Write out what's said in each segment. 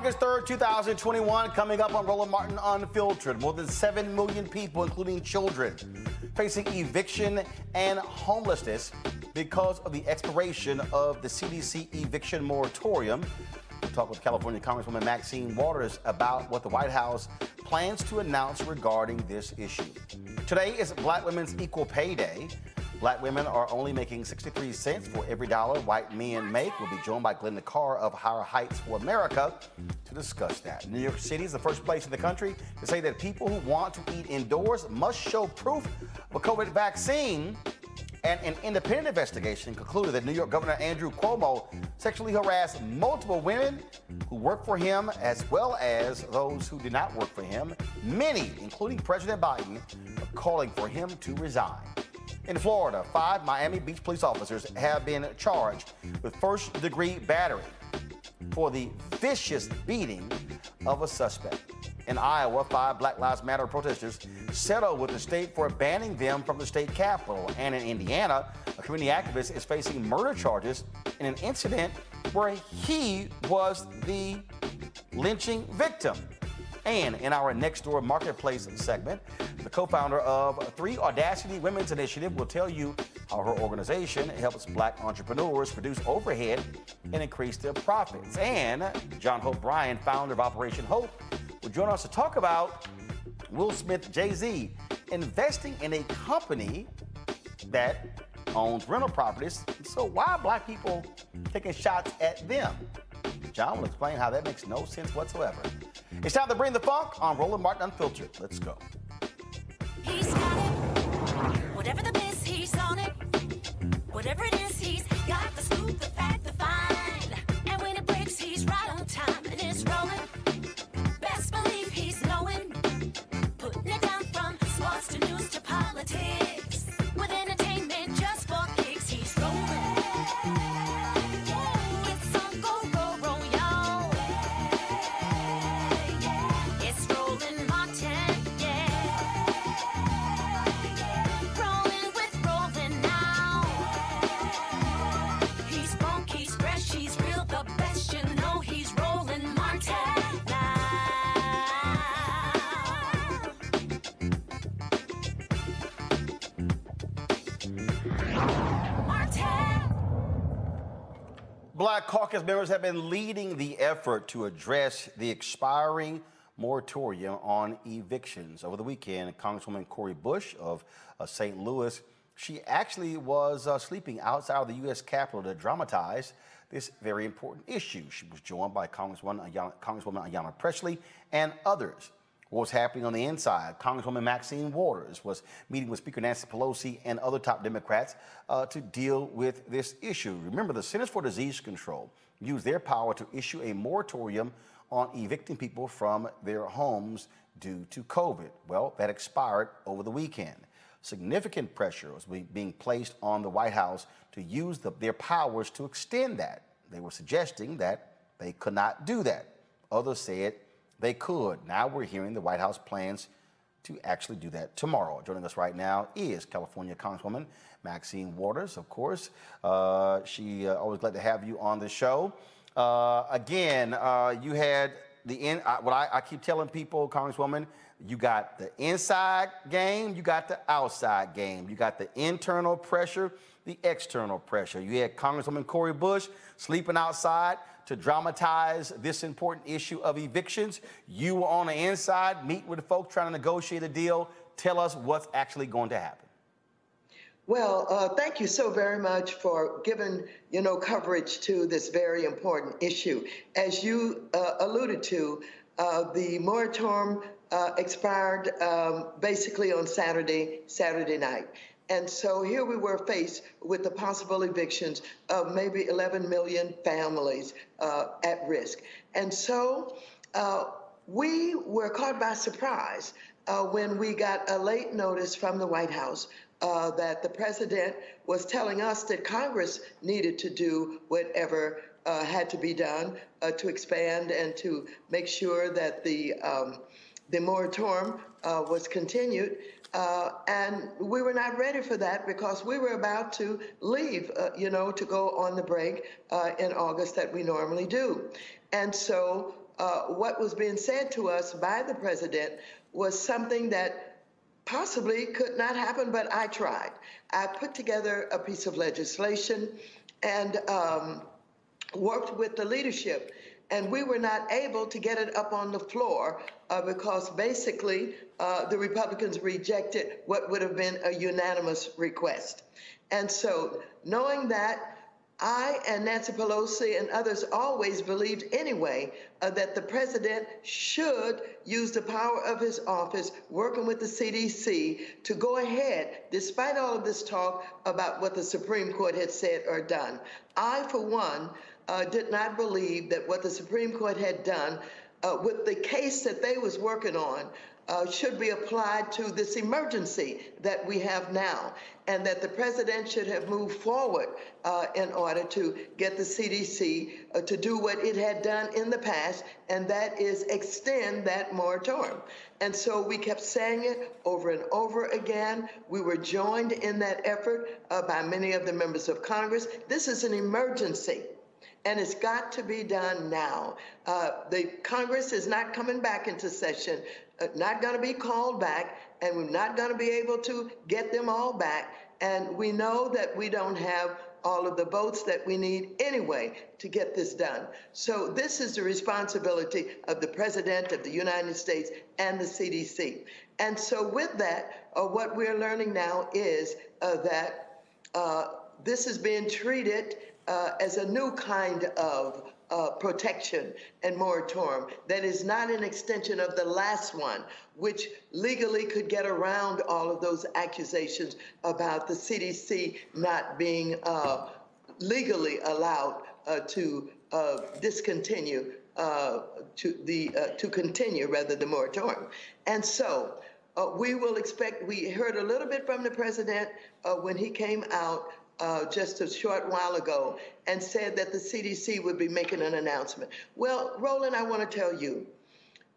August 3rd, 2021. Coming up on Roland Martin Unfiltered. More than 7 million people, including children, facing eviction and homelessness because of the expiration of the CDC eviction moratorium. We'll talk with California Congresswoman Maxine Waters about what the White House plans to announce regarding this issue. Today is Black Women's Equal Pay Day. Black women are only making 63 cents for every dollar white men make. We'll be joined by Glynda Carr of Higher Heights for America to discuss that. New York City is the first place in the country to say that people who want to eat indoors must show proof of a COVID vaccine. And an independent investigation concluded that New York Governor Andrew Cuomo sexually harassed multiple women who worked for him as well as those who did not work for him. Many, including President Biden, are calling for him to resign. In Florida, five Miami Beach police officers have been charged with first degree battery for the vicious beating of a suspect. In Iowa, five Black Lives Matter protesters settled with the state for banning them from the state capitol. And in Indiana, a community activist is facing murder charges in an incident where he was the lynching victim. And in our Next Door Marketplace segment, the co founder of Three Audacity Women's Initiative will tell you how her organization helps black entrepreneurs reduce overhead and increase their profits. And John Hope Bryant, founder of Operation Hope, will join us to talk about Will Smith Jay Z investing in a company that owns rental properties. So, why are black people taking shots at them? John will explain how that makes no sense whatsoever. It's time to bring the funk on Roland Martin Unfiltered. Let's go. Caucus members have been leading the effort to address the expiring moratorium on evictions. Over the weekend, Congresswoman Cori Bush of uh, St. Louis, she actually was uh, sleeping outside of the U.S. Capitol to dramatize this very important issue. She was joined by Congresswoman Ayanna, Congresswoman Ayanna Pressley and others. What was happening on the inside? Congresswoman Maxine Waters was meeting with Speaker Nancy Pelosi and other top Democrats uh, to deal with this issue. Remember, the Centers for Disease Control used their power to issue a moratorium on evicting people from their homes due to COVID. Well, that expired over the weekend. Significant pressure was being placed on the White House to use the, their powers to extend that. They were suggesting that they could not do that. Others said they could. Now we're hearing the White House plans to actually do that tomorrow. Joining us right now is California Congresswoman Maxine Waters, of course. Uh, she uh, always glad to have you on the show. Uh, again, uh, you had the in, uh, what I, I, keep telling people, Congresswoman, you got the inside game, you got the outside game, you got the internal pressure, the external pressure. You had Congresswoman Cori Bush sleeping outside to dramatize this important issue of evictions. You were on the inside, meet with the folks trying to negotiate a deal. Tell us what's actually going to happen. Well, uh, thank you so very much for giving, you know, coverage to this very important issue. As you uh, alluded to, uh, the moratorium uh, expired um, basically on Saturday, Saturday night. And so here we were faced with the possible evictions of maybe 11 million families uh, at risk. And so uh, we were caught by surprise uh, when we got a late notice from the White House uh, that the president was telling us that Congress needed to do whatever uh, had to be done uh, to expand and to make sure that the um, the moratorium uh, was continued. Uh, and we were not ready for that because we were about to leave, uh, you know, to go on the break in August that we normally do. And so what was being said to us by the president was something that possibly could not happen, but I tried. I put together a piece of legislation and um, worked with the leadership. And we were not able to get it up on the floor uh, because basically uh, the Republicans rejected what would have been a unanimous request. And so, knowing that, I and Nancy Pelosi and others always believed anyway uh, that the president should use the power of his office, working with the CDC, to go ahead, despite all of this talk about what the Supreme Court had said or done. I, for one, uh, did not believe that what the Supreme Court had done uh, with the case that they was working on uh, should be applied to this emergency that we have now, and that the president should have moved forward uh, in order to get the CDC uh, to do what it had done in the past, and that is extend that moratorium. And so we kept saying it over and over again. We were joined in that effort uh, by many of the members of Congress. This is an emergency and it's got to be done now. Uh, the Congress is not coming back into session, uh, not going to be called back, and we're not going to be able to get them all back. And we know that we don't have all of the votes that we need anyway to get this done. So this is the responsibility of the President of the United States and the CDC. And so with that, uh, what we're learning now is uh, that uh, this is being treated uh, as a new kind of uh, protection and moratorium that is not an extension of the last one, which legally could get around all of those accusations about the CDC not being uh, legally allowed uh, to uh, discontinue. Uh, to the to continue rather the moratorium, and so we will expect. We heard a little bit from the president when he came out uh, just a short while ago and said that the CDC would be making an announcement. Well, Roland, I want to tell you,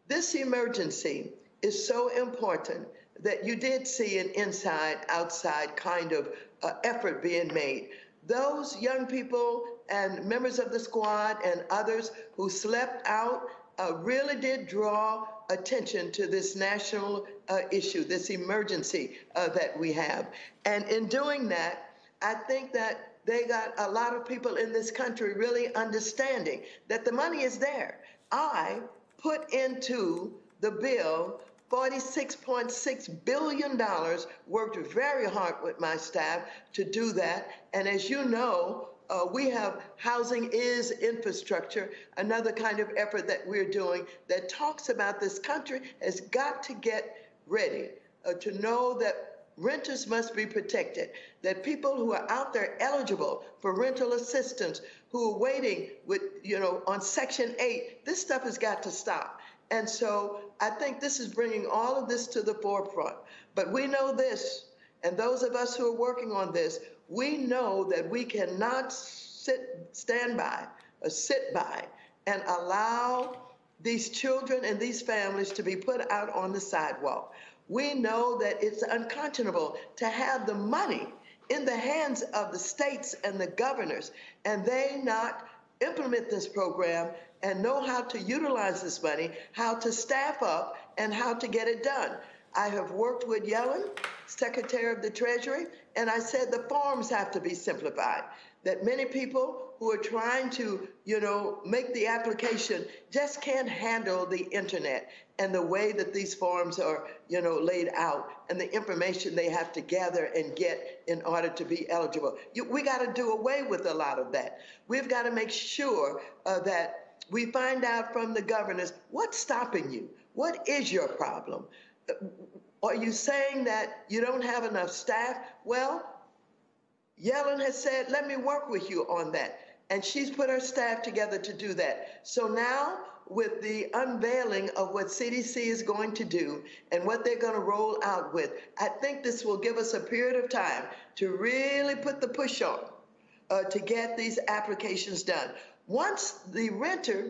this emergency is so important that you did see an inside outside kind of uh, effort being made. Those young people and members of the squad and others who slept out uh, really did draw attention to this national uh, issue, this emergency uh, that we have. And in doing that, I think that they got a lot of people in this country really understanding that the money is there. I put into the bill $46.6 billion, worked very hard with my staff to do that. And as you know, uh, we have Housing is Infrastructure, another kind of effort that we're doing that talks about this country has got to get ready uh, to know that renters must be protected, that people who are out there eligible for rental assistance, who are waiting with, you know, on Section 8, this stuff has got to stop. And so I think this is bringing all of this to the forefront. But we know this, and those of us who are working on this, we know that we cannot sit, stand by or sit by and allow these children and these families to be put out on the sidewalk. We know that it's unconscionable to have the money in the hands of the states and the governors and they not implement this program and know how to utilize this money, how to staff up, and how to get it done. I have worked with Yellen, Secretary of the Treasury, and I said the forms have to be simplified. That many people who are trying to, you know, make the application just can't handle the internet and the way that these forms are, you know, laid out and the information they have to gather and get in order to be eligible. You, we got to do away with a lot of that. We've got to make sure uh, that we find out from the governors what's stopping you? What is your problem? Are you saying that you don't have enough staff? Well, Yellen has said, let me work with you on that. And she's put her staff together to do that. So now, with the unveiling of what CDC is going to do and what they're going to roll out with, I think this will give us a period of time to really put the push on uh, to get these applications done. Once the renter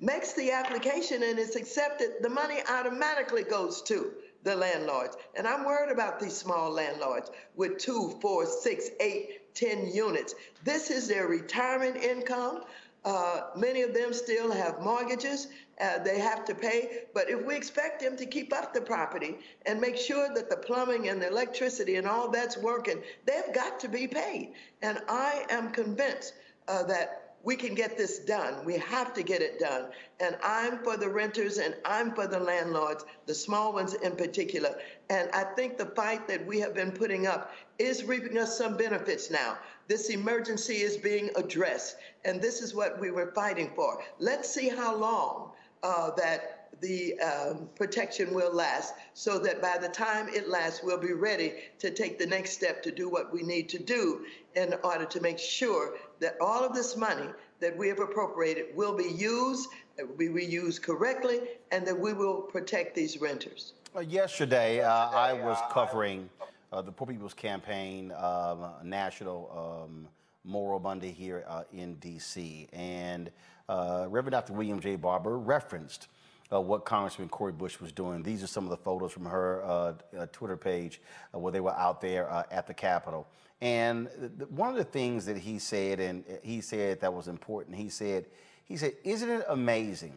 makes the application and it's accepted, the money automatically goes to the landlords. And I'm worried about these small landlords with two, four, six, eight, ten units. This is their retirement income. Uh, many of them still have mortgages uh, they have to pay. But if we expect them to keep up the property and make sure that the plumbing and the electricity and all that's working, they've got to be paid. And I am convinced uh, that we can get this done. We have to get it done. And I'm for the renters and I'm for the landlords, the small ones in particular. And I think the fight that we have been putting up is reaping us some benefits now. This emergency is being addressed. And this is what we were fighting for. Let's see how long uh, that the um, protection will last so that by the time it lasts, we'll be ready to take the next step to do what we need to do in order to make sure that all of this money that we have appropriated will be used, that will be reused correctly, and that we will protect these renters. Uh, yesterday, uh, I was covering uh, the Poor People's Campaign um, National um, Moral Monday here uh, in D.C., and uh, Reverend Dr. William J. Barber referenced uh, what Congressman Cori Bush was doing. These are some of the photos from her uh, uh, Twitter page uh, where they were out there at the Capitol. And one of the things that he said, and he said that was important, he said, he said, isn't it amazing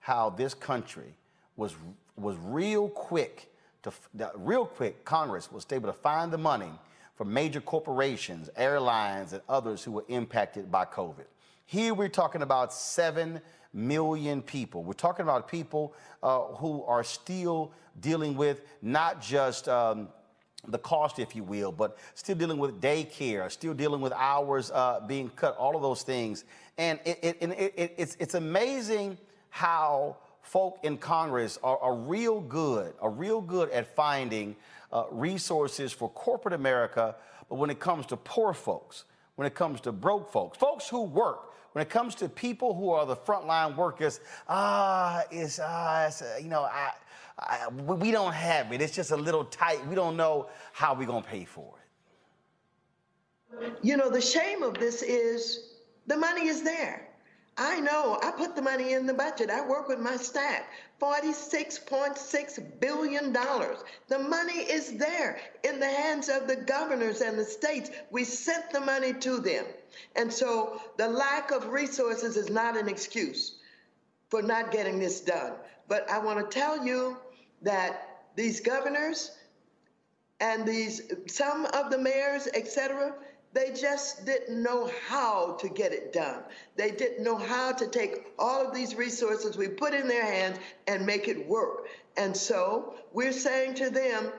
how this country was was real quick to real quick Congress was able to find the money for major corporations, airlines, and others who were impacted by COVID. Here we're talking about seven million people. We're talking about people uh, who are still dealing with not just um, the cost, if you will, but still dealing with daycare, still dealing with hours uh, being cut, all of those things. And it, it, it, it's, it's amazing how folk in Congress are, are real good, are real good at finding uh, resources for corporate America. But when it comes to poor folks, when it comes to broke folks, folks who work, when it comes to people who are the frontline workers, ah, it's, ah, it's, uh, you know, I, I, we don't have it. It's just a little tight. We don't know how we're going to pay for it. You know, the shame of this is the money is there. I know. I put the money in the budget. I work with my staff. $46.6 billion. The money is there in the hands of the governors and the states. We sent the money to them. And so the lack of resources is not an excuse for not getting this done. But I want to tell you that these governors and these some of the mayors, etc., They just didn't know how to get it done. They didn't know how to take all of these resources we put in their hands and make it work. And so we're saying to them,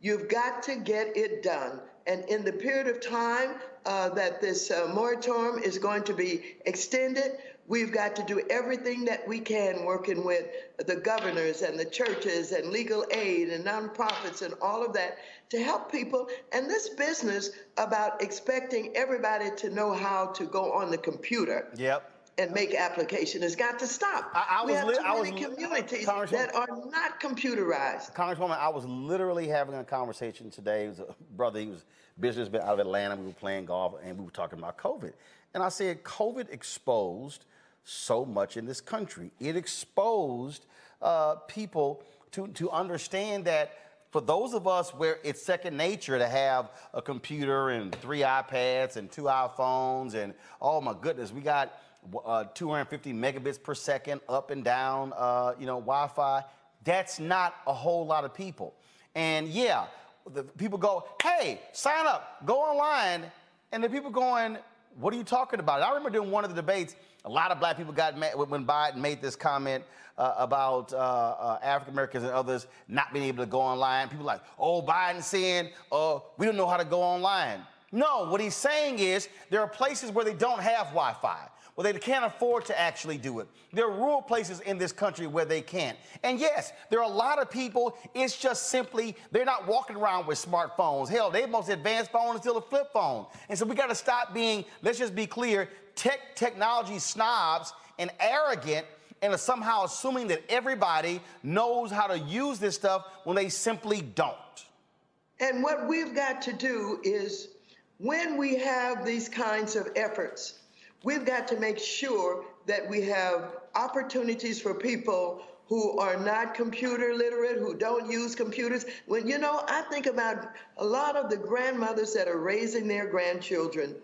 you've got to get it done. And in the period of time uh, that this uh, moratorium is going to be extended, We've got to do everything that we can working with the governors and the churches and legal aid and nonprofits and all of that to help people. And this business about expecting everybody to know how to go on the computer. Yep and make application has got to stop. I, I we was have li- too I was, many communities that are not computerized. Congresswoman, I was literally having a conversation today. It was a brother, he was businessman out of Atlanta. We were playing golf and we were talking about COVID. And I said, COVID exposed so much in this country. It exposed uh, people to, to understand that for those of us where it's second nature to have a computer and three iPads and two iPhones and oh my goodness, we got uh, 250 megabits per second up and down, uh, you know, Wi-Fi. That's not a whole lot of people. And yeah, the people go, hey, sign up, go online, and the people going, what are you talking about? I remember doing one of the debates. A lot of black people got mad when Biden made this comment uh, about uh, uh, African Americans and others not being able to go online. People like, oh, Biden saying uh, we don't know how to go online. No, what he's saying is there are places where they don't have Wi-Fi. Well, they can't afford to actually do it. There are rural places in this country where they can't. And yes, there are a lot of people, it's just simply, they're not walking around with smartphones. Hell, their most advanced phone is still a flip phone. And so we got to stop being, let's just be clear, tech technology snobs and arrogant and somehow assuming that everybody knows how to use this stuff when they simply don't. And what we've got to do is when we have these kinds of efforts, We've got to make sure that we have opportunities for people who are not computer literate, who don't use computers. When you know, I think about a lot of the grandmothers that are raising their grandchildren,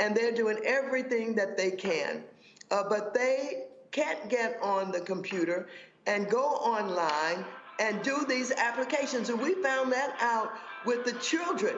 and they're doing everything that they can, uh, but they can't get on the computer and go online and do these applications. And we found that out with the children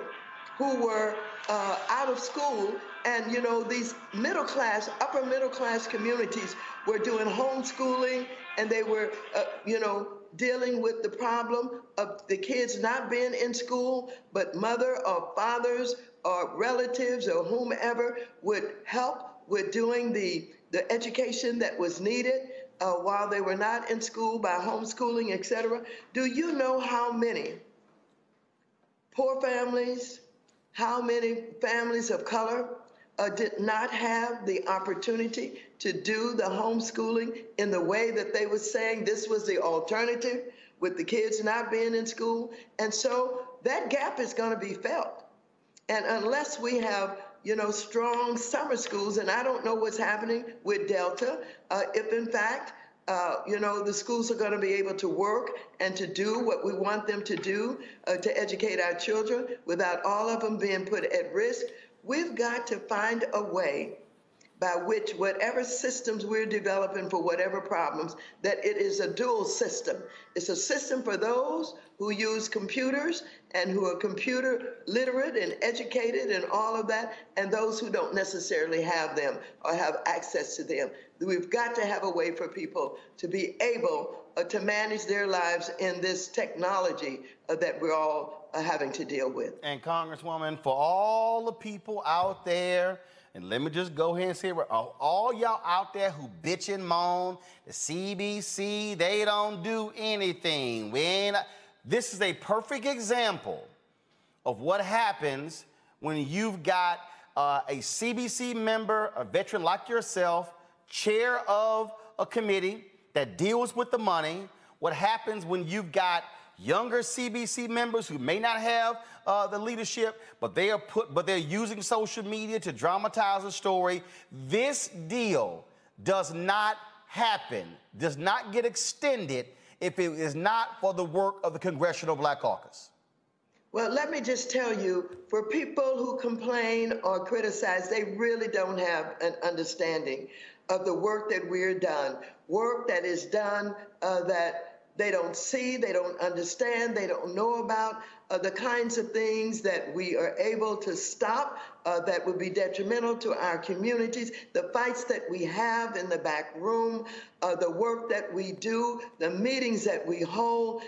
who were uh, out of school and, you know, these middle class, upper middle class communities were doing homeschooling and they were, uh, you know, dealing with the problem of the kids not being in school, but mother or fathers or relatives or whomever would help with doing the, the education that was needed uh, while they were not in school by homeschooling, etc. Do you know how many poor families, how many families of color uh, did not have the opportunity to do the homeschooling in the way that they were saying this was the alternative with the kids not being in school. And so that gap is going to be felt. And unless we have, you know, strong summer schools, and I don't know what's happening with Delta, uh, if in fact, uh, you know, the schools are going to be able to work and to do what we want them to do uh, to educate our children without all of them being put at risk. We've got to find a way by which whatever systems we're developing for whatever problems, that it is a dual system. It's a system for those who use computers and who are computer literate and educated and all of that, and those who don't necessarily have them or have access to them. We've got to have a way for people to be able uh, to manage their lives in this technology uh, that we're all having to deal with. And Congresswoman, for all the people out there, and let me just go ahead and say, all y'all out there who bitch and moan, the CBC, they don't do anything. When this is a perfect example of what happens when you've got uh, a CBC member, a veteran like yourself, chair of a committee that deals with the money. What happens when you've got younger CBC members who may not have uh, the leadership, but they are put, but they're using social media to dramatize a story. This deal does not happen, does not get extended if it is not for the work of the Congressional Black Caucus. Well, let me just tell you for people who complain or criticize, they really don't have an understanding of the work that we're done, work that is done uh, that they don't see, they don't understand, they don't know about uh, the kinds of things that we are able to stop uh, that would be detrimental to our communities, the fights that we have in the back room, uh, the work that we do, the meetings that we hold.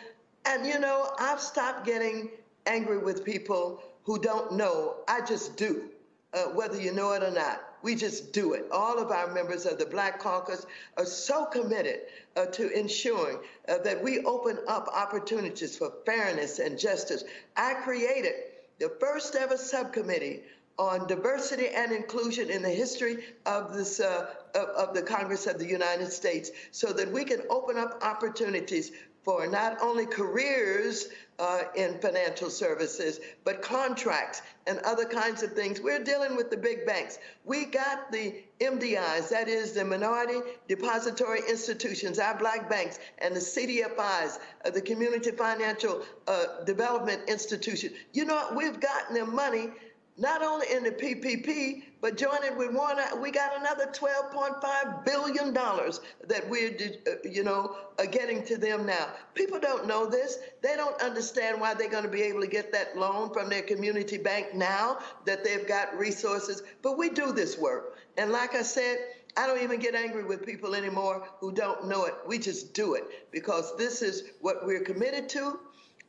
And you know, I've stopped getting angry with people who don't know. I just do, uh, whether you know it or not. We just do it. All of our members of the Black Caucus are so committed uh, to ensuring uh, that we open up opportunities for fairness and justice. I created the first ever subcommittee on diversity and inclusion in the history of this uh, of, of the Congress of the United States, so that we can open up opportunities for not only careers uh, in financial services, but contracts and other kinds of things. We're dealing with the big banks. We got the MDIs, that is the Minority Depository Institutions, our black banks, and the CDFIs, uh, the Community Financial uh, Development Institution. You know, we've gotten them money not only in the PPP, but joining with one, we got another $12.5 billion that we're, you know, uh, getting to them now. People don't know this. They don't understand why they're going to be able to get that loan from their community bank now that they've got resources. But we do this work. And like I said, I don't even get angry with people anymore who don't know it. We just do it because this is what we're committed to,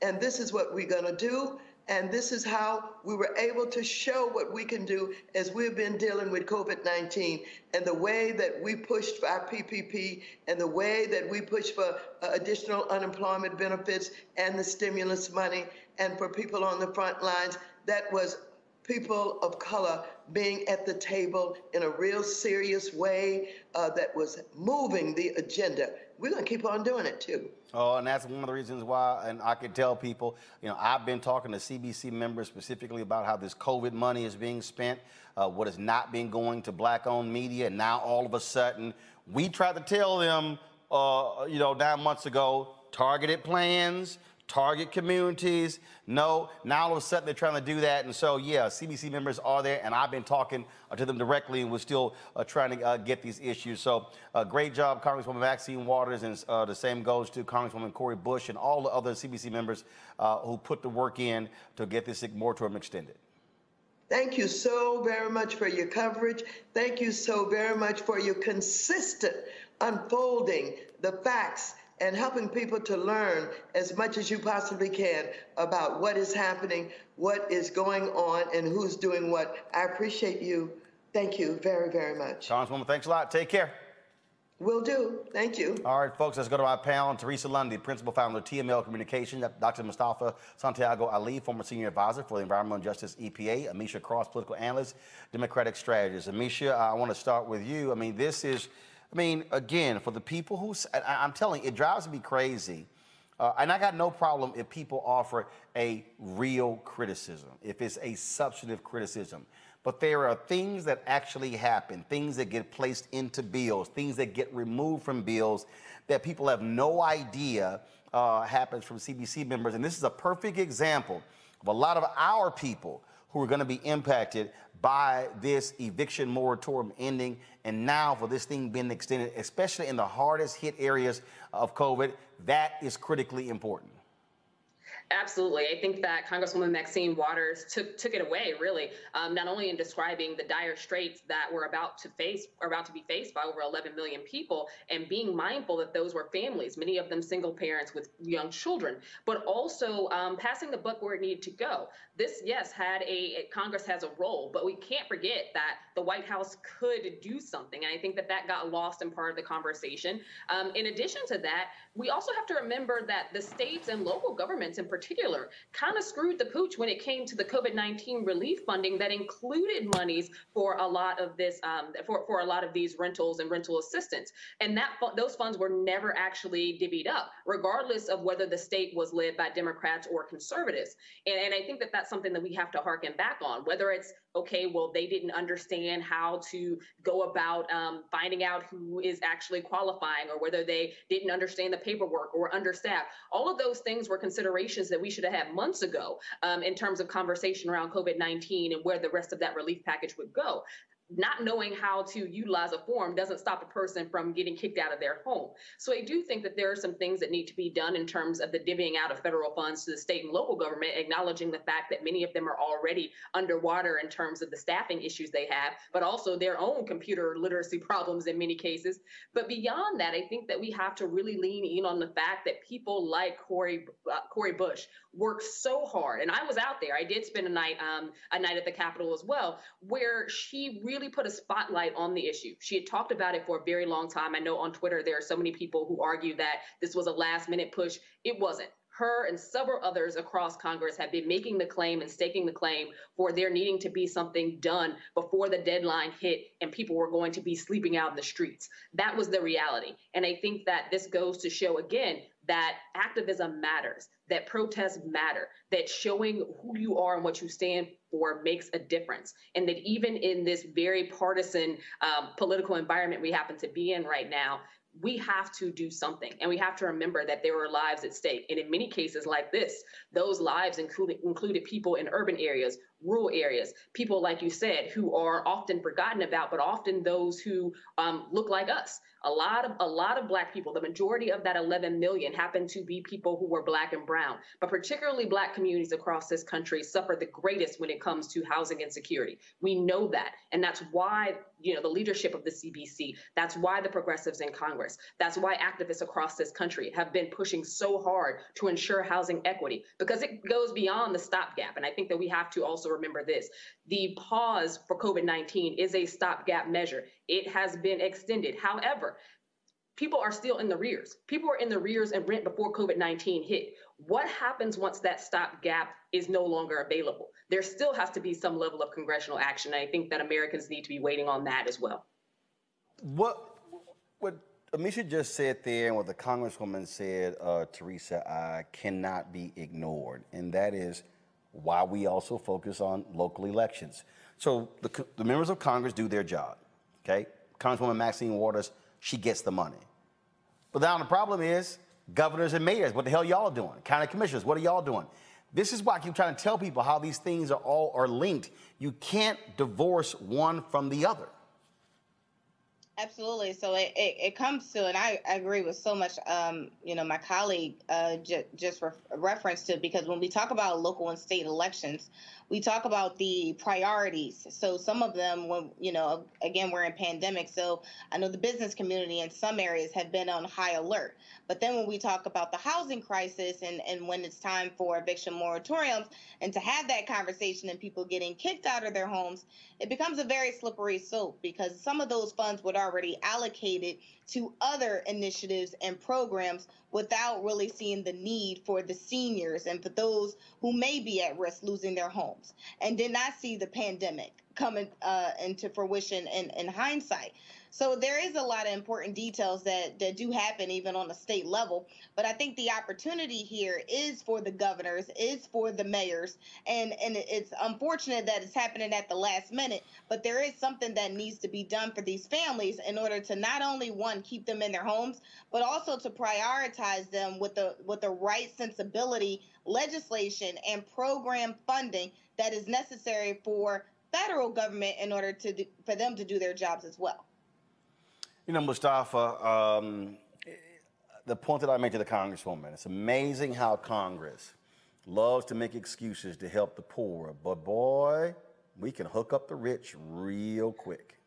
and this is what we're going to do. And this is how we were able to show what we can do as we've been dealing with COVID 19 and the way that we pushed for our PPP and the way that we pushed for uh, additional unemployment benefits and the stimulus money and for people on the front lines. That was people of color being at the table in a real serious way uh, that was moving the agenda. We're going to keep on doing it too. Oh, and that's one of the reasons why, and I can tell people, you know, I've been talking to CBC members specifically about how this COVID money is being spent, uh, has not been going to black-owned media, and now all of a sudden, we tried to tell them, uh, you know, nine months ago, targeted plans, target communities. No, now all of a sudden they're trying to do that. And so, yeah, CBC members are there, and I've been talking uh, to them directly, and we're still uh, trying to uh, get these issues. So, uh, great job, Congresswoman Maxine Waters, and uh, the same goes to Congresswoman Cori Bush and all the other CBC members who put the work in to get this moratorium extended. Thank you so very much for your coverage. Thank you so very much for your consistent unfolding the facts and helping people to learn as much as you possibly can about what is happening, what is going on, and who's doing what. I appreciate you. Thank you very, very much. Congresswoman, thanks a lot. Take care. Will do. Thank you. All right, folks, let's go to my panel. Teresa Lundy, Principal Founder of TML Communications. Dr. Mustafa Santiago Ali, former Senior Advisor for the Environmental Justice EPA. Amisha Cross, Political Analyst, Democratic Strategist. Amisha, I want to start with you. I mean, this is I mean, again, for the people who, I, am telling you, it drives me crazy. Uh, and I got no problem if people offer a real criticism, if it's a substantive criticism. But there are things that actually happen, things that get placed into bills, things that get removed from bills that people have no idea uh, happens from CBC members. And this is a perfect example of a lot of our people who are going to be impacted by this eviction moratorium ending and now for this thing being extended, especially in the hardest hit areas of COVID, that is critically important. Absolutely. I think that Congresswoman Maxine Waters took took it away, really, um, not only in describing the dire straits that we're about to face, about to be faced by over 11 million people, and being mindful that those were families, many of them single parents with young children, but also um, passing the buck where it needed to go. This, yes, had a Congress has a role, but we can't forget that the White House could do something, and I think that that got lost in part of the conversation. Um, in addition to that, we also have to remember that the states and local governments in particular kind of screwed the pooch when it came to the COVID 19 relief funding that included monies for a lot of this, um, for, for a lot of these rentals and rental assistance. And that those funds were never actually divvied up, regardless of whether the state was led by Democrats or conservatives. And, and I think that that's something that we have to harken back on, whether it's okay, well, they didn't understand how to go about um, finding out who is actually qualifying or whether they didn't understand the paperwork or understaffed. All of those things were considerations that we should have had months ago um, in terms of conversation around COVID 19 and where the rest of that relief package would go. Not knowing how to utilize a form doesn't stop a person from getting kicked out of their home. So I do think that there are some things that need to be done in terms of the divvying out of federal funds to the state and local government, acknowledging the fact that many of them are already underwater in terms of the staffing issues they have, but also their own computer literacy problems in many cases. But beyond that, I think that we have to really lean in on the fact that people like Cori uh, Cori Bush worked so hard, and I was out there. I did spend a night um, a night at the Capitol as well, where she really put a spotlight on the issue. She had talked about it for a very long time. I know on Twitter there are so many people who argue that this was a last minute push. It wasn't her and several others across Congress have been making the claim and staking the claim for there needing to be something done before the deadline hit and people were going to be sleeping out in the streets. That was the reality. And I think that this goes to show again that activism matters, that protests matter, that showing who you are and what you stand for makes a difference. And that even in this very partisan um, political environment we happen to be in right now, we have to do something and we have to remember that there are lives at stake and in many cases like this those lives included included people in urban areas rural areas people like you said who are often forgotten about but often those who um, look like us. A lot of a lot of black people the majority of that 11 million happen to be people who were black and brown but particularly black communities across this country suffer the greatest when it comes to housing insecurity. We know that and that's why you know the leadership of the cbc that's why the progressives in congress that's why activists across this country have been pushing so hard to ensure housing equity because it goes beyond the stopgap and i think that we have to also remember this the pause for covid-19 is a stopgap measure it has been extended. However, people are still in the rears. People are in the rears and rent before COVID 19 hit. What happens once that stopgap is no longer available? There still has to be some level of congressional action. And I think that Americans need to be waiting on that as well. What, what Amisha just said there and what the Congresswoman said, uh, Teresa, uh, cannot be ignored. And that is why we also focus on local elections. So the, the members of Congress do their job. Okay? Congresswoman Maxine Waters, she gets the money. But now the problem is governors and mayors, what the hell y'all doing? County commissioners, what are y'all doing? This is why I keep trying to tell people how these things are all are linked. You can't divorce one from the other. Absolutely. So it, it, it, comes to, and I, I agree with so much, um, you know, my colleague uh, j- just re- referenced to, because when we talk about local and state elections, we talk about the priorities. So some of them, when you know, again, we're in pandemic, so I know the business community in some areas have been on high alert. But then when we talk about the housing crisis and and when it's time for eviction moratoriums, and to have that conversation and people getting kicked out of their homes, it becomes a very slippery slope because some of those funds would already allocated to other initiatives and programs without really seeing the need for the seniors and for those who may be at risk losing their homes and did not see the pandemic coming uh, into fruition in, in hindsight. So there is a lot of important details that, that do happen even on a state level. But I think the opportunity here is for the governors, is for the mayors. And, and it's unfortunate that it's happening at the last minute, but there is something that needs to be done for these families in order to not only one, keep them in their homes, but also to prioritize them with the with the right sensibility legislation and program funding that is necessary for federal government in order to do, for them to do their jobs as well. You know, Mustafa, um, the point that I made to the Congresswoman, it's amazing how Congress loves to make excuses to help the poor, but boy, we can hook up the rich real quick.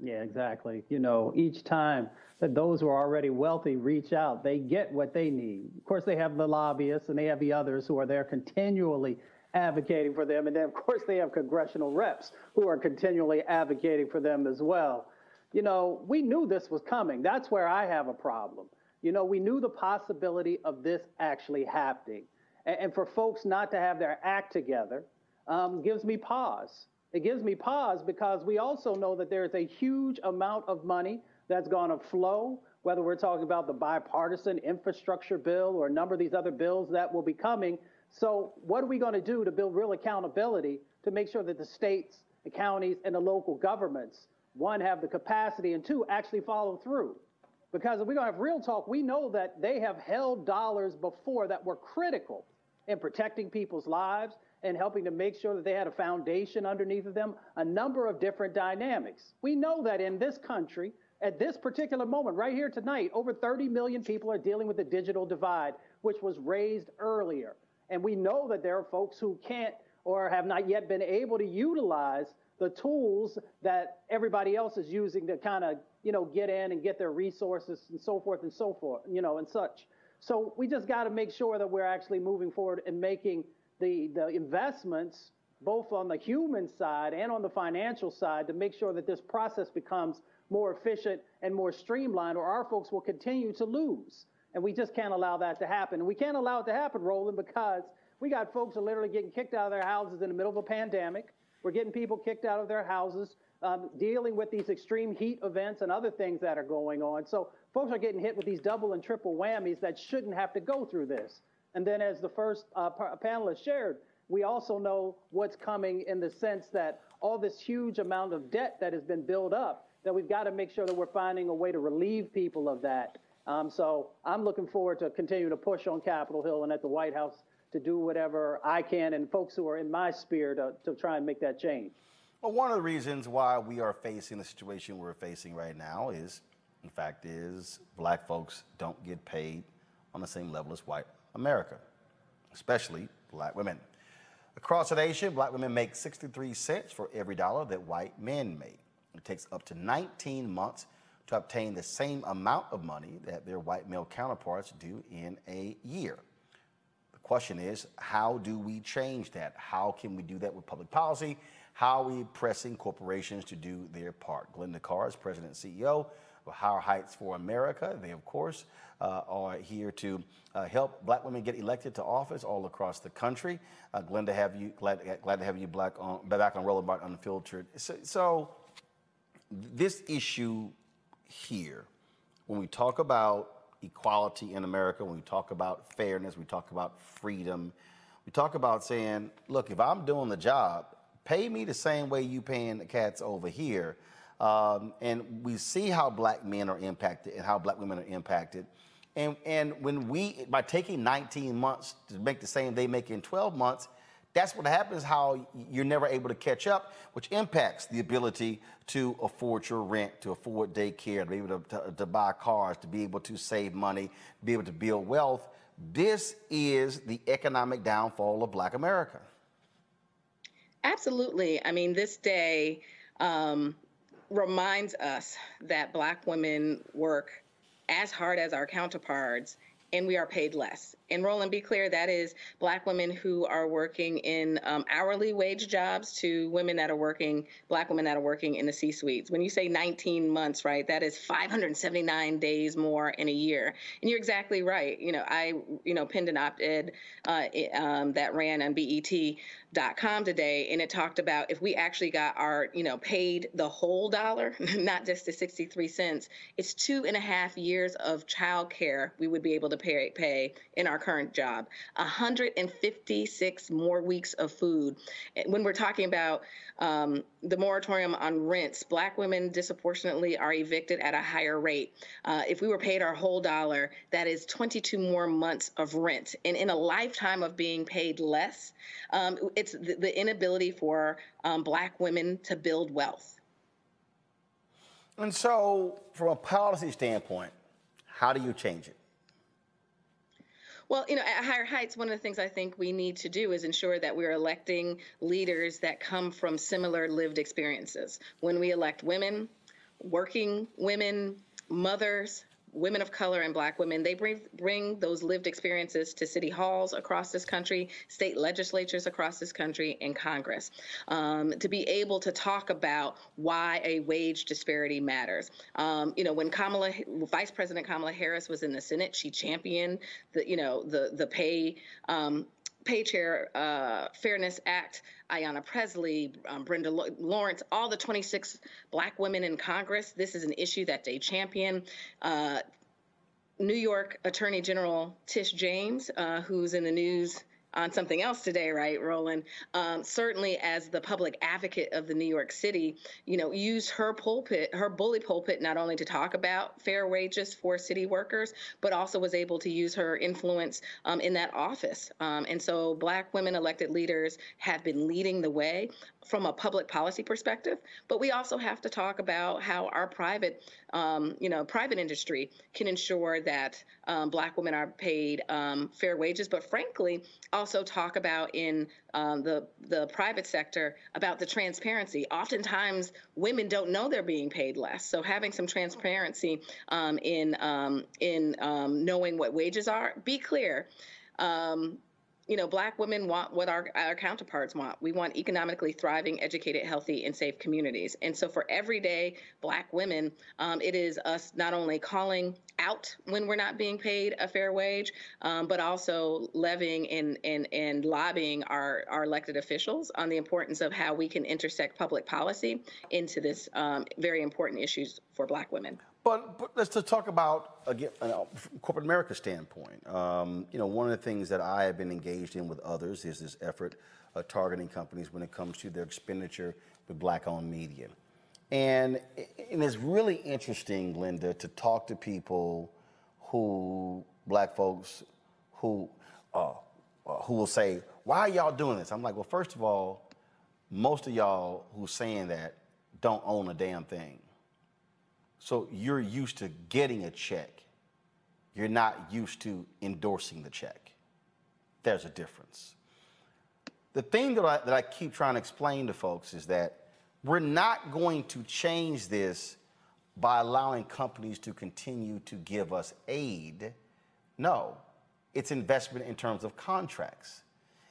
Yeah, exactly. You know, each time that those who are already wealthy reach out, they get what they need. Of course, they have the lobbyists and they have the others who are there continually advocating for them. And then, of course, they have congressional reps who are continually advocating for them as well you know, we knew this was coming. That's where I have a problem. You know, we knew the possibility of this actually happening. And, and for folks not to have their act together um, gives me pause. It gives me pause because we also know that there's a huge amount of money that's going to flow, whether we're talking about the bipartisan infrastructure bill or a number of these other bills that will be coming. So, what are we going to do to build real accountability to make sure that the states, the counties, and the local governments one, have the capacity, and two, actually follow through. Because if we're going to have real talk, we know that they have held dollars before that were critical in protecting people's lives and helping to make sure that they had a foundation underneath of them, a number of different dynamics. We know that in this country, at this particular moment, right here tonight, over 30 million people are dealing with the digital divide, which was raised earlier. And we know that there are folks who can't or have not yet been able to utilize the tools that everybody else is using to kind of, you know, get in and get their resources and so forth and so forth, you know, and such. So we just got to make sure that we're actually moving forward and making the, the investments both on the human side and on the financial side to make sure that this process becomes more efficient and more streamlined or our folks will continue to lose. And we just can't allow that to happen. We can't allow it to happen, Roland, because we got folks are literally getting kicked out of their houses in the middle of a pandemic. We're getting people kicked out of their houses, um, dealing with these extreme heat events and other things that are going on. So folks are getting hit with these double and triple whammies that shouldn't have to go through this. And then, as the first uh, panelist shared, we also know what's coming in the sense that all this huge amount of debt that has been built up, that we've got to make sure that we're finding a way to relieve people of that. Um, so I'm looking forward to continuing to push on Capitol Hill and at the White House to do whatever I can and folks who are in my sphere to, to try and make that change. Well, one of the reasons why we are facing the situation we're facing right now is, in fact, is black folks don't get paid on the same level as white America, especially black women. Across the nation, black women make 63 cents for every dollar that white men make. It takes up to 19 months to obtain the same amount of money that their white male counterparts do in a year. Question is, how do we change that? How can we do that with public policy? How are we pressing corporations to do their part? Glynda Carr is president and CEO of Higher Heights for America. They, of course, uh, are here to uh, help black women get elected to office all across the country. Uh, Glenda, have you glad, glad to have you black on, back on Roland Martin Unfiltered. So, so this issue here, when we talk about equality in America, when we talk about fairness, we talk about freedom, we talk about saying, look, if I'm doing the job, pay me the same way you paying the cats over here. Um, and we see how black men are impacted and how black women are impacted. And, and when we, by taking 19 months to make the same they make in 12 months, that's what happens how you're never able to catch up, which impacts the ability to afford your rent, to afford daycare, to be able to, to, to buy cars, to be able to save money, be able to build wealth. This is the economic downfall of Black America. Absolutely. I mean, this day um, reminds us that Black women work as hard as our counterparts and we are paid less. And Roland, be clear, that is Black women who are working in um, hourly wage jobs to women that are working, Black women that are working in the C suites. When you say 19 months, right, that is 579 days more in a year. And you're exactly right. You know, I, you know, penned an op ed uh, um, that ran on BET.com today, and it talked about if we actually got our, you know, paid the whole dollar, not just the 63 cents, it's two and a half years of child care we would be able to pay, pay in our current job, 156 more weeks of food. When we're talking about um, the moratorium on rents, Black women disproportionately are evicted at a higher rate. Uh, if we were paid our whole dollar, that is 22 more months of rent. And in a lifetime of being paid less, um, it's the, the, inability for um, Black women to build wealth. And so, from a policy standpoint, how do you change it? Well, you know, at Higher Heights, one of the things I think we need to do is ensure that we're electing leaders that come from similar lived experiences. When we elect women, working women, mothers, women of color and black women they bring bring those lived experiences to city halls across this country state legislatures across this country and congress um, to be able to talk about why a wage disparity matters. Um, you know when kamala vice president kamala harris was in the senate she championed the you know the the pay um, pay chair uh, fairness act Ayanna Pressley um, Brenda Lawrence, all the 26 black women in Congress. This is an issue that they champion. Uh, New York Attorney General Tish James, uh, who's in the news on something else today, right, Roland? Um, certainly, as the public advocate of the New York City, you know, used her pulpit, her bully pulpit, not only to talk about fair wages for city workers, but also was able to use her influence um, in that office. Um, and so, Black women elected leaders have been leading the way from a public policy perspective. But we also have to talk about how our private, um, you know, private industry can ensure that um, Black women are paid um, fair wages. But frankly, also talk about in um, the the private sector about the transparency. Oftentimes, women don't know they're being paid less. So having some transparency um, in um, in knowing what wages are. Be clear. Um, you know, black women want what our, our counterparts want. We want economically thriving, educated, healthy, and safe communities. And so for everyday black women, um, it is us not only calling out when we're not being paid a fair wage, um, but also levying and, and, and lobbying our, our elected officials on the importance of how we can intersect public policy into this um, very important issues for black women. But, but let's just talk about again uh, from corporate America standpoint. Um, you know, one of the things that I have been engaged in with others is this effort of targeting companies when it comes to their expenditure with black-owned media, and and it's really interesting, Glynda, to talk to people who black folks who uh, uh who will say, "Why are y'all doing this?" I'm like, well, first of all, most of y'all who's saying that don't own a damn thing. So you're used to getting a check. You're not used to endorsing the check. There's a difference. The thing that I, that I keep trying to explain to folks is that we're not going to change this by allowing companies to continue to give us aid. No, it's investment in terms of contracts.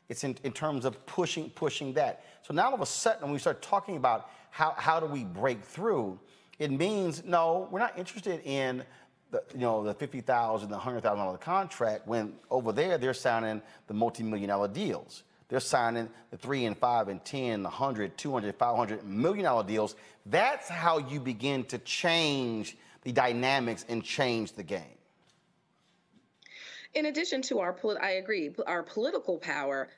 It's in, in terms of pushing, pushing that. So now all of a sudden, when we start talking about how, how do we break through, it means no, we're not interested in the, you know, the fifty thousand, the hundred thousand dollar contract. When over there they're signing the multi-million dollar deals. They're signing the three and five and 10, 100, 200, 500 million dollar deals. That's how you begin to change the dynamics and change the game. In addition to our, I agree, our political power,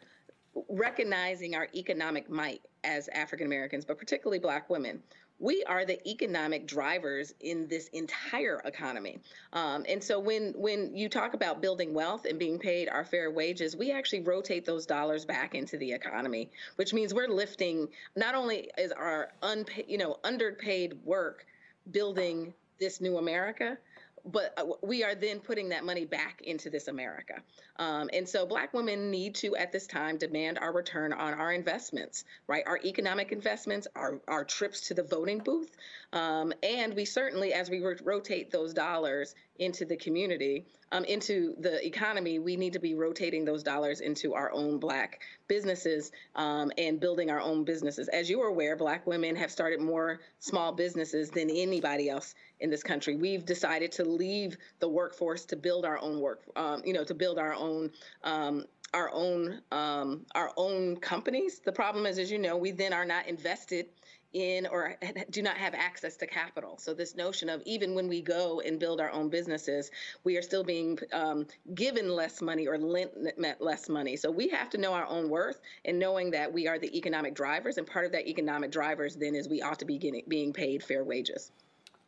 recognizing our economic might as African Americans, but particularly Black women we are the economic drivers in this entire economy. Um, and so when when you talk about building wealth and being paid our fair wages, we actually rotate those dollars back into the economy, which means we're lifting not only is our unpaid, you know, underpaid work building this new America, but uh, we are then putting that money back into this America. Um, and so Black women need to, at this time, demand our return on our investments, right? Our economic investments, our, our trips to the voting booth. Um, and we certainly, as we rotate those dollars into the community, um, into the economy, we need to be rotating those dollars into our own Black businesses um, and building our own businesses. As you are aware, Black women have started more small businesses than anybody else in this country. We've decided to leave the workforce to build our own work, um, you know, to build our own um, our own um, our own companies. The problem is, as you know, we then are not invested in or do not have access to capital. So this notion of even when we go and build our own businesses, we are still being um, given less money or lent less money. So we have to know our own worth and knowing that we are the economic drivers, and part of that economic drivers then is we ought to be getting, being paid fair wages.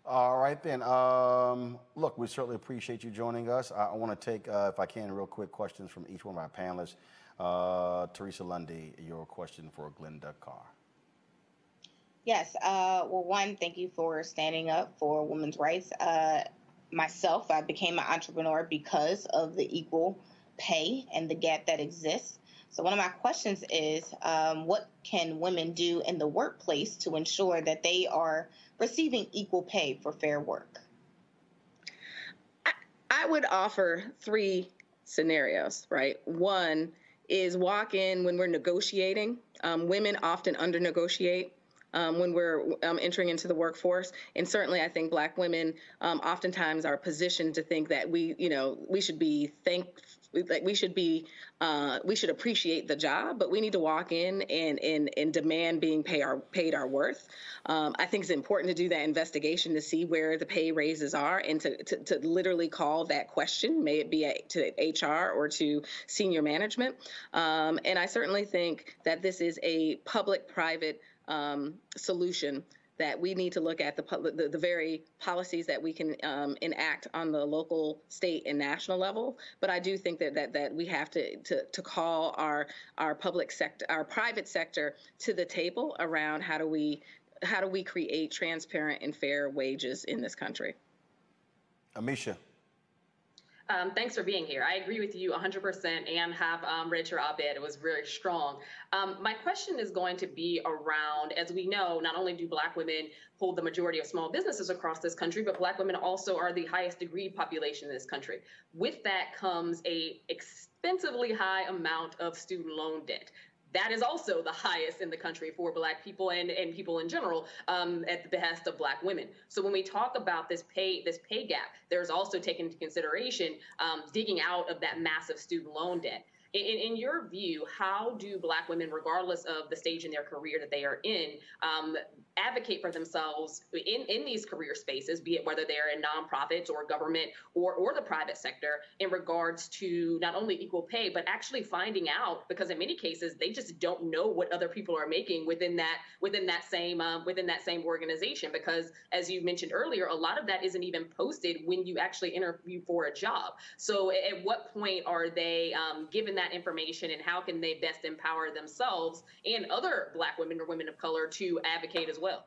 All right, then. Um, look, we certainly appreciate you joining us. I, I want to take, uh, if I can, real quick questions from each one of our panelists. Uh, Teresa Lundy, your question for Glynda Carr. Yes. Uh, well, one, thank you for standing up for women's rights. Uh, myself, I became an entrepreneur because of the equal pay and the gap that exists. So, one of my questions is um, what can women do in the workplace to ensure that they are receiving equal pay for fair work? I, I would offer three scenarios, right? One is walk in when we're negotiating. Um, women often under negotiate um, when we're um, entering into the workforce. And certainly, I think Black women um, oftentimes are positioned to think that we, you know, we should be thank like we should be uh, we should appreciate the job, but we need to walk in and and, and demand being pay our paid our worth. Um, I think it's important to do that investigation to see where the pay raises are and to, to, to literally call that question, may it be a, to HR or to senior management. Um, and I certainly think that this is a public-private um, solution that we need to look at the, the, the very policies that we can um, enact on the local, state, and national level. But I do think that that, that we have to, to to call our our public sector, our private sector, to the table around how do we how do we create transparent and fair wages in this country. Amisha. Um, thanks for being here. I agree with you 100% and have um, read your op ed. It was very strong. Um, my question is going to be around, as we know, not only do Black women hold the majority of small businesses across this country, but Black women also are the highest degree population in this country. With that comes a expensively high amount of student loan debt that is also the highest in the country for black people and, and people in general um, at the behest of black women. So when we talk about this pay this pay gap there's also taken into consideration um, digging out of that massive student loan debt in, in, your view, how do Black women, regardless of the stage in their career that they are in, um, advocate for themselves in, in these career spaces, be it whether they're in nonprofits or government or, or the private sector, in regards to not only equal pay, but actually finding out, because in many cases they just don't know what other people are making within that within that same um, within that same organization. Because as you mentioned earlier, a lot of that isn't even posted when you actually interview for a job. So at what point are they um, given that that information and how can they best empower themselves and other Black women or women of color to advocate as well?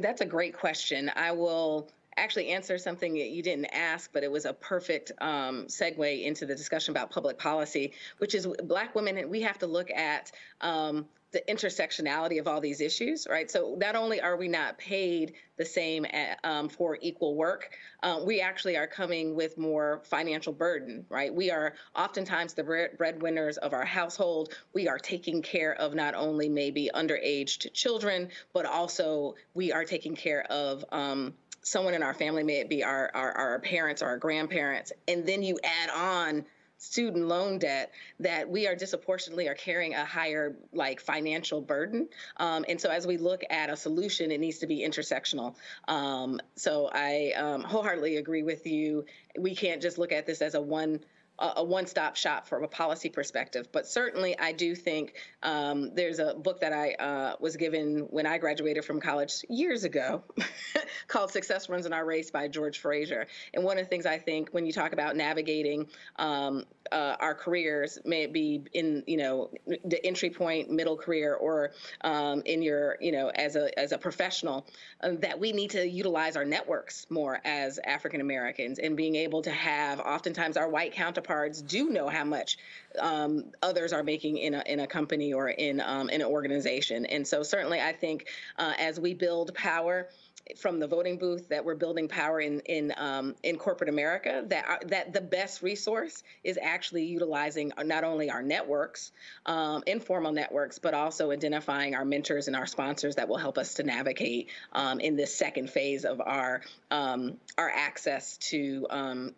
That's a great question. I will actually answer something that you didn't ask, but it was a perfect um, segue into the discussion about public policy, which is Black women. And we have to look at um, the intersectionality of all these issues, right? So not only are we not paid the same at, um, for equal work, uh, we actually are coming with more financial burden, right? We are oftentimes the breadwinners of our household. We are taking care of not only maybe underaged children, but also we are taking care of um, someone in our family, may it be our, our, our parents or our grandparents, and then you add on student loan debt that we are disproportionately are carrying a higher like financial burden. Um, and so as we look at a solution it needs to be intersectional. Um, so i um, wholeheartedly agree with you. We can't just look at this as a one a one-stop shop from a policy perspective. But certainly, I do think um, there's a book that I uh, was given when I graduated from college years ago, called "Success Runs in Our Race" by George Fraser. And one of the things I think when you talk about navigating um, uh, our careers, may it be in you know the entry point, middle career, or um, in your you know as a as a professional, uh, that we need to utilize our networks more as African Americans and being able to have oftentimes our white counterparts do know how much um, others are making in a in a company or in um, in an organization, and so certainly I think uh, as we build power from the voting booth that we're building power in in um, in corporate America. That are, that the best resource is actually utilizing not only our networks, um, informal networks, but also identifying our mentors and our sponsors that will help us to navigate um, in this second phase of our um, our access to um,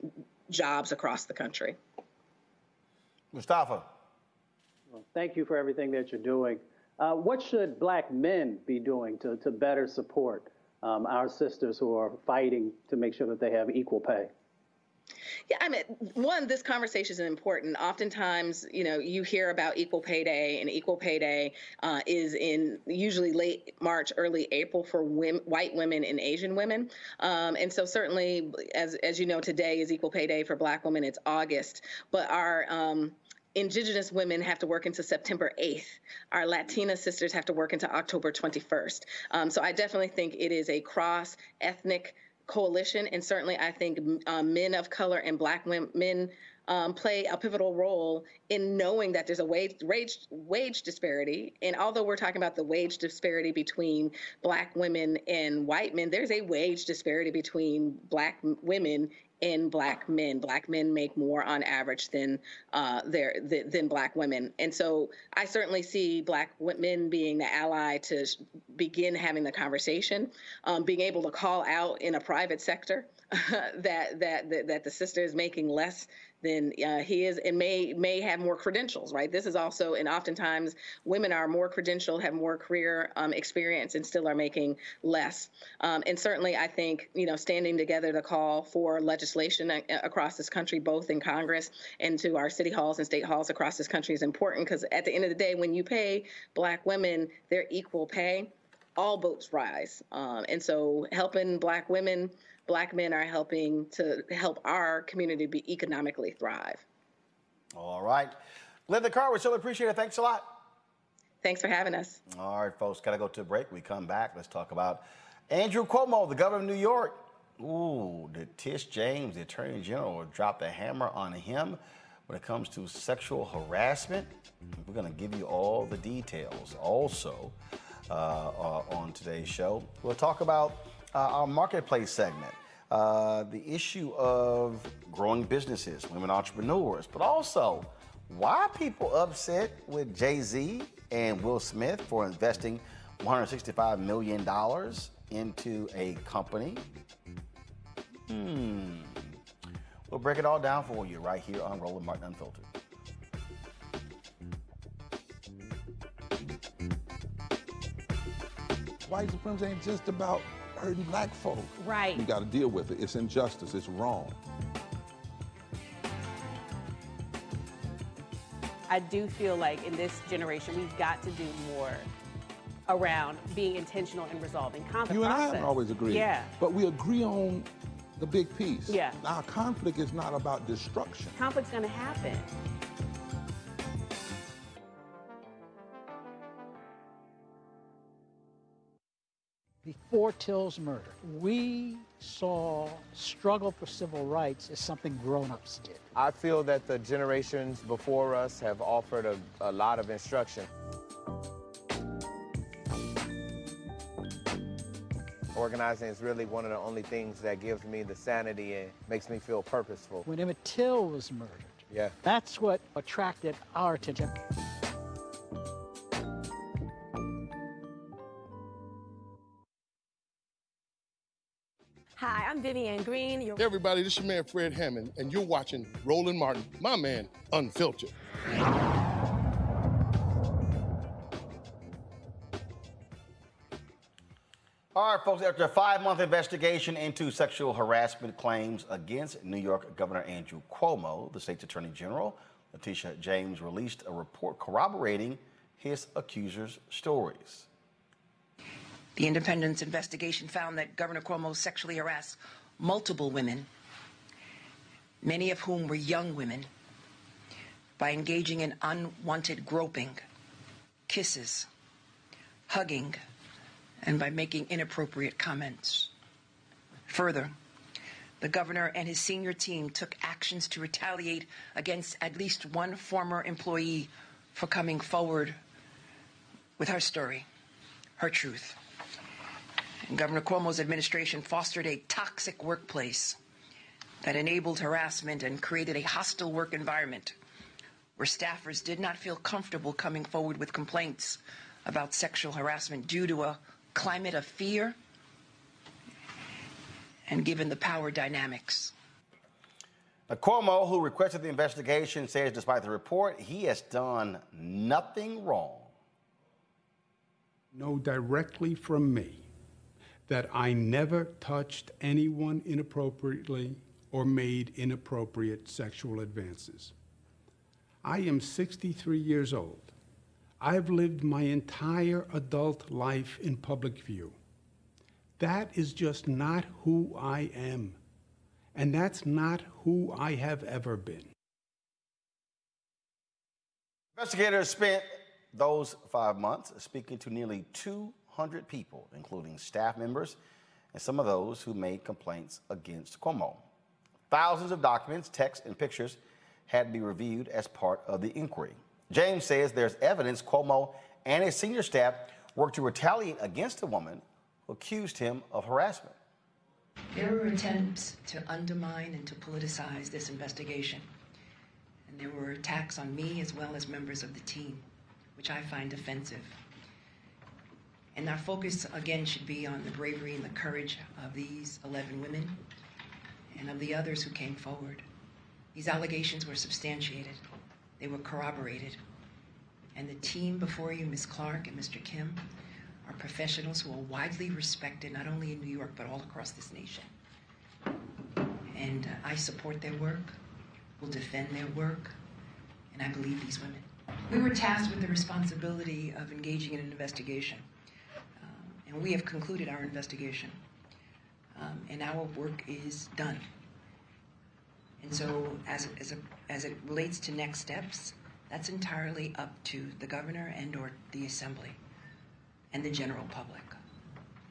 jobs across the country. Mustafa. Well, thank you for everything that you're doing. Uh, what should black men be doing to, to better support um, our sisters who are fighting to make sure that they have equal pay? Yeah, I mean, one, this conversation is important. Oftentimes, you know, you hear about equal pay day, and equal pay day uh, is in usually late March, early April for women, white women and Asian women. Um, and so, certainly, as as you know, today is equal pay day for Black women. It's August, but our um, Indigenous women have to work into September 8th. Our Latina sisters have to work into October 21st. Um, so I definitely think it is a cross ethnic coalition. And certainly I think um, men of color and black women um, play a pivotal role in knowing that there's a wage, wage wage disparity. And although we're talking about the wage disparity between black women and white men, there's a wage disparity between black women in black men. Black men make more on average than uh, their than, than black women, and so I certainly see black men being the ally to begin having the conversation, um, being able to call out in a private sector that, that that that the sister is making less than uh, he is and may may have more credentials right? This is also and oftentimes women are more credentialed have more career um, experience and still are making less. Um, and certainly i think you know standing together to call for legislation a- across this country both in congress and to our city halls and state halls across this country is important because at the end of the day when you pay black women their equal pay all boats rise. Um, and so helping black women black men are helping to help our community be economically thrive. All right. Glynda Carr, we still appreciate it. Thanks a lot. Thanks for having us. All right, folks, got to go to a break. We come back. Let's talk about Andrew Cuomo, the governor of New York. Ooh, did Tish James, the attorney general, drop the hammer on him when it comes to sexual harassment? We're going to give you all the details also uh, uh, on today's show. We'll talk about our marketplace segment uh, the issue of growing businesses, women entrepreneurs, but also why people upset with Jay Z and Will Smith for investing $165 million into a company. Hmm. We'll break it all down for you right here on Roland Martin Unfiltered. White supremacy ain't just about hurting black folk. Right. We got to deal with it. It's injustice. It's wrong. I do feel like in this generation, we've got to do more around being intentional in resolving conflict. You and process. I haven't always agreed. Yeah. But we agree on the big piece. Yeah. Now, conflict is not about destruction. Conflict's going to happen. Before Till's murder, we saw struggle for civil rights as something grown-ups did. I feel that the generations before us have offered a, a lot of instruction. Organizing is really one of the only things that gives me the sanity and makes me feel purposeful. When Emmett Till was murdered, Yeah. that's what attracted our attention. I'm Vivian Green. You're Hey everybody, this is your man Fred Hammond, and you're watching Roland Martin, my man, Unfiltered. All right, folks, after a five month investigation into sexual harassment claims against New York Governor Andrew Cuomo, the state's attorney general, Letitia James, released a report corroborating his accusers' stories. The Independence investigation found that Governor Cuomo sexually harassed multiple women, many of whom were young women, by engaging in unwanted groping, kisses, hugging, and by making inappropriate comments. Further, the governor and his senior team took actions to retaliate against at least one former employee for coming forward with her story, her truth. And Governor Cuomo's administration fostered a toxic workplace that enabled harassment and created a hostile work environment where staffers did not feel comfortable coming forward with complaints about sexual harassment due to a climate of fear and given the power dynamics. Now, Cuomo, who requested the investigation, says despite the report, he has done nothing wrong. No, directly from me that I never touched anyone inappropriately or made inappropriate sexual advances. I am 63 years old. I've lived my entire adult life in public view. That is just not who I am. And that's not who I have ever been. Investigators spent those five months speaking to nearly 200 people, including staff members and some of those who made complaints against Cuomo. Thousands of documents, texts, and pictures had to be reviewed as part of the inquiry. James says there's evidence Cuomo and his senior staff worked to retaliate against a woman who accused him of harassment. There were attempts to undermine and to politicize this investigation. And there were attacks on me as well as members of the team, which I find offensive. And our focus, again, should be on the bravery and the courage of these 11 women and of the others who came forward. These allegations were substantiated, they were corroborated. And the team before you, Ms. Clark and Mr. Kim, are professionals who are widely respected not only in New York but all across this nation. And uh, I support their work, will defend their work, and I believe these women. We were tasked with the responsibility of engaging in an investigation, and we have concluded our investigation, um, and our work is done. And so, as, as, a, as it relates to next steps, that's entirely up to the governor and or the assembly and the general public.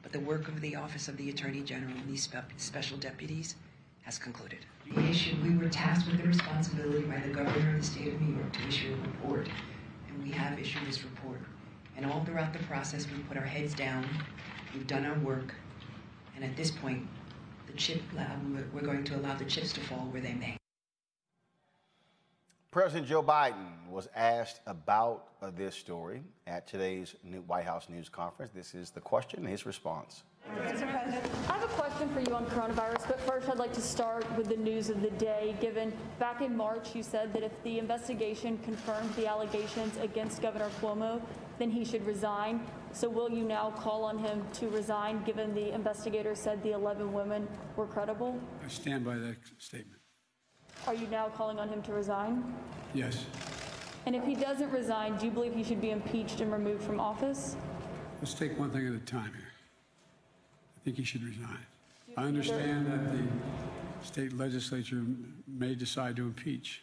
But the work of the Office of the Attorney General and these spe- special deputies has concluded. We issued, we were tasked with the responsibility by the governor of the state of New York to issue a report, and we have issued this report. And all throughout the process, we put our heads down, we've done our work, and at this point, the chip, we're going to allow the chips to fall where they may. President Joe Biden was asked about uh, this story at today's new White House news conference. This is the question and his response. Mr. President, I have a question for you on coronavirus, but first I'd like to start with the news of the day. Given back in March, you said that if the investigation confirmed the allegations against Governor Cuomo, then he should resign. So will you now call on him to resign, given the investigator said the 11 women were credible? I stand by that statement. Are you now calling on him to resign? Yes. And if he doesn't resign, do you believe he should be impeached and removed from office? Let's take one thing at a time here. I think he should resign. I understand that the state legislature may decide to impeach.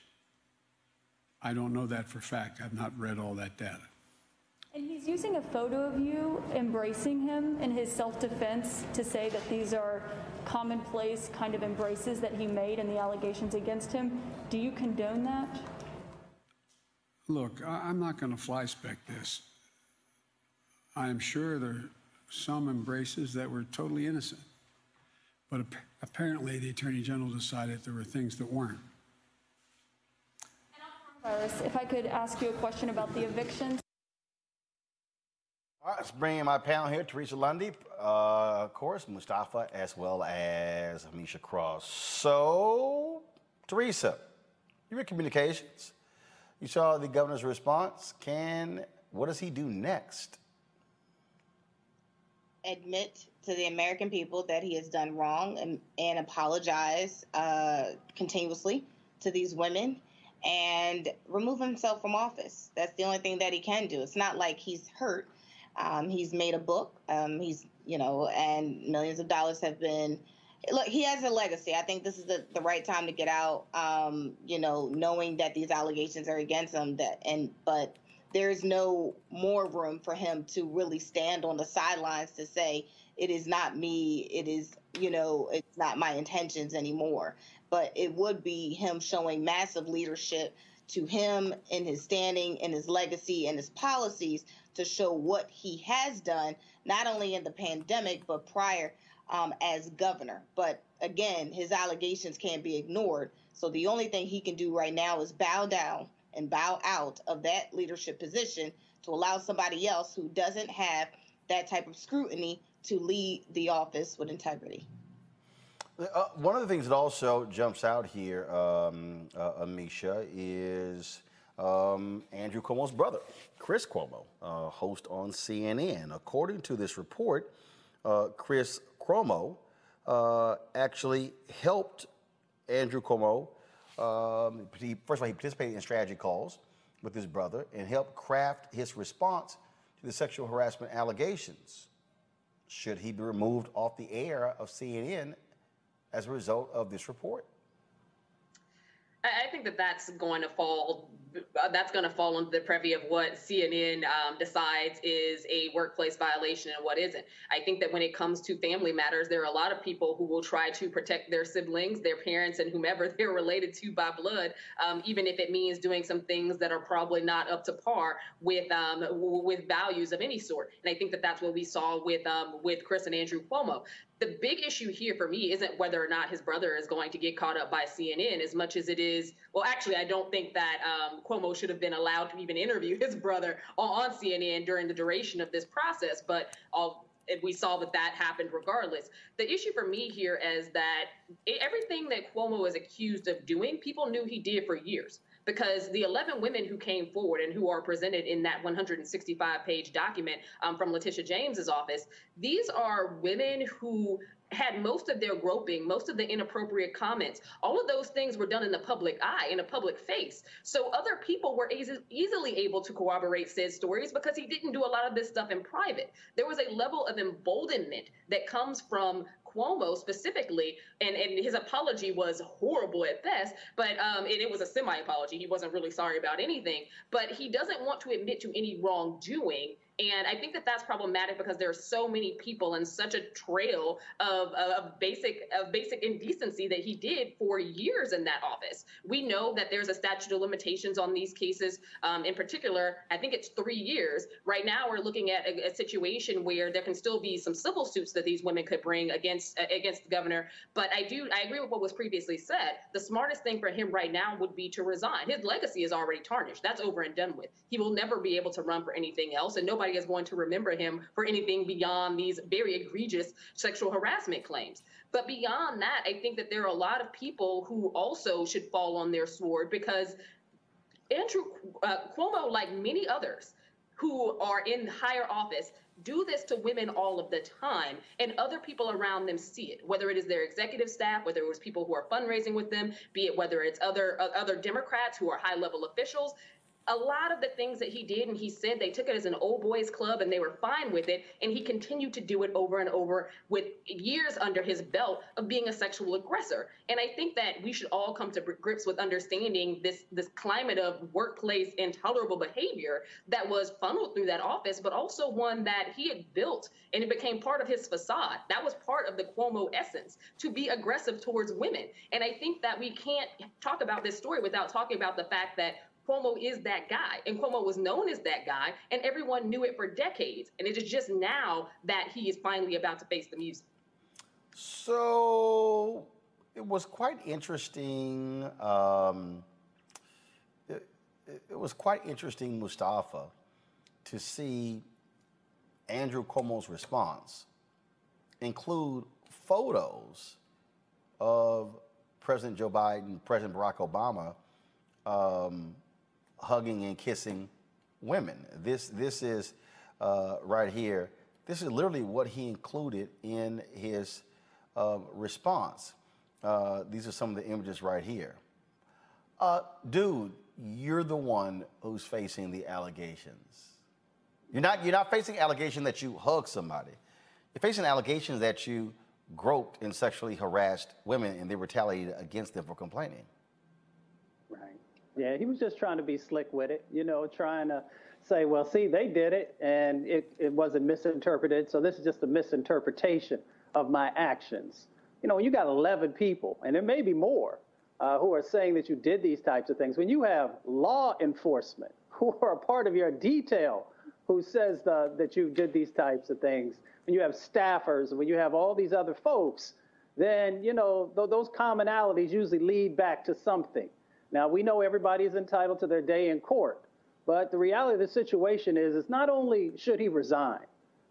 I don't know that for fact. I've not read all that data. And he's using a photo of you embracing him in his self defense to say that these are commonplace kind of embraces that he made and the allegations against him. Do you condone that? Look, I'm not going to fly spec this. I am sure there are some embraces that were totally innocent. But ap- apparently, the Attorney General decided there were things that weren't. If I could ask you a question about the evictions. All right, let's bring in my panel here, Teresa Lundy, uh, of course, Mustafa, as well as Amisha Cross. So, Teresa, you're in communications. You saw the governor's response. Can what does he do next? admit to the American people that he has done wrong and, and apologize uh, continuously to these women and remove himself from office. That's the only thing that he can do. It's not like he's hurt. Um, he's made a book. Um, he's, you know, and millions of dollars have been. Look, he has a legacy. I think this is the, the right time to get out. Um, you know, knowing that these allegations are against him. That and but there's no more room for him to really stand on the sidelines to say it is not me it is you know it's not my intentions anymore but it would be him showing massive leadership to him in his standing and his legacy and his policies to show what he has done not only in the pandemic but prior um, as governor but again his allegations can't be ignored so the only thing he can do right now is bow down and bow out of that leadership position to allow somebody else who doesn't have that type of scrutiny to lead the office with integrity. Uh, one of the things that also jumps out here, um, uh, Amisha, is um, Andrew Cuomo's brother, Chris Cuomo, uh, host on CNN. According to this report, uh, Chris Cuomo uh, actually helped Andrew Cuomo. Um, he, first of all, he participated in strategy calls with his brother and helped craft his response to the sexual harassment allegations. Should he be removed off the air of CNN as a result of this report? I think that that's going to fall. That's going to fall under the privy of what CNN um, decides is a workplace violation and what isn't. I think that when it comes to family matters, there are a lot of people who will try to protect their siblings, their parents, and whomever they're related to by blood, um, even if it means doing some things that are probably not up to par with um, with values of any sort. And I think that that's what we saw with um, with Chris and Andrew Cuomo the big issue here for me isn't whether or not his brother is going to get caught up by CNN as much as it is. Well, actually, I don't think that um, Cuomo should have been allowed to even interview his brother on, on CNN during the duration of this process. But all we saw that that happened regardless. The issue for me here is that everything that Cuomo is accused of doing, people knew he did for years because the 11 women who came forward and who are presented in that 165 page document um, from Letitia James's office, these are women who had most of their groping, most of the inappropriate comments, all of those things were done in the public eye, in a public face. So other people were easy, easily able to corroborate said stories because he didn't do a lot of this stuff in private. There was a level of emboldenment that comes from Cuomo specifically, and, and his apology was horrible at best, but um, and it was a semi apology. He wasn't really sorry about anything, but he doesn't want to admit to any wrongdoing. And I think that that's problematic because there are so many people and such a trail of, of basic of basic indecency that he did for years in that office. We know that there's a statute of limitations on these cases. Um, in particular, I think it's three years. Right now, we're looking at a, a, situation where there can still be some civil suits that these women could bring against uh, against the governor. But I do I agree with what was previously said. The smartest thing for him right now would be to resign. His legacy is already tarnished. That's over and done with. He will never be able to run for anything else, and nobody nobody is going to remember him for anything beyond these very egregious sexual harassment claims. But beyond that, I think that there are a lot of people who also should fall on their sword because Andrew uh, Cuomo, like many others who are in higher office, do this to women all of the time and other people around them see it whether it is their executive staff whether it was people who are fundraising with them be it whether it's other uh, other democrats who are high level officials a lot of the things that he did and he said they took it as an old boys club and they were fine with it and he continued to do it over and over with years under his belt of being a sexual aggressor. And i think that we should all come to grips with understanding this this climate of workplace intolerable behavior that was funneled through that office but also one that he had built and it became part of his facade. That was part of the cuomo essence to be aggressive towards women. And i think that we can't talk about this story without talking about the fact that Cuomo is that guy. And Cuomo was known as that guy, and everyone knew it for decades. And it is just now that he is finally about to face the music. So it was quite interesting. Um, it, it was quite interesting, Mustafa, to see Andrew Cuomo's response include photos of President Joe Biden, President Barack Obama, um, hugging and kissing women. This, this is uh, right here. This is literally what he included in his uh, response. Uh, these are some of the images right here. Uh, dude, you're the one who's facing the allegations. You're not, you're not facing allegation that you hugged somebody. You're facing allegations that you groped and sexually harassed women and they retaliated against them for complaining. Yeah, he was just trying to be slick with it, you know, trying to say, well, see, they did it and it, it wasn't misinterpreted. So this is just a misinterpretation of my actions. You know, when you got 11 people, and there may be more, uh, who are saying that you did these types of things, when you have law enforcement who are a part of your detail who says the, that you did these types of things, when you have staffers, when you have all these other folks, then, you know, th- those commonalities usually lead back to something. Now, we know everybody is entitled to their day in court, but the reality of the situation is, is not only should he resign,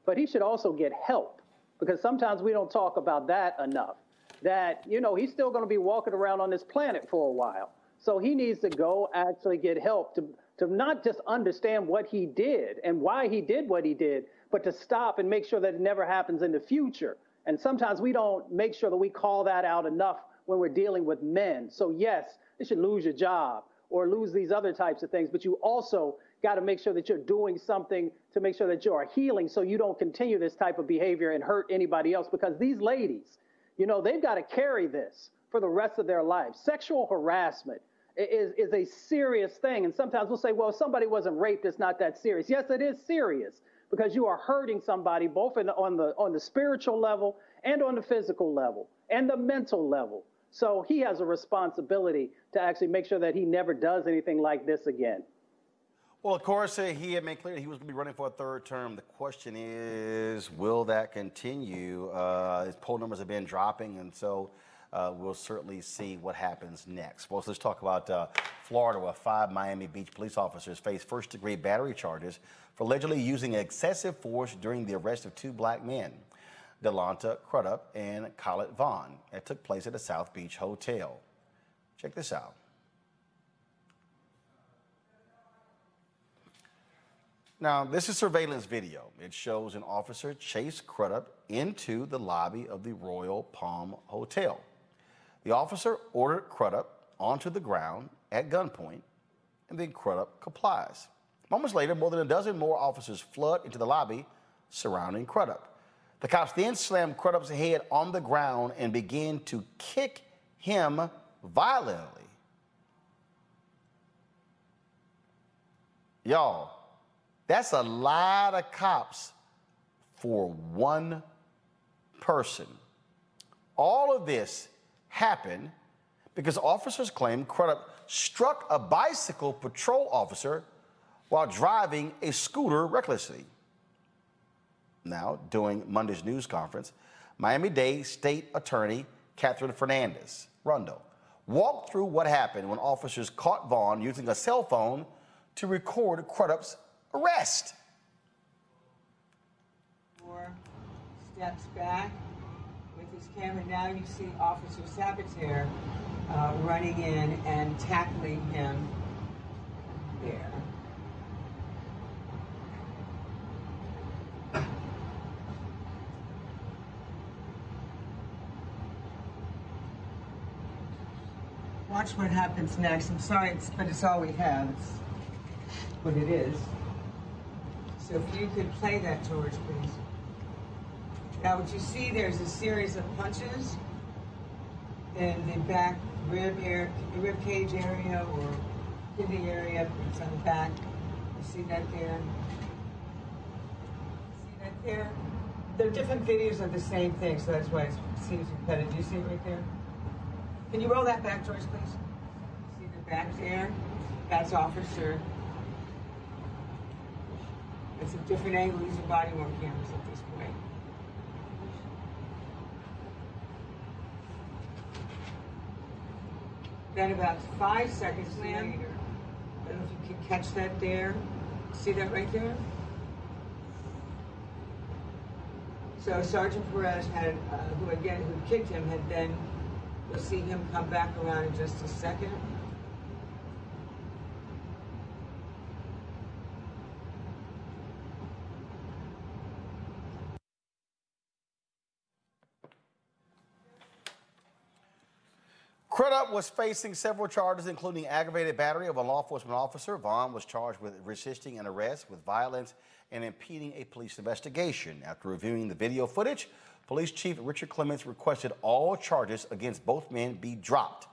but he should also get help because sometimes we don't talk about that enough. That, you know, he's still going to be walking around on this planet for a while. So he needs to go actually get help to, to not just understand what he did and why he did what he did, but to stop and make sure that it never happens in the future. And sometimes we don't make sure that we call that out enough when we're dealing with men. So, yes, they should lose your job or lose these other types of things. But you also got to make sure that you're doing something to make sure that you are healing so you don't continue this type of behavior and hurt anybody else. Because these ladies, you know, they've got to carry this for the rest of their lives. Sexual harassment is, is a serious thing. And sometimes we'll say, well, if somebody wasn't raped, it's not that serious. Yes, it is serious because you are hurting somebody both the, on, the, on the spiritual level and on the physical level and the mental level. So he has a responsibility to actually make sure that he never does anything like this again. Well, of course, uh, he had made clear he was going to be running for a third term. The question is, will that continue? Uh, his poll numbers have been dropping, and so uh, we'll certainly see what happens next. Well, so let's talk about uh, Florida, where five Miami Beach police officers face first degree battery charges for allegedly using excessive force during the arrest of two black men, Delonta Crudup and Khalid Vaughn. It took place at the South Beach hotel. Check this out. Now, this is surveillance video. It shows an officer chase Crudup into the lobby of the Royal Palm Hotel. The officer ordered Crudup onto the ground at gunpoint, and then Crudup complies. Moments later, more than a dozen more officers flood into the lobby surrounding Crudup. The cops then slam Crudup's head on the ground and begin to kick him violently. Y'all, that's a lot of cops for one person. All of this happened because officers claim Crudup struck a bicycle patrol officer while driving a scooter recklessly. Now, during Monday's news conference, Miami Dade State Attorney Katherine Fernandez Rundle walked through what happened when officers caught Vaughn using a cell phone to record Crudup's arrest. Four steps back with his camera. Now you see Officer Sabater uh, running in and tackling him there. Watch what happens next. I'm sorry, it's, but it's all we have. It's what it is. So if you could play that, George, please. Now, what you see, there's a series of punches in the back rib, air, rib cage area or kidney area. It's on the back. You see that there? See that there? Are different videos of the same thing, so that's why it seems repetitive. Do you see it right there? Can you roll that back, George, please? See the back there? That's Officer it's a different angle using body worn cameras at this point. Then about five seconds later, I don't know if you can catch that there. See that right there? So Sergeant Perez had, uh, who again, who kicked him, had then, you'll see him come back around in just a second. Crudup was facing several charges, including aggravated battery of a law enforcement officer. Vaughn was charged with resisting an arrest with violence and impeding a police investigation. After reviewing the video footage, Police Chief Richard Clements requested all charges against both men be dropped.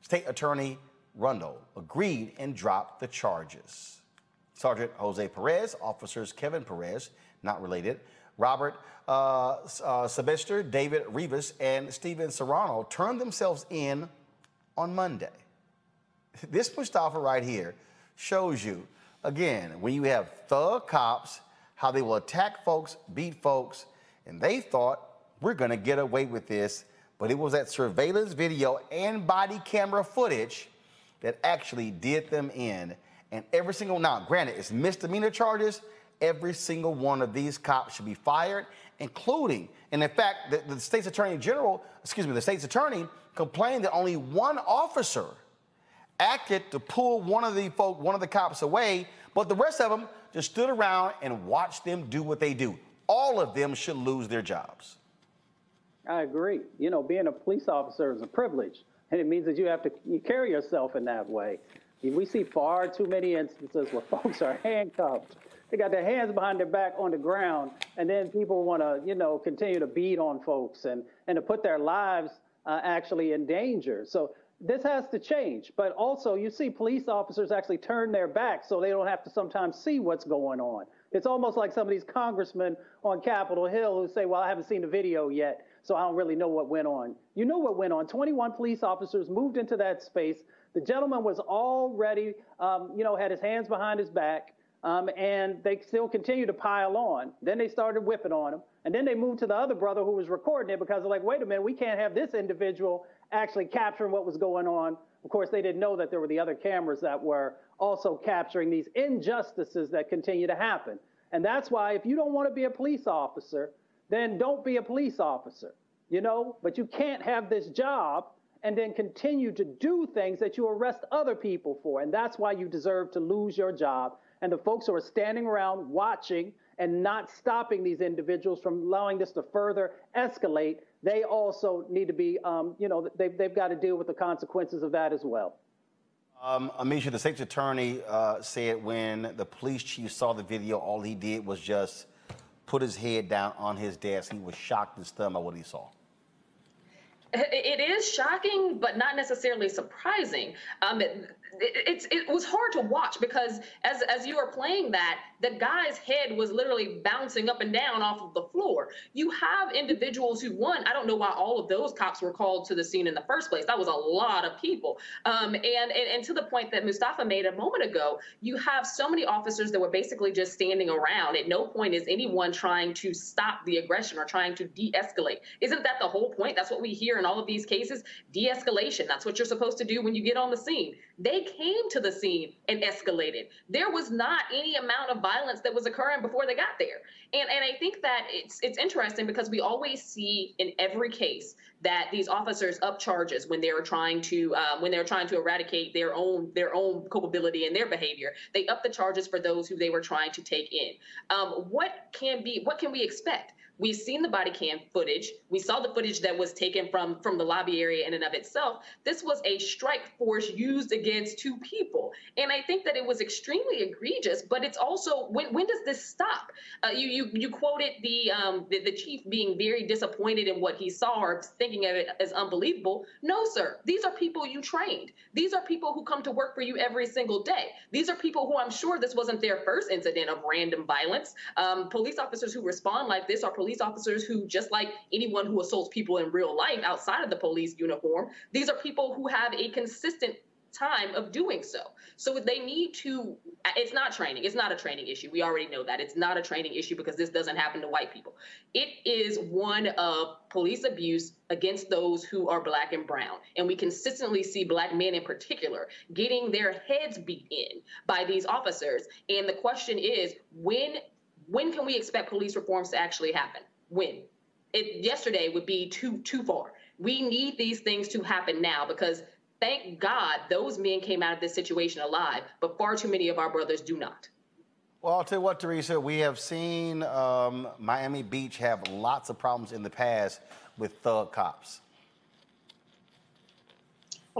State Attorney Rundle agreed and dropped the charges. Sergeant Jose Perez, officers Kevin Perez, not related, Robert uh, uh, David Rivas, and Steven Serrano turned themselves in on Monday. This Mustafa right here shows you, again, when you have thug cops, how they will attack folks, beat folks, and they thought we're going to get away with this, but it was that surveillance video and body camera footage that actually did them in. And every single, now, granted, it's misdemeanor charges. Every single one of these cops should be fired, including, and in fact, the, the state's attorney general, excuse me, the state's attorney complained that only one officer acted to pull one of the folk, one of the cops away, but the rest of them just stood around and watched them do what they do. All of them should lose their jobs. I agree. You know, being a police officer is a privilege, and it means that you have to you carry yourself in that way. We see far too many instances where folks are handcuffed. They got their hands behind their back on the ground, and then people want to, you know, continue to beat on folks and, and to put their lives uh, actually in danger. So this has to change. But also, you see police officers actually turn their back so they don't have to sometimes see what's going on. It's almost like some of these congressmen on Capitol Hill who say, Well, I haven't seen the video yet, so I don't really know what went on. You know what went on. 21 police officers moved into that space. The gentleman was already, um, you know, had his hands behind his back. Um, and they still continue to pile on. Then they started whipping on him. And then they moved to the other brother who was recording it because they're like, wait a minute, we can't have this individual actually capturing what was going on. Of course, they didn't know that there were the other cameras that were also capturing these injustices that continue to happen. And that's why if you don't want to be a police officer, then don't be a police officer, you know? But you can't have this job and then continue to do things that you arrest other people for. And that's why you deserve to lose your job. And the folks who are standing around watching and not stopping these individuals from allowing this to further escalate, they also need to be, um, you know, they've, they've got to deal with the consequences of that as well. Um, Amisha, the state's attorney uh, said when the police chief saw the video, all he did was just put his head down on his desk. He was shocked and stunned by what he saw. It is shocking, but not necessarily surprising. Um, it, it's it was hard to watch because as as you were playing that, the guy's head was literally bouncing up and down off of the floor. You have individuals who won. I don't know why all of those cops were called to the scene in the first place. That was a lot of people. Um, and, and and to the point that Mustafa made a moment ago, you have so many officers that were basically just standing around. At no point is anyone trying to stop the aggression or trying to de-escalate. Isn't that the whole point? That's what we hear in all of these cases. De-escalation. That's what you're supposed to do when you get on the scene. They came to the scene and escalated. There was not any amount of violence that was occurring before they got there. And and I think that it's it's interesting because we always see in every case that these officers up charges when they're trying to um, when they're trying to eradicate their own their own culpability and their behavior. They up the charges for those who they were trying to take in. Um, what can be what can we expect? We've seen the body cam footage. We saw the footage that was taken from from the lobby area in and of itself. This was a strike force used against two people, and I think that it was extremely egregious. But it's also when when does this stop? Uh, you you you quoted the, um, the the chief being very disappointed in what he saw or thinking of it as unbelievable. No, sir. These are people you trained. These are people who come to work for you every single day. These are people who I'm sure this wasn't their first incident of random violence. Um, police officers who respond like this are police police officers who, just like anyone who assaults people in real life outside of the police uniform, these are people who have a consistent time of doing so. So they need to, it's not training. It's not a training issue. We already know that. It's not a training issue because this doesn't happen to white people. It is one of police abuse against those who are black and brown. And we consistently see black men in particular getting their heads beat in by these officers. And the question is when when can we expect police reforms to actually happen? When? It yesterday would be too too far. We need these things to happen now because thank God those men came out of this situation alive, but far too many of our brothers do not. Well, I'll tell you what, Teresa, we have seen um, Miami Beach have lots of problems in the past with thug cops.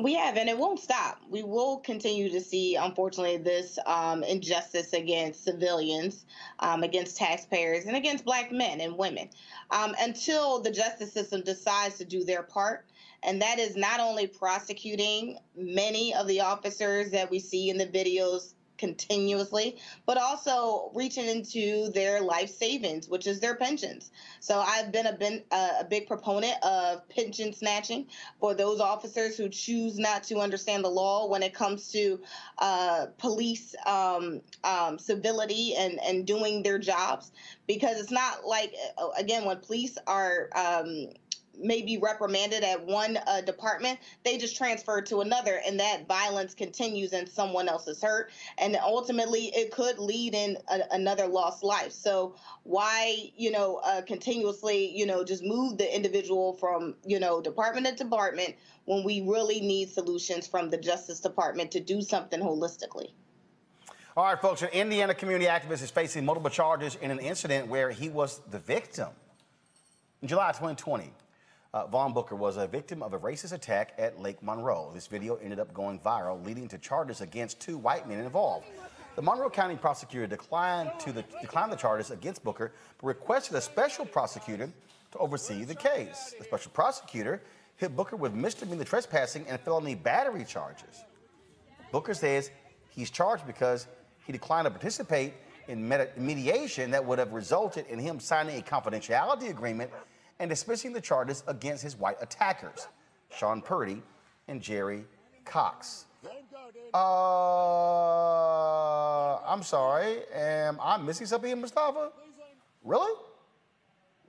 We have, and it won't stop. We will continue to see, unfortunately, this um, injustice against civilians, um, against taxpayers, and against black men and women um, until the justice system decides to do their part. And that is not only prosecuting many of the officers that we see in the videos continuously, but also reaching into their life savings, which is their pensions. So I've been a, been a, big proponent of pension snatching for those officers who choose not to understand the law when it comes to uh, police um, um, civility and, and doing their jobs. Because it's not like, uh, again, when police are um, may be reprimanded at one uh, department, they just transfer to another, and that violence continues and someone else is hurt. And ultimately, it could lead in a, another lost life. So, why, you know, uh, continuously, you know, just move the individual from, you know, department to department when we really need solutions from the Justice Department to do something holistically? All right, folks, an Indiana community activist is facing multiple charges in an incident where he was the victim. In July 2020, uh, Vauhxx Booker was a victim of a racist attack at Lake Monroe. This video ended up going viral, leading to charges against two white men involved. The Monroe County prosecutor declined to the, declined the charges against Booker, but requested a special prosecutor to oversee the case. The special prosecutor hit Booker with misdemeanor trespassing and felony battery charges. Booker says he's charged because he declined to participate in mediation that would have resulted in him signing a confidentiality agreement and dismissing the charges against his white attackers, Sean Purdy and Jerry Cox. Uh, I'm sorry. Am I missing something, Mustafa? Really?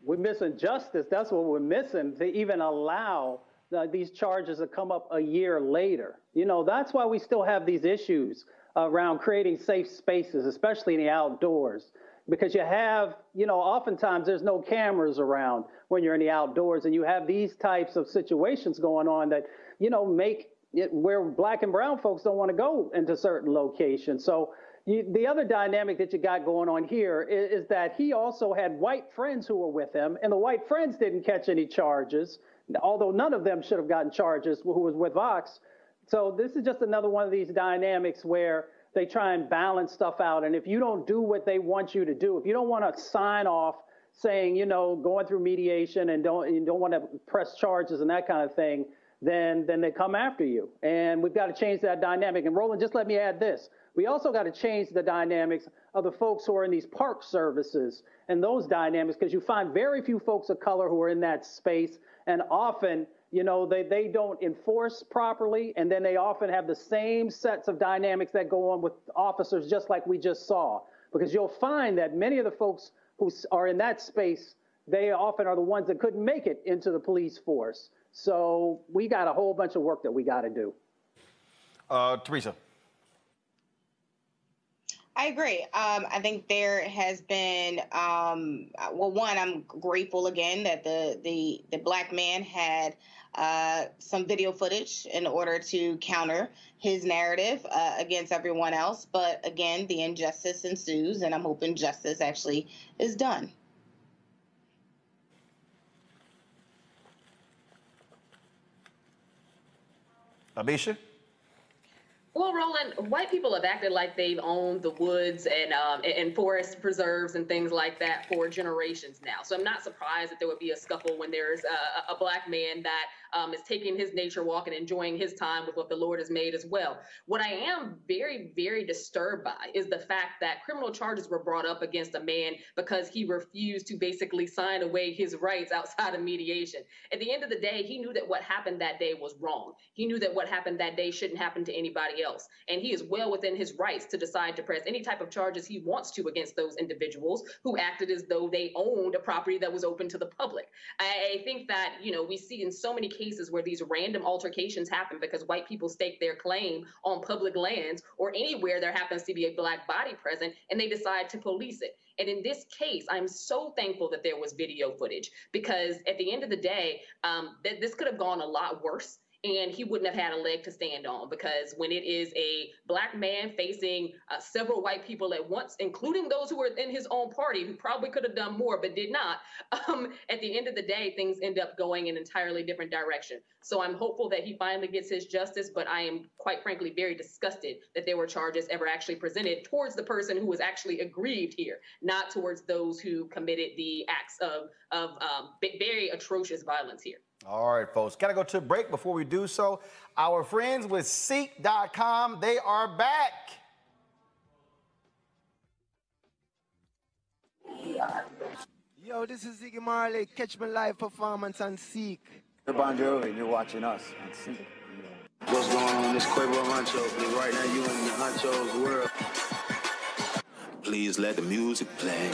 We're missing justice. That's what we're missing to even allow uh, these charges to come up a year later. You know, that's why we still have these issues around creating safe spaces, especially in the outdoors. Because you have, you know, oftentimes there's no cameras around when you're in the outdoors, and you have these types of situations going on that, you know, make it where black and brown folks don't want to go into certain locations. So you, the other dynamic that you got going on here is, is, that he also had white friends who were with him, and the white friends didn't catch any charges, although none of them should have gotten charges who was with Vauhxx. So this is just another one of these dynamics where they try and balance stuff out. And if you don't do what they want you to do, if you don't want to sign off saying, you know, going through mediation and don't you don't want to press charges and that kind of thing, then then they come after you. And we've got to change that dynamic. And Roland, just let me add this. We also got to change the dynamics of the folks who are in these park services and those dynamics because you find very few folks of color who are in that space and often you know they, they don't enforce properly and then they often have the same sets of dynamics that go on with officers just like we just saw because you'll find that many of the folks who are in that space they often are the ones that couldn't make it into the police force so we got a whole bunch of work that we got to do. Uh, Teresa. I agree. Um, I think there has been, um, well, one, I'm grateful again that the the the black man had uh, some video footage in order to counter his narrative uh, against everyone else. But again, the injustice ensues, and I'm hoping justice actually is done. Amisha? Well, Roland, white people have acted like they've owned the woods and um, and forest preserves and things like that for generations now. So I'm not surprised that there would be a scuffle when there's a, a black man that um, is taking his nature walk and enjoying his time with what the Lord has made as well. What I am very, very disturbed by is the fact that criminal charges were brought up against a man because he refused to basically sign away his rights outside of mediation. At the end of the day, he knew that what happened that day was wrong. He knew that what happened that day shouldn't happen to anybody else. And he is well within his rights to decide to press any type of charges he wants to against those individuals who acted as though they owned a property that was open to the public. I, I think that, you know, we see in so many cases where these random altercations happen because white people stake their claim on public lands or anywhere there happens to be a black body present and they decide to police it. And in this case, I'm so thankful that there was video footage because at the end of the day, um, th- this could have gone a lot worse and he wouldn't have had a leg to stand on because when it is a black man facing uh, several white people at once, including those who were in his own party who probably could have done more but did not, um, at the end of the day, things end up going in an entirely different direction. So I'm hopeful that he finally gets his justice, but I am quite frankly very disgusted that there were charges ever actually presented towards the person who was actually aggrieved here, not towards those who committed the acts of, of um, very atrocious violence here. All right, folks. Got to go to a break before we do so. Our friends with CEEK.com, they are back. Yo, this is Ziggy Marley. Catch my live performance on CEEK. You're Bon Jovi, and you're watching us on CEEK. What's going on? This Quavo Huncho. Right now, you in the Huncho's world. Please let the music play.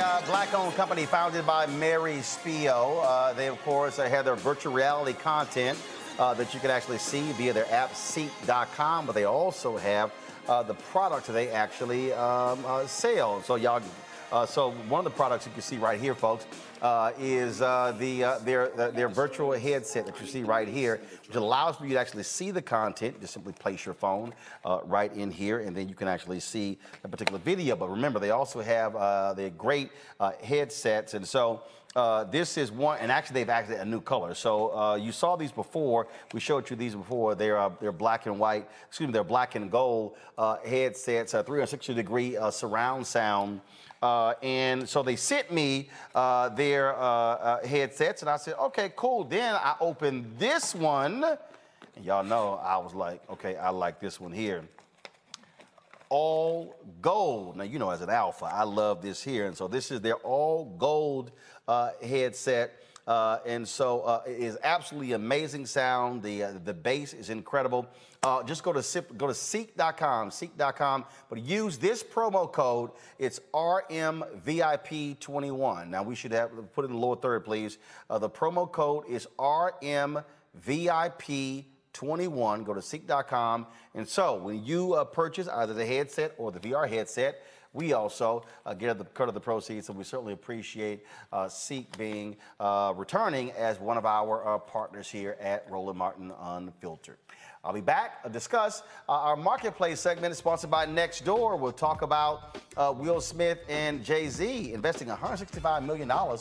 Uh, black-owned company founded by Mary Spio. Uh, they, of course, have their virtual reality content uh, that you can actually see via their app, CEEK.com, but they also have uh, the product they actually um, uh, sell. So y'all, uh, so one of the products you can see right here, folks, uh, is uh, the uh, their their virtual headset that you see right here, which allows for you to actually see the content. Just simply place your phone uh, right in here, and then you can actually see a particular video. But remember, they also have uh, the great headsets, and so. Uh, this is one, and actually they've added a new color. So uh, you saw these before. We showed you these before. They're uh, they're black and white. Excuse me, they're black and gold headsets, 360 degree surround sound. Uh, and so they sent me uh, their uh, uh, headsets, and I said, okay, cool. Then I opened this one, and y'all know I was like, okay, I like this one here. All gold. Now, you know, as an alpha, I love this here. And so this is their all gold uh, headset. Uh, and so uh, it is absolutely amazing sound. The uh, the bass is incredible. Uh, just go to sip, go to ceek.com, ceek.com, but use this promo code. It's RMVIP21. Now we should have put it in the lower third, please. Uh, the promo code is RMVIP21. Go to ceek.com. And so when you uh, purchase either the headset or the VR headset, we also uh, get the cut of the proceeds, and we certainly appreciate uh, CEEK being uh, returning as one of our uh, partners here at Roland Martin Unfiltered. I'll be back to discuss uh, our marketplace segment is sponsored by Nextdoor. We'll talk about uh, Will Smith and Jay Z investing $165 million uh,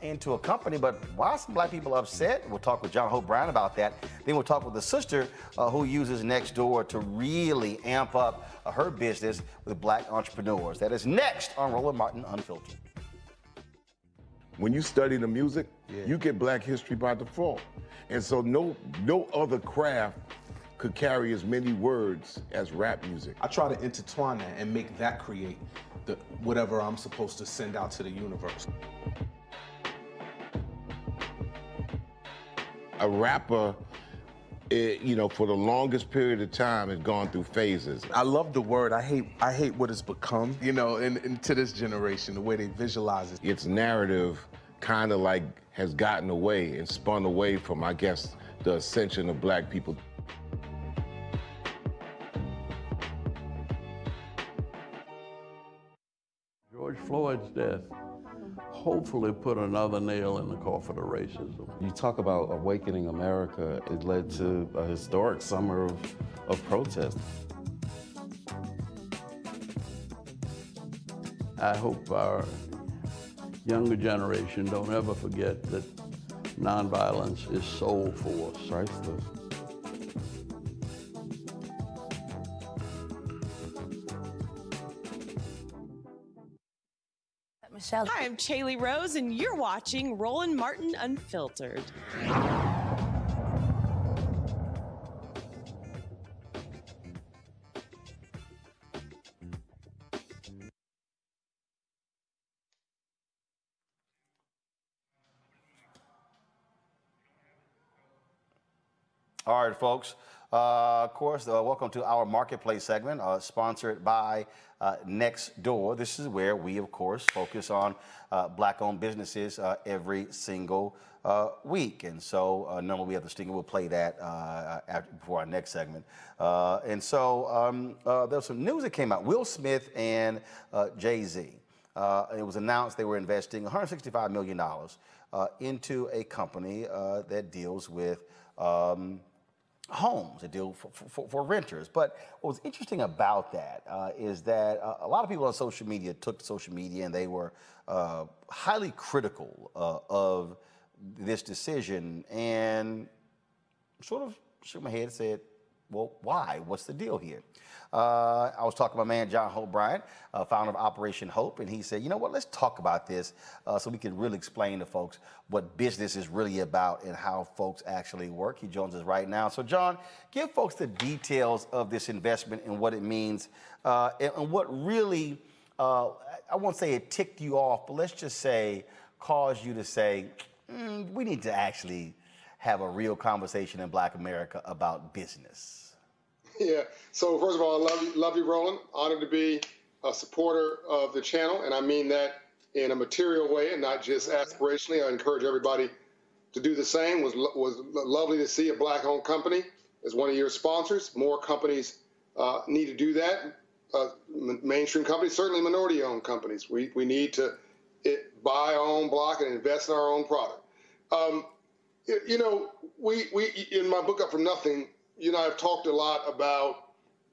into a company. But why are some black people upset? We'll talk with John Hope Bryant about that. Then we'll talk with the sister uh, who uses Nextdoor to really amp up uh, her business with black entrepreneurs. That is next on Roland Martin Unfiltered. When you study the music, you get black history by default. And so no no other craft could carry as many words as rap music. I try to intertwine that and make that create the whatever I'm supposed to send out to the universe. A rapper, eh, you know, for the longest period of time has gone through phases. I love the word. I hate I hate what it's become, you know, and, and to this generation, the way they visualize it. Its narrative kind of like has gotten away and spun away from, I guess, the ascension of black people. Floyd's death hopefully put another nail in the coffin of racism. You talk about awakening America, it led to a historic summer of, of protest. I hope our younger generation don't ever forget that nonviolence is soul force. Priceless. Michelle. Hi, I'm Chaley Rose, and you're watching Roland Martin Unfiltered. All right, folks. Uh, of course, uh, welcome to our marketplace segment, uh, sponsored by uh, Nextdoor. This is where we, of course, focus on uh, black-owned businesses uh, every single week. And so, normally we have the stinger. We'll play that after, before our next segment. and so, um, there's some news that came out. Will Smith and Jay Z. it was announced they were investing 165 million dollars into a company that deals with. Um, homes, a deal for, for, for, renters. But what was interesting about that uh, is that uh, a lot of people on social media took social media and they were uh, highly critical uh, of this decision and sort of shook my head and said, well, why? What's the deal here? Uh, I was talking to my man John Hope Bryant, uh, founder of Operation Hope, and he said, you know what, let's talk about this uh, so we can really explain to folks what business is really about and how folks actually work. He joins us right now. So, John, give folks the details of this investment and what it means uh, and, and, what really, uh, I won't say it ticked you off, but let's just say caused you to say, mm, we need to actually have a real conversation in Black America about business. Yeah. So first of all, I love you, love you, Roland. Honored to be a supporter of the channel, and I mean that in a material way and not just aspirationally. I encourage everybody to do the same. was was lovely to see a black-owned company as one of your sponsors. More companies uh, need to do that. Uh, mainstream companies, certainly minority-owned companies. We we need to it, buy our own block and invest in our own product. Um, you know, we we in my book Up from Nothing, you know, I've talked a lot about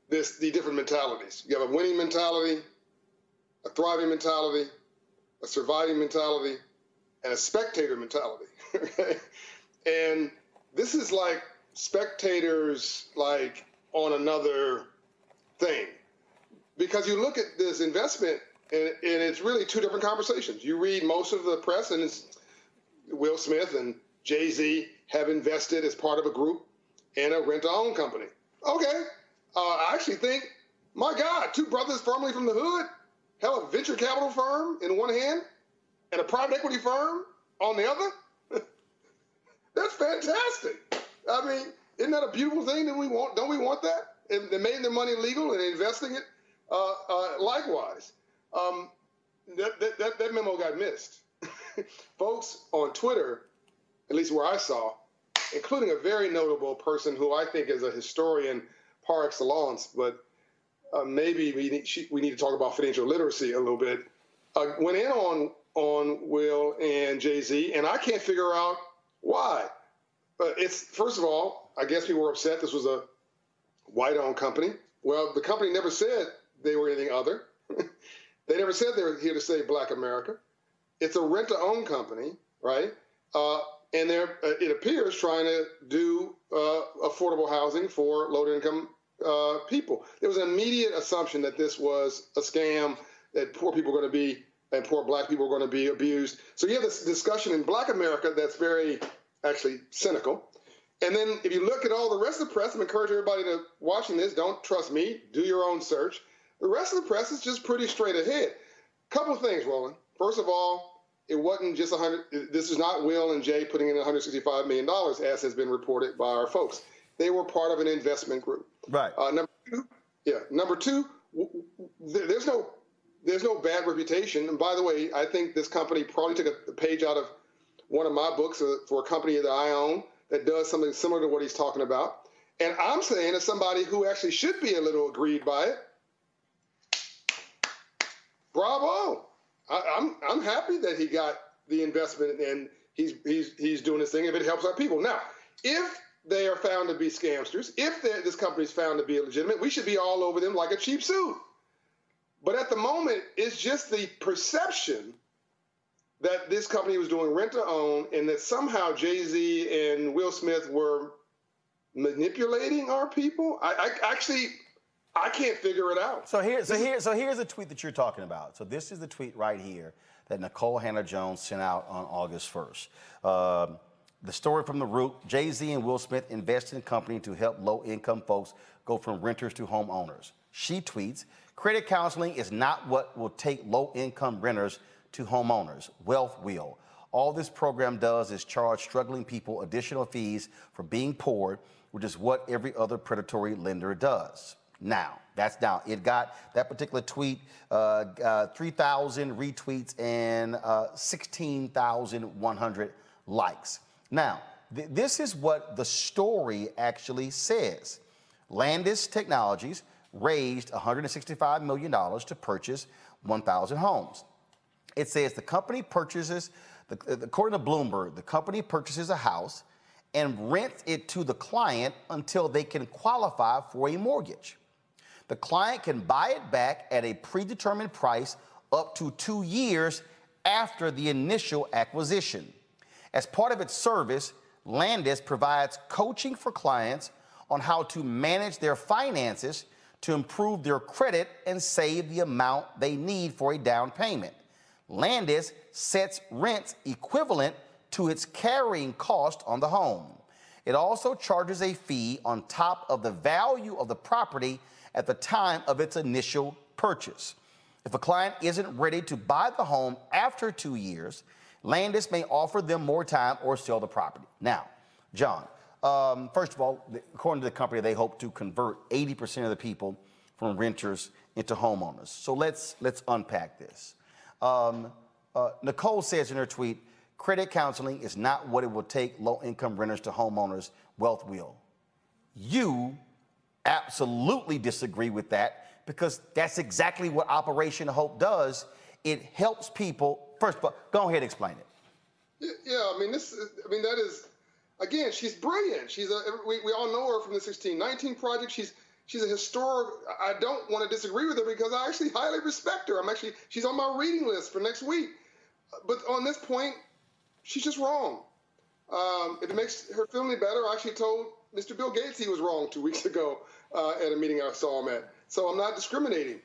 this, the different mentalities. You have a winning mentality, a thriving mentality, a surviving mentality, and a spectator mentality. and this is like spectators like on another thing. Because you look at this investment and, and it's really two different conversations. You read most of the press and it's Will Smith and Jay-Z have invested as part of a group in a rent-to-own company. Okay, uh, I actually think, my God, two brothers formerly from the hood have a venture capital firm in one hand and a private equity firm on the other. That's fantastic. I mean, isn't that a beautiful thing that we want? Don't we want that? And they're making their money legal and investing it uh, uh, likewise. Um, that, that, that memo got missed. Folks on Twitter, at least where I saw, including a very notable person who I think is a historian par excellence, but uh, maybe we need, she, we need to talk about financial literacy a little bit, uh, went in on, on Will and Jay Z, and I can't figure out why. Uh, it's first of all, I guess people were upset. This was a white-owned company. Well, the company never said they were anything other. they never said they were here to save Black America. It's a rent-to-own company, right? Uh, and they're, uh, it appears, trying to do uh, affordable housing for low-income uh, people. There was an immediate assumption that this was a scam, that poor people are going to be and poor black people are going to be abused. So you have this discussion in Black America that's very actually cynical. And then if you look at all the rest of the press, I'm encouraging everybody to watching this. Don't trust me. Do your own search. The rest of the press is just pretty straight ahead. Couple of things, Roland. First of all, it wasn't just 100. This is not Will and Jay putting in 165 million dollars, as has been reported by our folks. They were part of an investment group. Right. Uh, number two, yeah. Number two, w- w- there's no there's no bad reputation. And by the way, I think this company probably took a page out of one of my books uh, for a company that I own that does something similar to what he's talking about. And I'm saying, as somebody who actually should be a little aggrieved by it, bravo. I, I'm I'm happy that he got the investment and he's he's he's doing this thing if it helps our people. Now, if they are found to be scamsters, if this company is found to be illegitimate, we should be all over them like a cheap suit. But at the moment, it's just the perception that this company was doing rent to own and that somehow Jay Z and Will Smith were manipulating our people. I, I actually I can't figure it out. So here, so here, so here's the tweet that you're talking about. So this is the tweet right here that Nikole Hannah-Jones sent out on August 1st. Uh, the story from the root: Jay Z and Will Smith invest in a company to help low-income folks go from renters to homeowners. She tweets: Credit counseling is not what will take low-income renters to homeowners. Wealth will. All this program does is charge struggling people additional fees for being poor, which is what every other predatory lender does. Now, that's down. It got that particular tweet uh, uh, 3,000 retweets and uh, 16,100 likes. Now, th- this is what the story actually says. Landis Technologies raised $165 million to purchase 1,000 homes. It says the company purchases, according to Bloomberg, the company purchases a house and rents it to the client until they can qualify for a mortgage. The client can buy it back at a predetermined price up to two years after the initial acquisition. As part of its service, Landis provides coaching for clients on how to manage their finances to improve their credit and save the amount they need for a down payment. Landis sets rents equivalent to its carrying cost on the home. It also charges a fee on top of the value of the property at the time of its initial purchase. If a client isn't ready to buy the home after two years, Landis may offer them more time or sell the property. Now, John, um, first of all, according to the company, they hope to convert 80% of the people from renters into homeowners. So let's let's unpack this. Um, uh, Nikole says in her tweet, credit counseling is not what it will take low-income renters to homeowners. Wealth will. You absolutely disagree with that because that's exactly what Operation Hope does. It helps people. First, of all, go ahead and explain it. Yeah, I mean this. I mean that is, again, she's brilliant. She's a. We, we all know her from the 1619 project. She's she's a historic. I don't want to disagree with her because I actually highly respect her. I'm actually she's on my reading list for next week. But on this point, she's just wrong. Um, if it makes her any better, I actually told Mr. Bill Gates he was wrong two weeks ago uh, at a meeting I saw him at. So I'm not discriminating.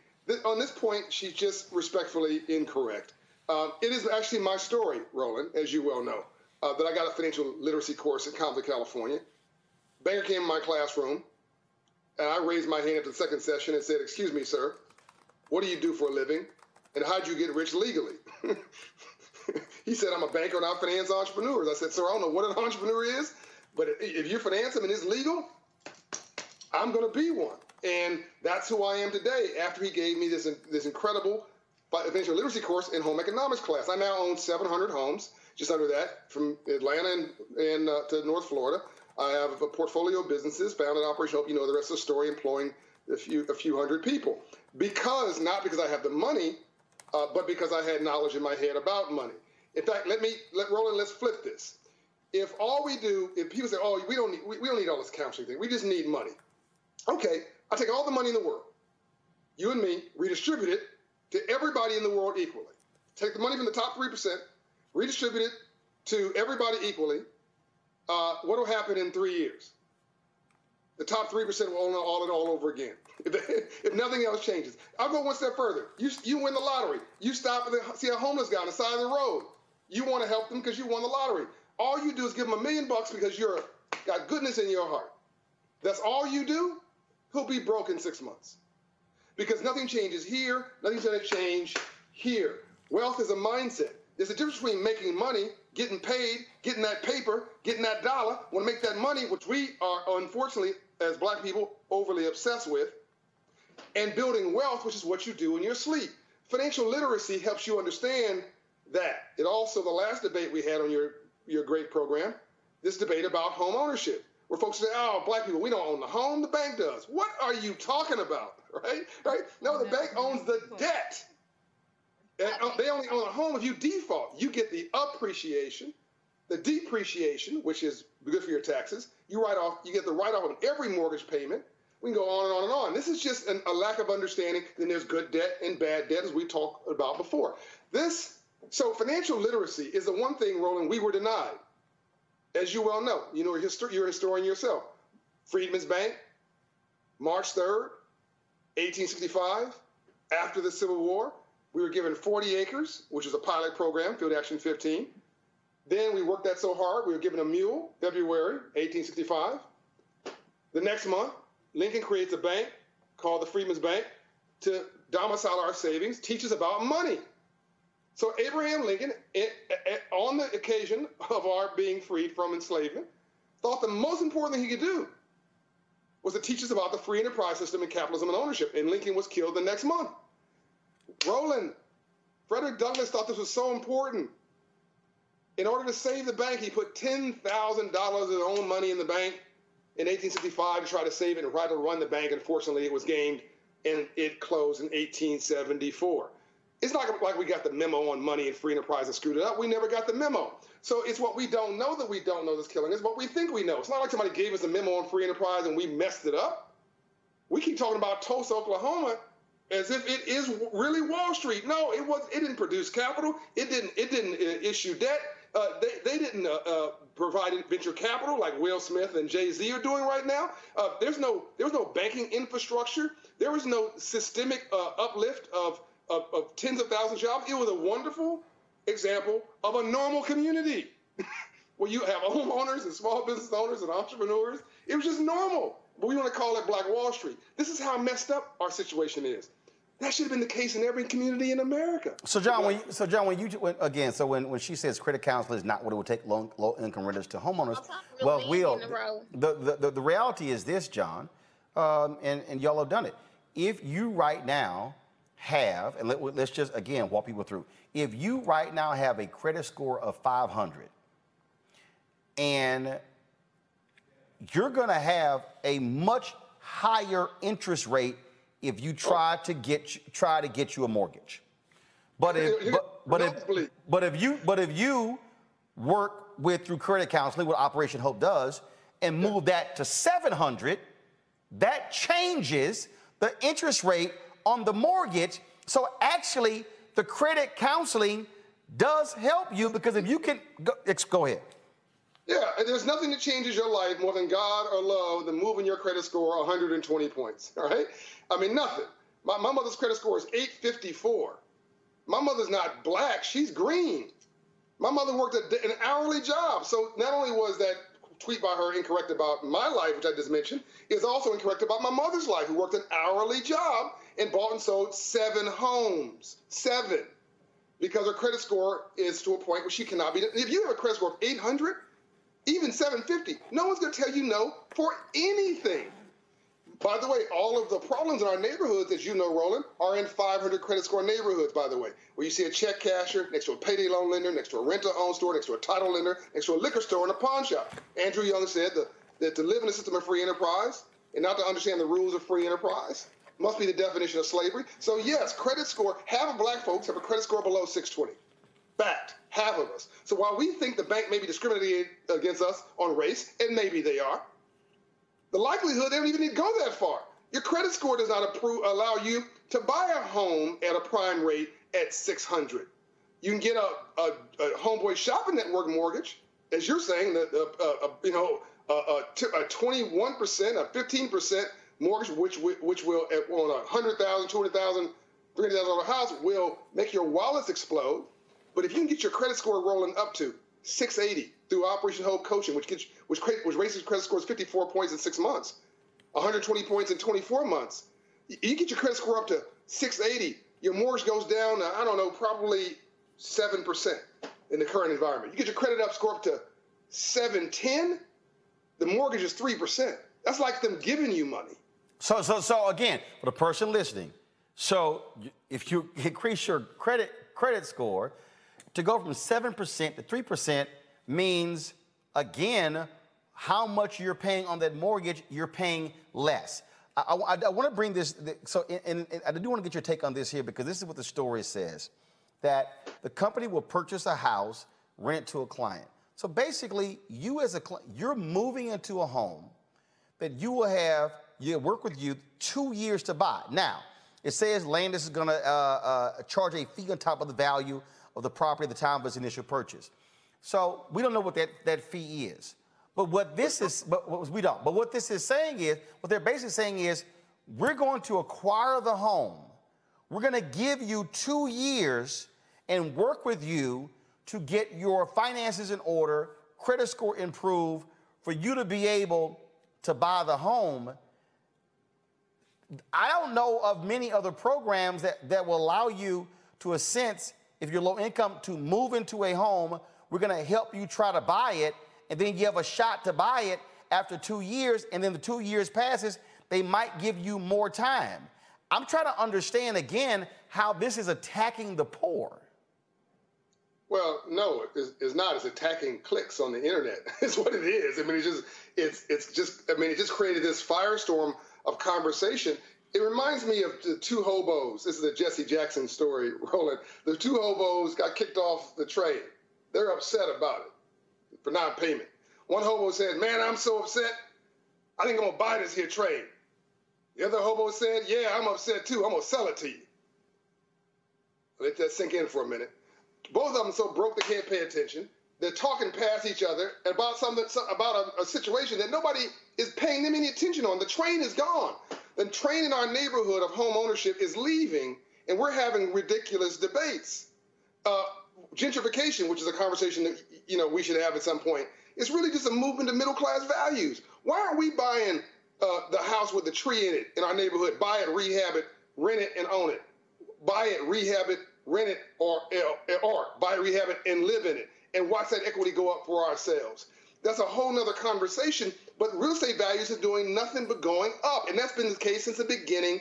on this point, she's just respectfully incorrect. Um, it is actually my story, Roland, as you well know, uh, that I got a financial literacy course in Compton, California. Banker came in my classroom, and I raised my hand at the second session and said, Excuse me, sir, what do you do for a living? And how'd you get rich legally? he He said, I'm a banker and I finance entrepreneurs. I said, sir, I don't know what an entrepreneur is, but if you finance them and it's legal, I'm going to be one. And that's who I am today after he gave me this, this incredible financial literacy course in home economics class. I now own 700 homes, just under that, from Atlanta and, and uh, to North Florida. I have a portfolio of businesses, founded Operation Hope. You know the rest of the story, employing a few, a few hundred people. Because, not because I have the money, uh, but because I had knowledge in my head about money. In fact, let me, let Roland, let's flip this. If all we do, if people say, oh, we don't need, we, we don't need all this counseling thing, we just need money. Okay, I take all the money in the world, you and me, redistribute it to everybody in the world equally. Take the money from the top 3%, redistribute it to everybody equally. Uh, what will happen in three years? The top 3% will own all it all over again. If, if, nothing else changes. I'll go one step further. You, you win the lottery. You stop and see a homeless guy on the side of the road. You want to help them because you won the lottery. All you do is give him a million bucks because you're got goodness in your heart. That's all you do he'll be broke in six months. Because nothing changes here, nothing's going to change here. Wealth is a mindset. There's a difference between making money, getting paid, getting that paper, getting that dollar, want to make that money, which we are unfortunately, as black people, overly obsessed with, and building wealth, which is what you do in your sleep. Financial literacy helps you understand that. It also, the last debate we had on your, your great program, this debate about home ownership where folks say, "Oh, black people, we don't own the home; the bank does." What are you talking about, right? Right? No, the bank owns the debt. And uh, they only own a home if you default. You get the appreciation, the depreciation, which is good for your taxes. You write off. You get the write off on every mortgage payment. We can go on and on and on. This is just an, a lack of understanding. Then there's good debt and bad debt, as we talked about before. This so financial literacy is the one thing, Roland, we were denied as you well know, you know, you're a historian yourself. Freedmen's Bank, March 3rd, 1865, after the Civil War, we were given 40 acres, which is a pilot program, Field Action 15. Then we worked that so hard, we were given a mule, February 1865. The next month, Lincoln creates a bank called the Freedmen's Bank to domicile our savings, teach us about money. So Abraham Lincoln, on the occasion of our being freed from enslavement, thought the most important thing he could do was to teach us about the free enterprise system and capitalism and ownership. And Lincoln was killed the next month. Roland, Frederick Douglass thought this was so important. In order to save the bank, he put $10,000 of his own money in the bank in 1865 to try to save it and try to run the bank. Unfortunately, it was gamed and it closed in 1874 it's not like we got the memo on money and free enterprise and screwed it up. We never got the memo. So it's what we don't know that we don't know that's killing us, what we think we know. It's not like somebody gave us a memo on free enterprise and we messed it up. We keep talking about Tulsa, Oklahoma, as if it is really Wall Street. No, it was. It didn't produce capital. It didn't. It didn't uh, issue debt. Uh, they, they didn't uh, uh, provide venture capital like Will Smith and Jay Z are doing right now. Uh, there's no there was no banking infrastructure. There was no systemic uh, uplift of of, of tens of thousands of jobs. It was a wonderful example of a normal community where you have homeowners and small business owners and entrepreneurs. It was just normal. But we want to call it Black Wall Street. This is how messed up our situation is. That should have been the case in every community in America. So John, when you, so John, when you when, again, so when, when she says credit counseling is not what it would take low, low income renters to homeowners, well, we'll the, the, the, the reality is this, John, um, and and y'all have done it. If you right now have, and let, us just again walk people through. If you right now have a credit score of 500 and you're going to have a much higher interest rate if you try to get try to get you a mortgage. But if but, but if but if you but if you work with through credit counseling, what Operation Hope does, and move that to 700, that changes the interest rate on the mortgage. So actually, the credit counseling does help you because if you can go, go ahead. Yeah, there's nothing that changes your life more than God or love than moving your credit score 120 points. All right? I mean, nothing. My, my mother's credit score is 854. My mother's not black, she's green. My mother worked a, an hourly job. So not only was that tweet by her incorrect about my life, which I just mentioned, is also incorrect about my mother's life, who worked an hourly job and bought and sold seven homes. Seven. because her credit score is to a point where she cannot be. If you have a credit score of 800, even 750, no one's going to tell you no for anything. By the way, all of the problems in our neighborhoods, as you know, Roland, are in 500 credit score neighborhoods, by the way, where you see a check casher next to a payday loan lender, next to a rent-to-own store, next to a title lender, next to a liquor store and a pawn shop. Andrew Young said the, that to live in a system of free enterprise and not to understand the rules of free enterprise must be the definition of slavery. So yes, credit score, half of black folks have a credit score below 620. Fact, half of us. So while we think the bank may be discriminating against us on race, and maybe they are, the likelihood they don't even need to go that far. Your credit score does not allow you to buy a home at a prime rate at 600. You can get a, a, a homeboy shopping network mortgage, as you're saying, that uh, uh, you know a, a 21%, a 15% mortgage, which which will on a hundred thousand, two hundred thousand, three hundred thousand dollar house will make your wallets explode. But if you can get your credit score rolling up to 680 through Operation Hope coaching, which gets which, which raises credit scores 54 points in six months, 120 points in 24 months. You get your credit score up to 680, your mortgage goes down to, I don't know, probably 7% in the current environment. You get your credit up score up to 710, the mortgage is 3%. That's like them giving you money. So, so, so again, for the person listening, so if you increase your credit credit score to go from seven percent to three percent means again how much you're paying on that mortgage. You're paying less. I, I, I want to bring this. So, and, and I do want to get your take on this here because this is what the story says: that the company will purchase a house, rent to a client. So basically, you as a client, you're moving into a home that you will have you work with you two years to buy. Now, it says Landis is going to uh, uh, charge a fee on top of the value of the property at the time of its initial purchase. So we don't know what that, that fee is. But what this is, but we don't. But what this is saying is, what they're basically saying is, we're going to acquire the home. We're going to give you two years and work with you to get your finances in order, credit score improved, for you to be able to buy the home I don't know of many other programs that, that will allow you to a sense, if you're low income, to move into a home. We're going to help you try to buy it, and then you have a shot to buy it after two years, and then the two years passes, they might give you more time. I'm trying to understand again how this is attacking the poor. Well, no, it's, it's, not. It's attacking clicks on the internet. it's what it is. I mean, it's just, it's, it's just. I mean, it just created this firestorm of conversation. It reminds me of the two hobos. This is a Jesse Jackson story, Roland. The two hobos got kicked off the train. They're upset about it for non-payment. One hobo said, "Man, I'm so upset. I think I'm gonna buy this here train." The other hobo said, "Yeah, I'm upset too. I'm gonna sell it to you." Let that sink in for a minute. Both of them so broke they can't pay attention. They're talking past each other about something about a, a situation that nobody is paying them any attention on. The train is gone. The train in our neighborhood of home ownership is leaving, and we're having ridiculous debates. Uh, gentrification, which is a conversation that you know we should have at some point, is really just a movement of middle class values. Why aren't we buying uh, the house with the tree in it in our neighborhood? Buy it, rehab it, rent it, and own it. Buy it, rehab it, rent it, or or buy it, rehab it, and live in it, and watch that equity go up for ourselves. That's a whole nother conversation. But real estate values are doing nothing but going up. And that's been the case since the beginning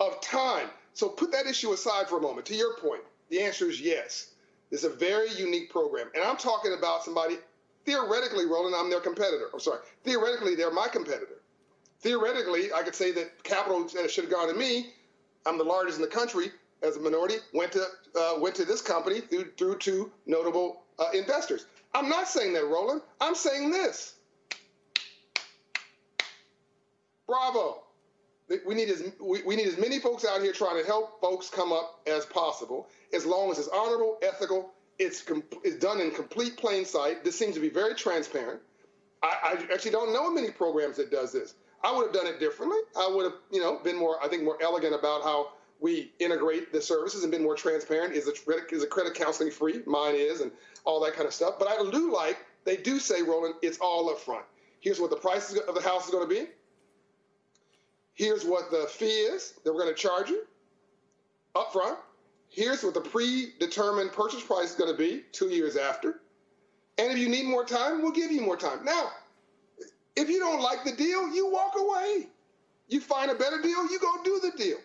of time. So put that issue aside for a moment. To your point, the answer is yes. It's a very unique program. And I'm talking about somebody, theoretically, Roland, I'm their competitor. I'm sorry. Theoretically, they're my competitor. Theoretically, I could say that capital that should have gone to me. I'm the largest in the country as a minority. Went to uh, went to this company through through two notable uh, investors. I'm not saying that, Roland. I'm saying this. Bravo. We need as we, need as many folks out here trying to help folks come up as possible, as long as it's honorable, ethical, it's it's done in complete plain sight. This seems to be very transparent. I, I actually don't know many programs that does this. I would have done it differently. I would have, you know, been more, I think, more elegant about how we integrate the services and been more transparent. Is a credit, is credit counseling free? Mine is, and all that kind of stuff. But I do like they do say, Roland, it's all up front. Here's what the price of the house is going to be. Here's what the fee is that we're going to charge you up front. Here's what the predetermined purchase price is going to be two years after. And if you need more time, we'll give you more time. Now, if you don't like the deal, you walk away. You find a better deal, you go do the deal.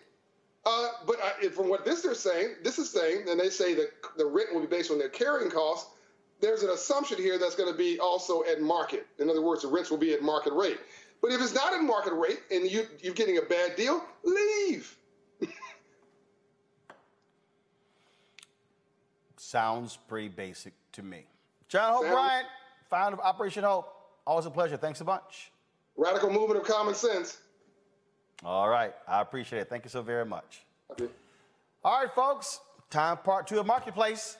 Uh, but I, from what this is saying, this is saying, and they say that the rent will be based on their carrying costs. There's an assumption here that's going to be also at market. In other words, the rents will be at market rate. But if it's not at market rate and you, you're getting a bad deal, leave. Sounds pretty basic to me. John Hope Bryant, founder of Operation Hope. Always a pleasure. Thanks a bunch. Radical movement of common sense. All right. I appreciate it. Thank you so very much. Okay. All right, folks. Time part two of Marketplace.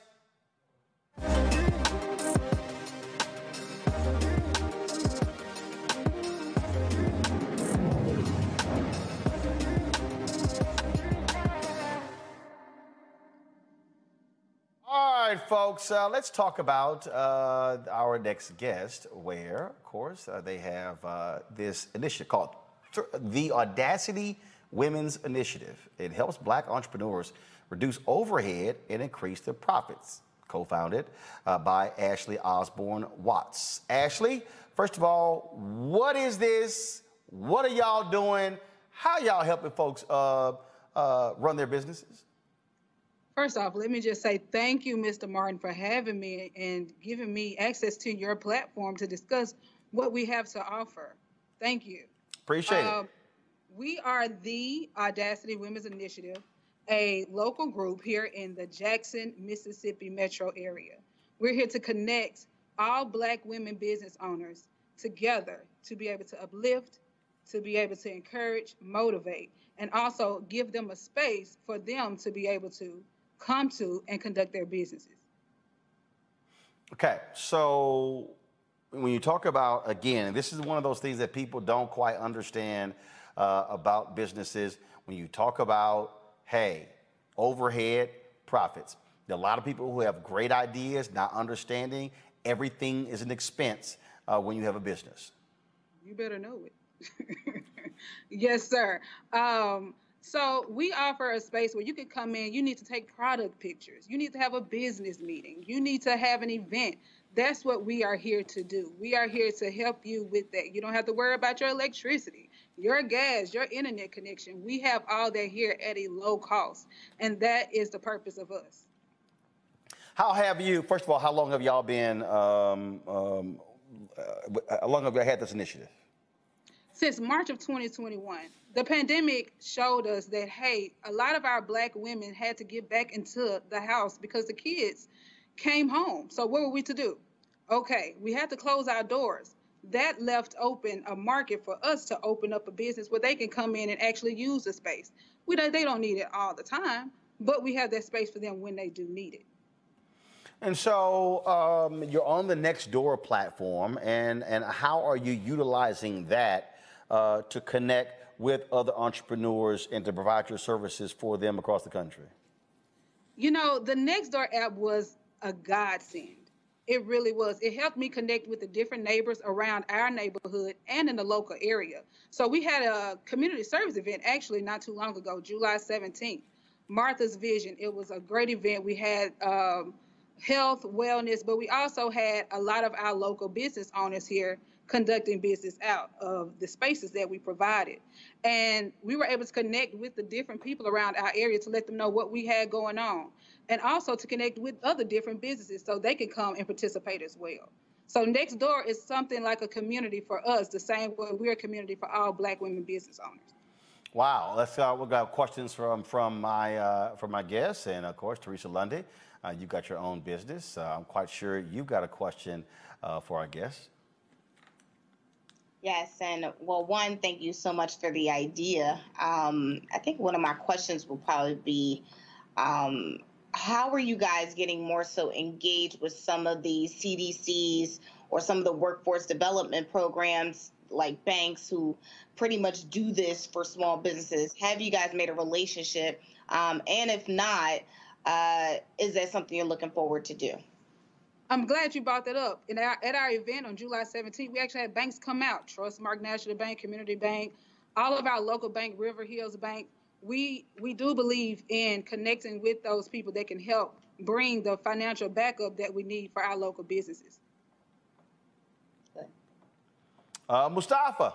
All right, folks, uh, let's talk about uh, our next guest, where, of course, uh, they have uh, this initiative called the Audacity Women's Initiative. It helps black entrepreneurs reduce overhead and increase their profits. Co founded uh, by Ashley Osborne Watts. Ashley, first of all, what is this? What are y'all doing? How y'all helping folks uh, run their businesses? First off, let me just say thank you, Mr. Martin, for having me and giving me access to your platform to discuss what we have to offer. Thank you. Appreciate uh, it. We are the Audacity Women's Initiative, a local group here in the Jackson, Mississippi metro area. We're here to connect all Black women business owners together to be able to uplift, to be able to encourage, motivate, and also give them a space for them to be able to come to and conduct their businesses. Okay, so when you talk about, again, this is one of those things that people don't quite understand uh, about businesses. When you talk about, hey, overhead profits, a lot of people who have great ideas, not understanding everything is an expense uh, when you have a business. You better know it. yes, sir. Um, so we offer a space where you can come in, you need to take product pictures, you need to have a business meeting, you need to have an event. That's what we are here to do. We are here to help you with that. You don't have to worry about your electricity, your gas, your internet connection. We have all that here at a low cost. And that is the purpose of us. How have you, first of all, how long have y'all been, um, um, uh, how long have you had this initiative? Since March of 2021 the pandemic showed us that hey a lot of our black women had to get back into the house because the kids came home so what were we to do okay we had to close our doors that left open a market for us to open up a business where they can come in and actually use the space we don't, they don't need it all the time but we have that space for them when they do need it and so um, you're on the Nextdoor platform, and, and how are you utilizing that uh, to connect with other entrepreneurs and to provide your services for them across the country? You know, the Nextdoor app was a godsend. It really was. It helped me connect with the different neighbors around our neighborhood and in the local area. So we had a community service event actually not too long ago, July 17th. Martha's Vision. It was a great event. We had um, health, wellness, but we also had a lot of our local business owners here conducting business out of the spaces that we provided. And we were able to connect with the different people around our area to let them know what we had going on. And also to connect with other different businesses so they can come and participate as well. So next door is something like a community for us, the same way we're a community for all black women business owners. Wow, let's uh, we've got questions from from my uh, from my guests, and of course Teresa Lundy. Uh, you've got your own business. Uh, I'm quite sure you've got a question uh, for our guests. Yes, and well, one, thank you so much for the idea. Um, I think one of my questions will probably be um, how are you guys getting more so engaged with some of the CDCs or some of the workforce development programs like banks who pretty much do this for small businesses? Have you guys made a relationship? Um, and if not, uh, is that something you're looking forward to do? I'm glad you brought that up. In our, at our event on July 17th, we actually had banks come out Trustmark National Bank, Community Bank, all of our local bank, River Hills Bank. we we do believe in connecting with those people that can help bring the financial backup that we need for our local businesses. Uh, Mustafa.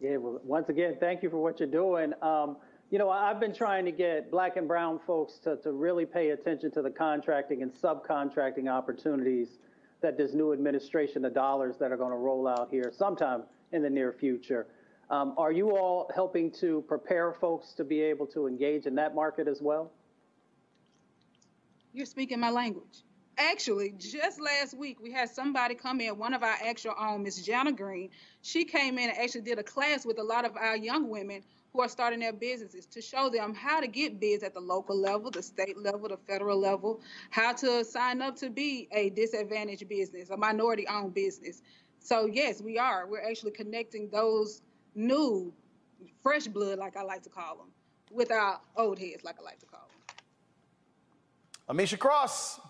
Yeah, well, once again, thank you for what you're doing. Um, you know, I've been trying to get black and brown folks to, to really pay attention to the contracting and subcontracting opportunities that this new administration, the dollars that are going to roll out here sometime in the near future. Um, are you all helping to prepare folks to be able to engage in that market as well? You're speaking my language. Actually, just last week we had somebody come in, one of our actual own, Miss Jana Green. She came in and actually did a class with a lot of our young women who are starting their businesses to show them how to get bids at the local level, the state level, the federal level, how to sign up to be a disadvantaged business, a minority owned business. So, yes, we are. We're actually connecting those new, fresh blood, like I like to call them, with our old heads, like I like to call them. Ameshia Cross.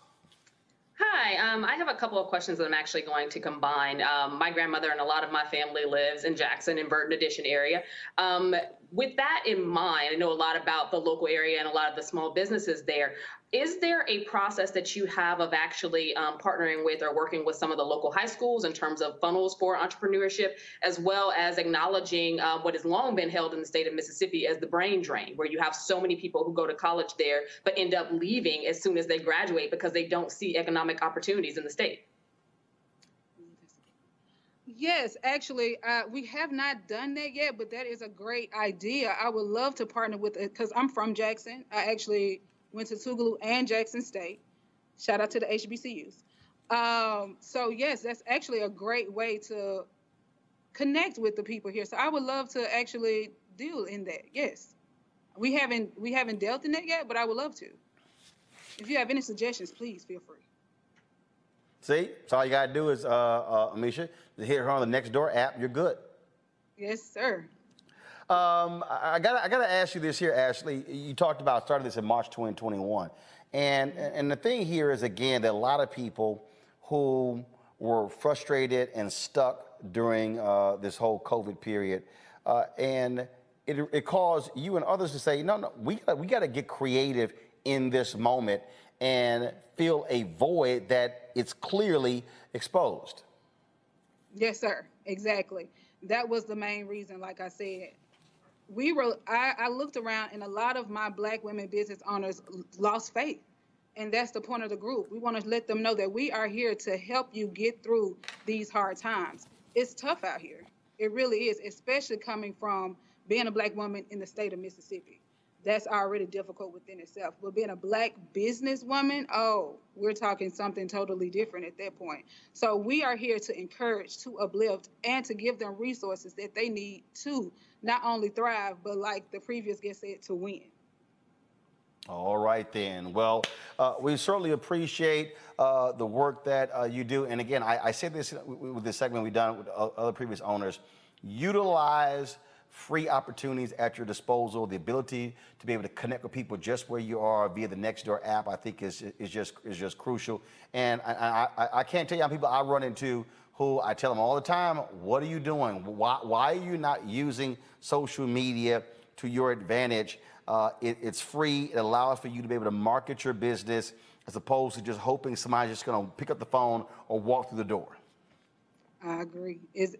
Hi, um, I have a couple of questions that I'm actually going to combine. Um, my grandmother and a lot of my family lives in Jackson and Virden Addition area. Um, with that in mind, I know a lot about the local area and a lot of the small businesses there. Is there a process that you have of actually um, partnering with or working with some of the local high schools in terms of funnels for entrepreneurship, as well as acknowledging uh, what has long been held in the state of Mississippi as the brain drain, where you have so many people who go to college there but end up leaving as soon as they graduate because they don't see economic opportunities in the state? Yes, actually, uh, we have not done that yet, but that is a great idea. I would love to partner with it because I'm from Jackson. I actually went to Tougaloo and Jackson State. Shout out to the HBCUs. Um, so yes, that's actually a great way to connect with the people here. So I would love to actually deal in that. Yes, we haven't we haven't dealt in that yet, but I would love to. If you have any suggestions, please feel free. See, so all you gotta do is, uh, uh, Ameshia, hit her on the next door app. You're good. Yes, sir. Um, I, I gotta, I gotta ask you this here, Ashley. You talked about starting this in March 2021, and and the thing here is again that a lot of people who were frustrated and stuck during uh, this whole COVID period, uh, and it, it caused you and others to say, no, no, we we got to get creative in this moment and fill a void that it's clearly exposed. Yes, sir. Exactly. That was the main reason. Like I said, we were I, I looked around and a lot of my black women business owners lost faith and that's the point of the group we want to let them know that we are here to help you get through these hard times it's tough out here it really is especially coming from being a black woman in the state of mississippi that's already difficult within itself but being a black businesswoman oh we're talking something totally different at that point so we are here to encourage to uplift and to give them resources that they need to not only thrive, but like the previous guest said, to win. All right, then. Well, uh, we certainly appreciate uh, the work that uh, you do. And again, I, I say this with this segment we've done with other previous owners utilize free opportunities at your disposal. The ability to be able to connect with people just where you are via the Nextdoor app, I think, is, is, just, is just crucial. And I, I, I can't tell you how people I run into who I tell them all the time, what are you doing? Why, why are you not using social media to your advantage? Uh, it, it's free. It allows for you to be able to market your business as opposed to just hoping somebody's just going to pick up the phone or walk through the door. I agree. Is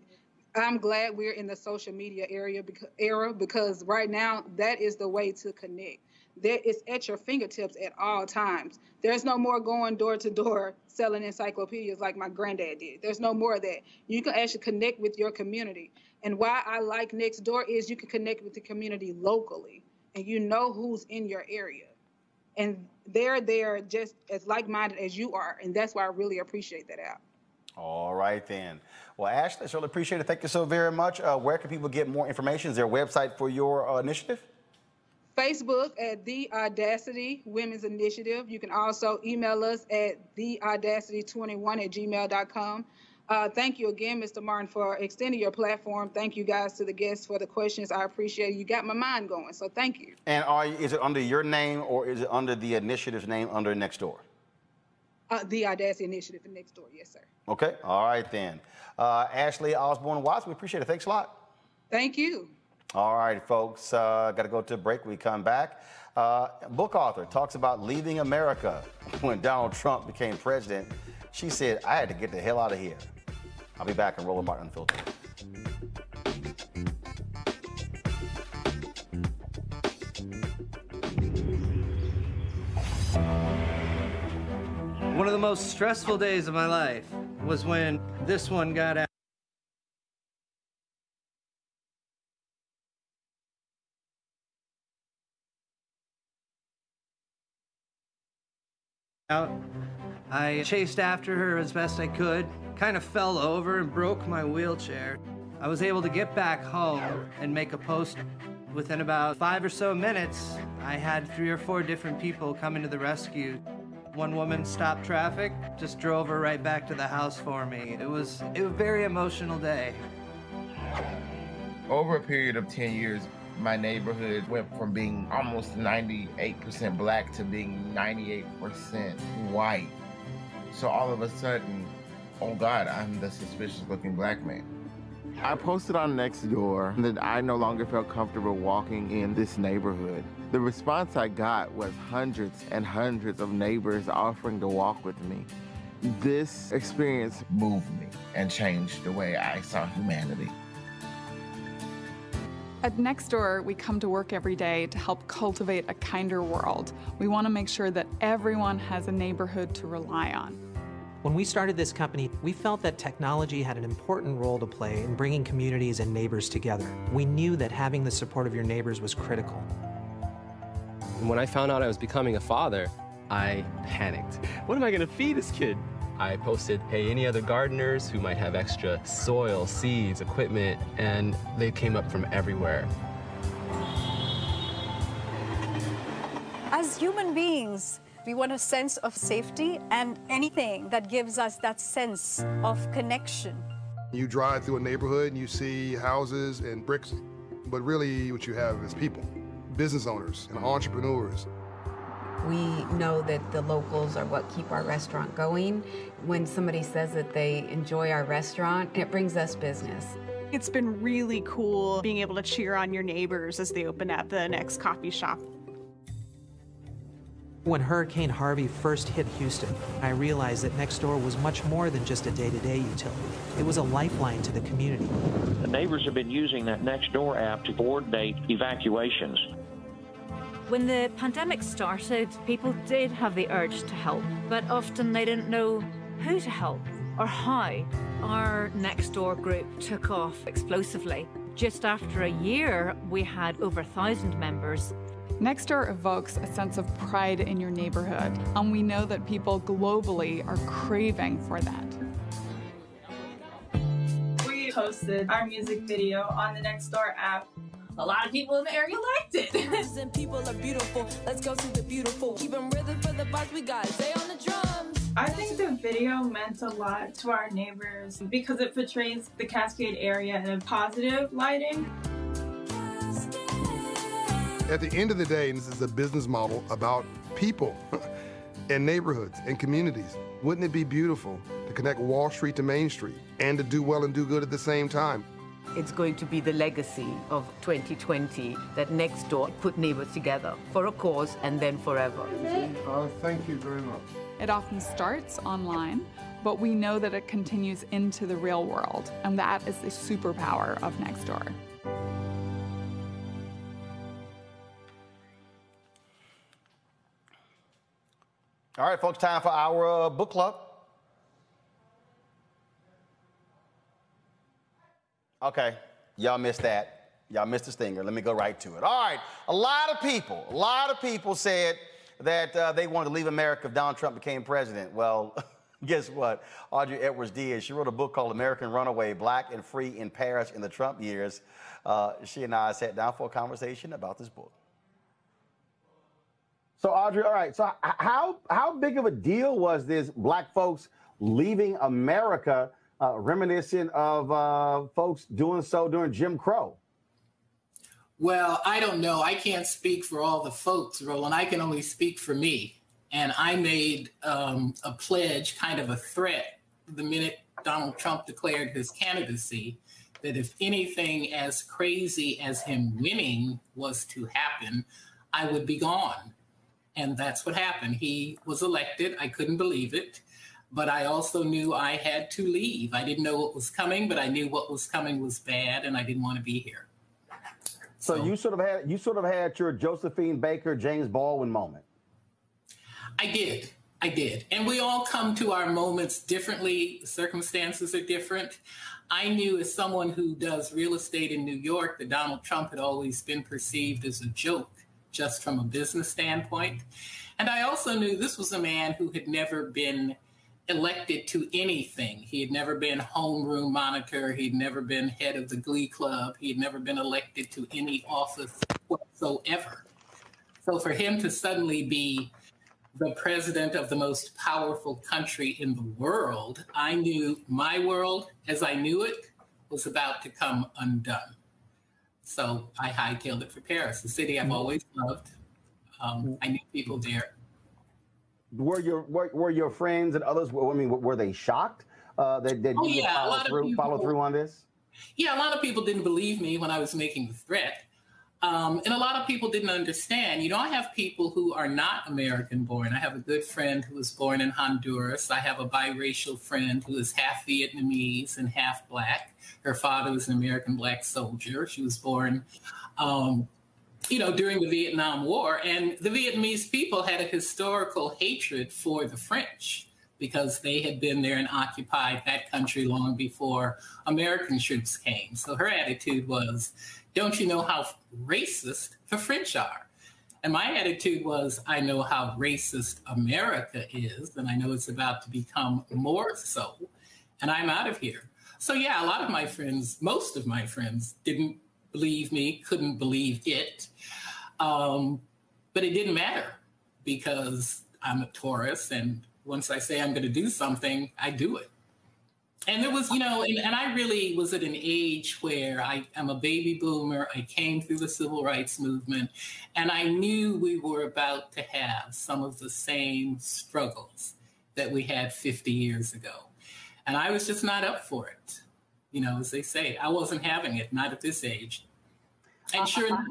I'm glad we're in the social media area because, era because right now that is the way to connect That is at your fingertips at all times. There's no more going door to door selling encyclopedias like my granddad did. There's no more of that. You can actually connect with your community. And why I like Nextdoor is you can connect with the community locally and you know who's in your area. And they're there just as like minded as you are. And that's why I really appreciate that app. All right, then. Well, Ashley, I certainly appreciate it. Thank you so very much. Uh, where can people get more information? Is there a website for your uh, initiative? Facebook at The Audacity Women's Initiative. You can also email us at theaudacity21 at gmail.com. Uh, thank you again, Mr. Martin, for extending your platform. Thank you guys to the guests for the questions. I appreciate it. You got my mind going, so thank you. And are, is it under your name or is it under the initiative's name under Nextdoor? Uh, the Audacity Initiative next door yes, sir. Okay, all right then. Uh, Ashley Osborne Watts, we appreciate it. Thanks a lot. Thank you. All right, folks, uh, got to go to a break. We come back. Uh, book author talks about leaving America when Donald Trump became president. She said, I had to get the hell out of here. I'll be back in Roland Martin Unfiltered. The most stressful days of my life was when this one got out. out. I chased after her as best I could, kind of fell over and broke my wheelchair. I was able to get back home and make a post. Within about five or so minutes, I had three or four different people coming to the rescue. One woman stopped traffic, just drove her right back to the house for me. It was, it was a very emotional day. Over a period of 10 years, my neighborhood went from being almost 98% black to being 98% white. So all of a sudden, oh God, I'm the suspicious looking black man. I posted on Nextdoor that I no longer felt comfortable walking in this neighborhood. The response I got was hundreds and hundreds of neighbors offering to walk with me. This experience moved me and changed the way I saw humanity. At Nextdoor, we come to work every day to help cultivate a kinder world. We want to make sure that everyone has a neighborhood to rely on. When we started this company, we felt that technology had an important role to play in bringing communities and neighbors together. We knew that having the support of your neighbors was critical. When I found out I was becoming a father, I panicked. What am I going to feed this kid? I posted, hey, any other gardeners who might have extra soil, seeds, equipment, and they came up from everywhere. As human beings, we want a sense of safety and anything that gives us that sense of connection. You drive through a neighborhood and you see houses and bricks, but really what you have is people, business owners and entrepreneurs. We know that the locals are what keep our restaurant going. When somebody says that they enjoy our restaurant, it brings us business. It's been really cool being able to cheer on your neighbors as they open up the next coffee shop. When Hurricane Harvey first hit Houston, I realized that Nextdoor was much more than just a day-to-day utility. It was a lifeline to the community. The neighbors have been using that Nextdoor app to coordinate evacuations. When the pandemic started, people did have the urge to help, but often they didn't know who to help or how. Our Nextdoor group took off explosively. Just after a year, we had over a thousand members. Nextdoor evokes a sense of pride in your neighborhood, and we know that people globally are craving for that. We posted our music video on the Nextdoor app. A lot of people in the area liked it. and people are beautiful. Let's go to the beautiful. Keep them rhythm for the vibes we got. Stay on the drums. I think the video meant a lot to our neighbors because it portrays the Cascade area in a positive lighting. At the end of the day, this is a business model about people and neighborhoods and communities. Wouldn't it be beautiful to connect Wall Street to Main Street and to do well and do good at the same time? It's going to be the legacy of 2020 that next door put neighbors together for a cause and then forever. Uh, thank you very much. It often starts online, but we know that it continues into the real world, and that is the superpower of Nextdoor. All right, folks, time for our uh, book club. Okay, y'all missed that. Y'all missed the stinger. Let me go right to it. All right, a lot of people, a lot of people said that uh, they wanted to leave America if Donald Trump became president. Well, guess what? Audrey Edwards Diaz, she wrote a book called American Runaway Black and Free in Paris in the Trump Years. Uh, she and I sat down for a conversation about this book. So Audrey, all right. So how how big of a deal was this black folks leaving America, uh, reminiscent of uh, folks doing so during Jim Crow? Well, I don't know. I can't speak for all the folks, Roland. I can only speak for me. And I made um, a pledge, kind of a threat, the minute Donald Trump declared his candidacy, that if anything as crazy as him winning was to happen, I would be gone. And that's what happened. He was elected. I couldn't believe it. But I also knew I had to leave. I didn't know what was coming, but I knew what was coming was bad and I didn't want to be here. So, so you sort of had you sort of had your Josephine Baker, James Baldwin moment. I did. I did. And we all come to our moments differently. Circumstances are different. I knew as someone who does real estate in New York that Donald Trump had always been perceived as a joke just from a business standpoint. And I also knew this was a man who had never been elected to anything. He had never been homeroom monitor. He'd never been head of the Glee Club. He had never been elected to any office whatsoever. So for him to suddenly be the president of the most powerful country in the world, I knew my world as I knew it was about to come undone. So I hightailed it for Paris, the city I've mm-hmm. always loved. Um, I knew people there. Were your were, were your friends and others? I mean, were they shocked uh, that, that oh, you yeah, follow through, people, follow through on this? Yeah, a lot of people didn't believe me when I was making the threat. Um, and a lot of people didn't understand. You know, I have people who are not American born. I have a good friend who was born in Honduras. I have a biracial friend who is half Vietnamese and half black. Her father was an American black soldier. She was born, um, you know, during the Vietnam War. And the Vietnamese people had a historical hatred for the French because they had been there and occupied that country long before American troops came. So her attitude was, don't you know how racist the French are? And my attitude was, I know how racist America is, and I know it's about to become more so, and I'm out of here. So, yeah, a lot of my friends, most of my friends, didn't believe me, couldn't believe it. Um, but it didn't matter because I'm a Taurus, and once I say I'm going to do something, I do it and there was, you know, and, and, I really was at an age where I am a baby boomer. I came through the civil rights movement, and I knew we were about to have some of the same struggles that we had 50 years ago. And I was just not up for it. You know, as they say, I wasn't having it, not at this age. And sure enough,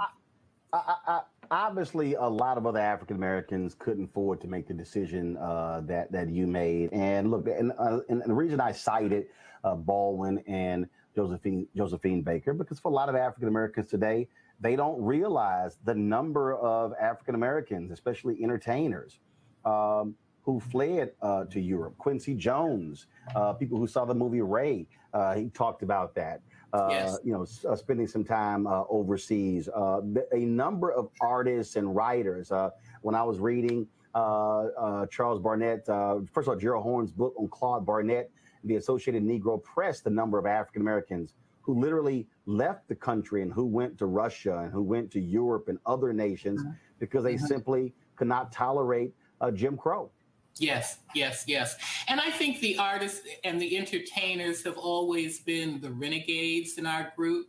I, I, obviously, a lot of other African Americans couldn't afford to make the decision uh, that that you made. And look, and, uh, and the reason I cited uh, Baldwin and Josephine Josephine Baker because for a lot of African Americans today, they don't realize the number of African Americans, especially entertainers, um, who fled uh, to Europe. Quincy Jones, uh, people who saw the movie Ray, uh, he talked about that uh, yes. you know, uh, spending some time uh, overseas. Uh, a number of artists and writers. Uh, when I was reading uh, Charles Barnett, first of all, Gerald Horne's book on Claude Barnett, the Associated Negro Press, the number of African Americans who literally left the country and who went to Russia and who went to Europe and other nations mm-hmm. because they mm-hmm. simply could not tolerate Jim Crow. Yes, yes, yes. And I think the artists and the entertainers have always been the renegades in our group.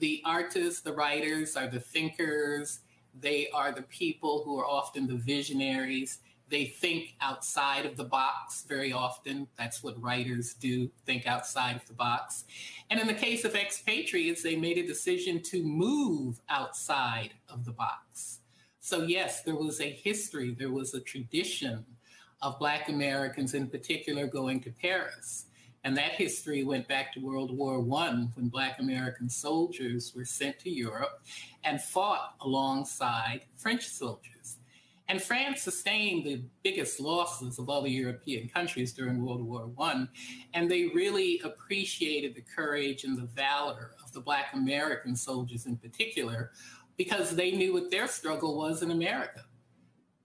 The artists, the writers are the thinkers. They are the people who are often the visionaries. They think outside of the box very often. That's what writers do, think outside of the box. And in the case of expatriates, they made a decision to move outside of the box. So, yes, there was a history, there was a tradition of Black Americans in particular going to Paris. And that history went back to World War I when Black American soldiers were sent to Europe and fought alongside French soldiers. And France sustained the biggest losses of all the European countries during World War I. And they really appreciated the courage and the valor of the Black American soldiers in particular because they knew what their struggle was in America.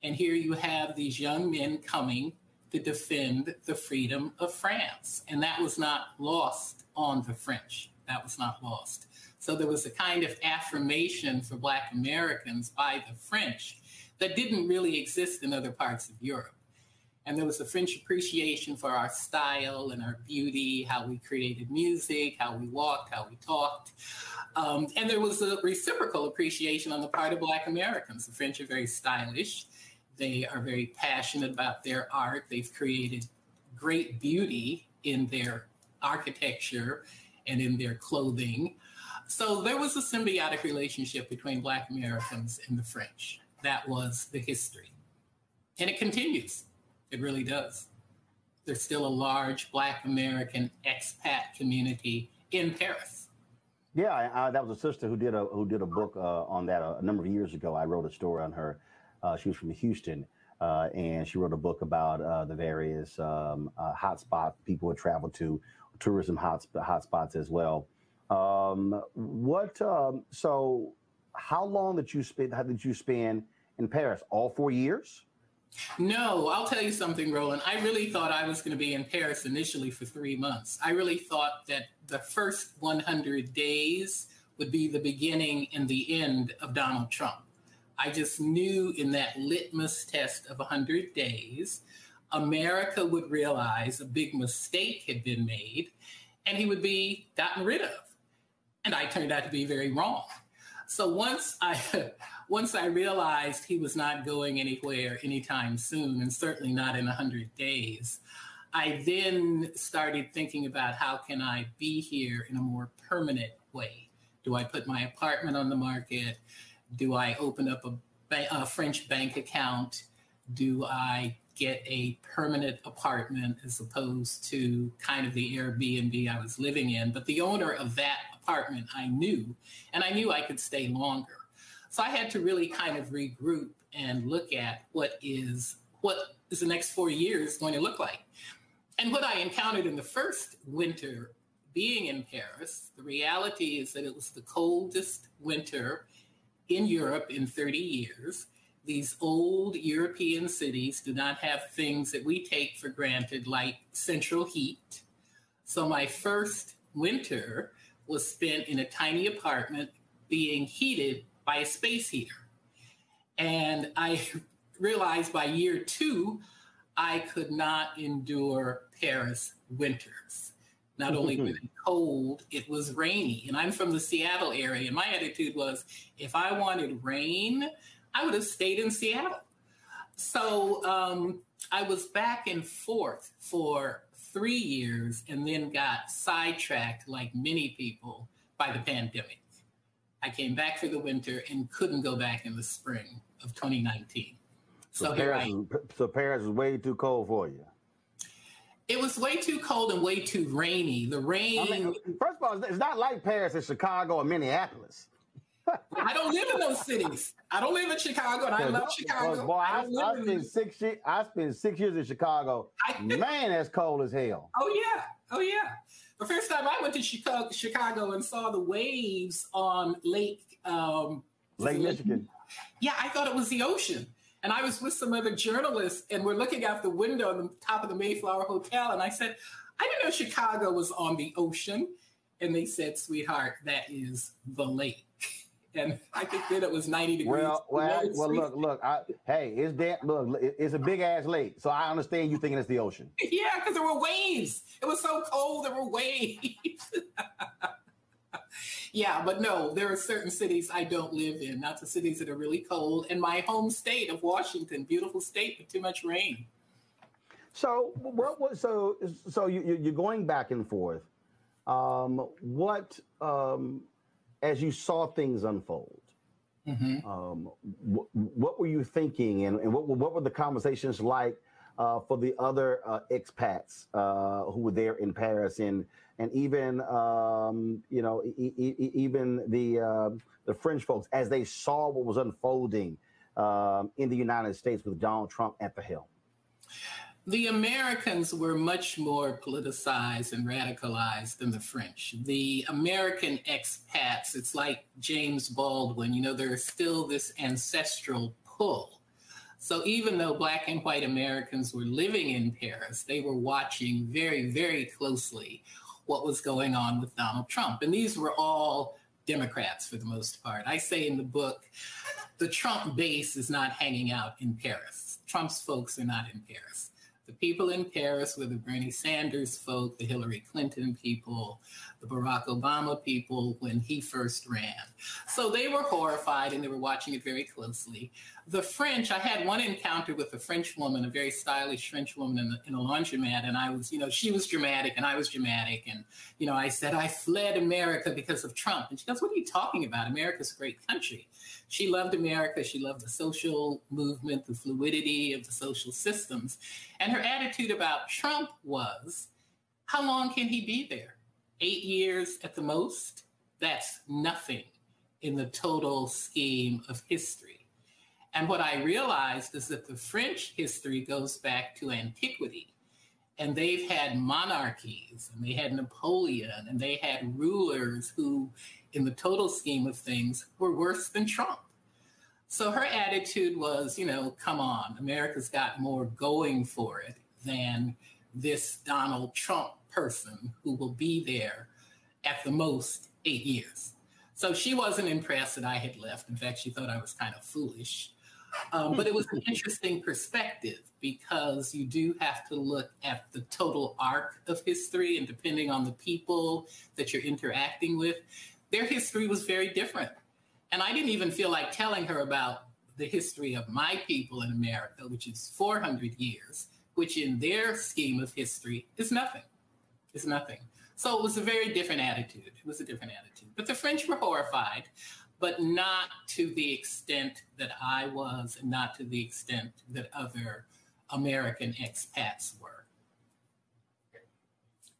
And here you have these young men coming to defend the freedom of France. And that was not lost on the French. That was not lost. So there was a kind of affirmation for Black Americans by the French that didn't really exist in other parts of Europe. And there was a French appreciation for our style and our beauty, how we created music, how we walked, how we talked. Um, and there was a reciprocal appreciation on the part of Black Americans. The French are very stylish. They are very passionate about their art. They've created great beauty in their architecture and in their clothing. So there was a symbiotic relationship between Black Americans and the French. That was the history. And it continues. It really does. There's still a large Black American expat community in Paris. Yeah, I, that was a sister who did a who did a book uh, on that a, a, number of years ago. I wrote a story on her. Uh, she was from Houston, uh, and she wrote a book about uh, the various um, uh, hotspots people would travel to, tourism hot hotspots as well. Um, what? Um, so, how long did you spend? How did you spend in Paris? All four years? No, I'll tell you something, Roland. I really thought I was going to be in Paris initially for three months. I really thought that the first 100 days would be the beginning and the end of Donald Trump. I just knew in that litmus test of 100 days, America would realize a big mistake had been made and he would be gotten rid of. And I turned out to be very wrong. So once I once I realized he was not going anywhere anytime soon, and certainly not in 100 days, I then started thinking about how can I be here in a more permanent way? Do I put my apartment on the market? Do I open up a, a French bank account? Do I get a permanent apartment as opposed to kind of the Airbnb I was living in? But the owner of that apartment I knew, and I knew I could stay longer. So I had to really kind of regroup and look at what is what is the next four years going to look like. And what I encountered in the first winter being in Paris, the reality is that it was the coldest winter in Europe in 30 years. These old European cities do not have things that we take for granted, like central heat. So, my first winter was spent in a tiny apartment being heated by a space heater. And I realized by year two, I could not endure Paris winters. Not only was it cold, it was rainy. And I'm from the Seattle area. And my attitude was if I wanted rain, I would have stayed in Seattle. So um, I was back and forth for three years and then got sidetracked, like many people, by the pandemic. I came back for the winter and couldn't go back in the spring of 2019. So, so Paris, I, so Paris is way too cold for you. It was way too cold and way too rainy. The rain. I mean, first of all, it's not like Paris in Chicago or Minneapolis. I don't live in those cities. I don't live in Chicago, and I love Chicago. Boy, I, I, I spent six years. I spent six years in Chicago. I, Man, that's cold as hell. Oh yeah, oh yeah. The first time I went to Chicago, Chicago and saw the waves on Lake um, Lake Michigan. Yeah, I thought it was the ocean. And I was with some other journalists, and we're looking out the window on the top of the Mayflower Hotel, and I said, "I didn't know Chicago was on the ocean." And they said, "Sweetheart, that is the lake." and I think then it was 90 degrees. Well, well, well look, look. I, hey, it's that. Look, it's a big ass lake, so I understand you thinking it's the ocean. yeah, because there were waves. It was so cold, there were waves. yeah, but no, there are certain cities I don't live in. Not the cities that are really cold. And my home state of Washington, beautiful state, but too much rain. So what was so so you, you're going back and forth. Um, what um, as you saw things unfold, mm-hmm. um, wh- what were you thinking, and, and what, what were the conversations like uh, for the other uh, expats uh, who were there in Paris, and and even um, you know e- e- even the um, the French folks as they saw what was unfolding um, in the United States with Donald Trump at the helm? the Americans were much more politicized and radicalized than the French. The American expats, it's like James Baldwin, you know, there's still this ancestral pull. So even though Black and white Americans were living in Paris, they were watching very, very closely what was going on with Donald Trump. And these were all Democrats for the most part. I say in the book, the Trump base is not hanging out in Paris. Trump's folks are not in Paris the people in Paris were the Bernie Sanders folk, the Hillary Clinton people, the Barack Obama people when he first ran. So they were horrified and they were watching it very closely. the French, I had one encounter with a French woman, a very stylish French woman in, the, in a laundromat. And I was, you know, she was dramatic and I was dramatic. And, you know, I said, I fled America because of Trump. And she goes, What are you talking about? America's a great country. She loved America. She loved the social movement, the fluidity of the social systems. And her attitude about Trump was, How long can he be there? Eight years at the most? That's nothing in the total scheme of history. And what I realized is that the French history goes back to antiquity. And they've had monarchies, and they had Napoleon, and they had rulers who, in the total scheme of things, were worse than Trump. So her attitude was, you know, come on, America's got more going for it than this Donald Trump person who will be there at the most eight years. So she wasn't impressed that I had left. In fact, she thought I was kind of foolish. Um, but it was an interesting perspective because you do have to look at the total arc of history, and depending on the people that you're interacting with, their history was very different. And I didn't even feel like telling her about the history of my people in America, which is 400 years, which in their scheme of history is nothing. It's nothing. So it was a very different attitude. It was a different attitude. But the French were horrified but not to the extent that I was, and not to the extent that other American expats were.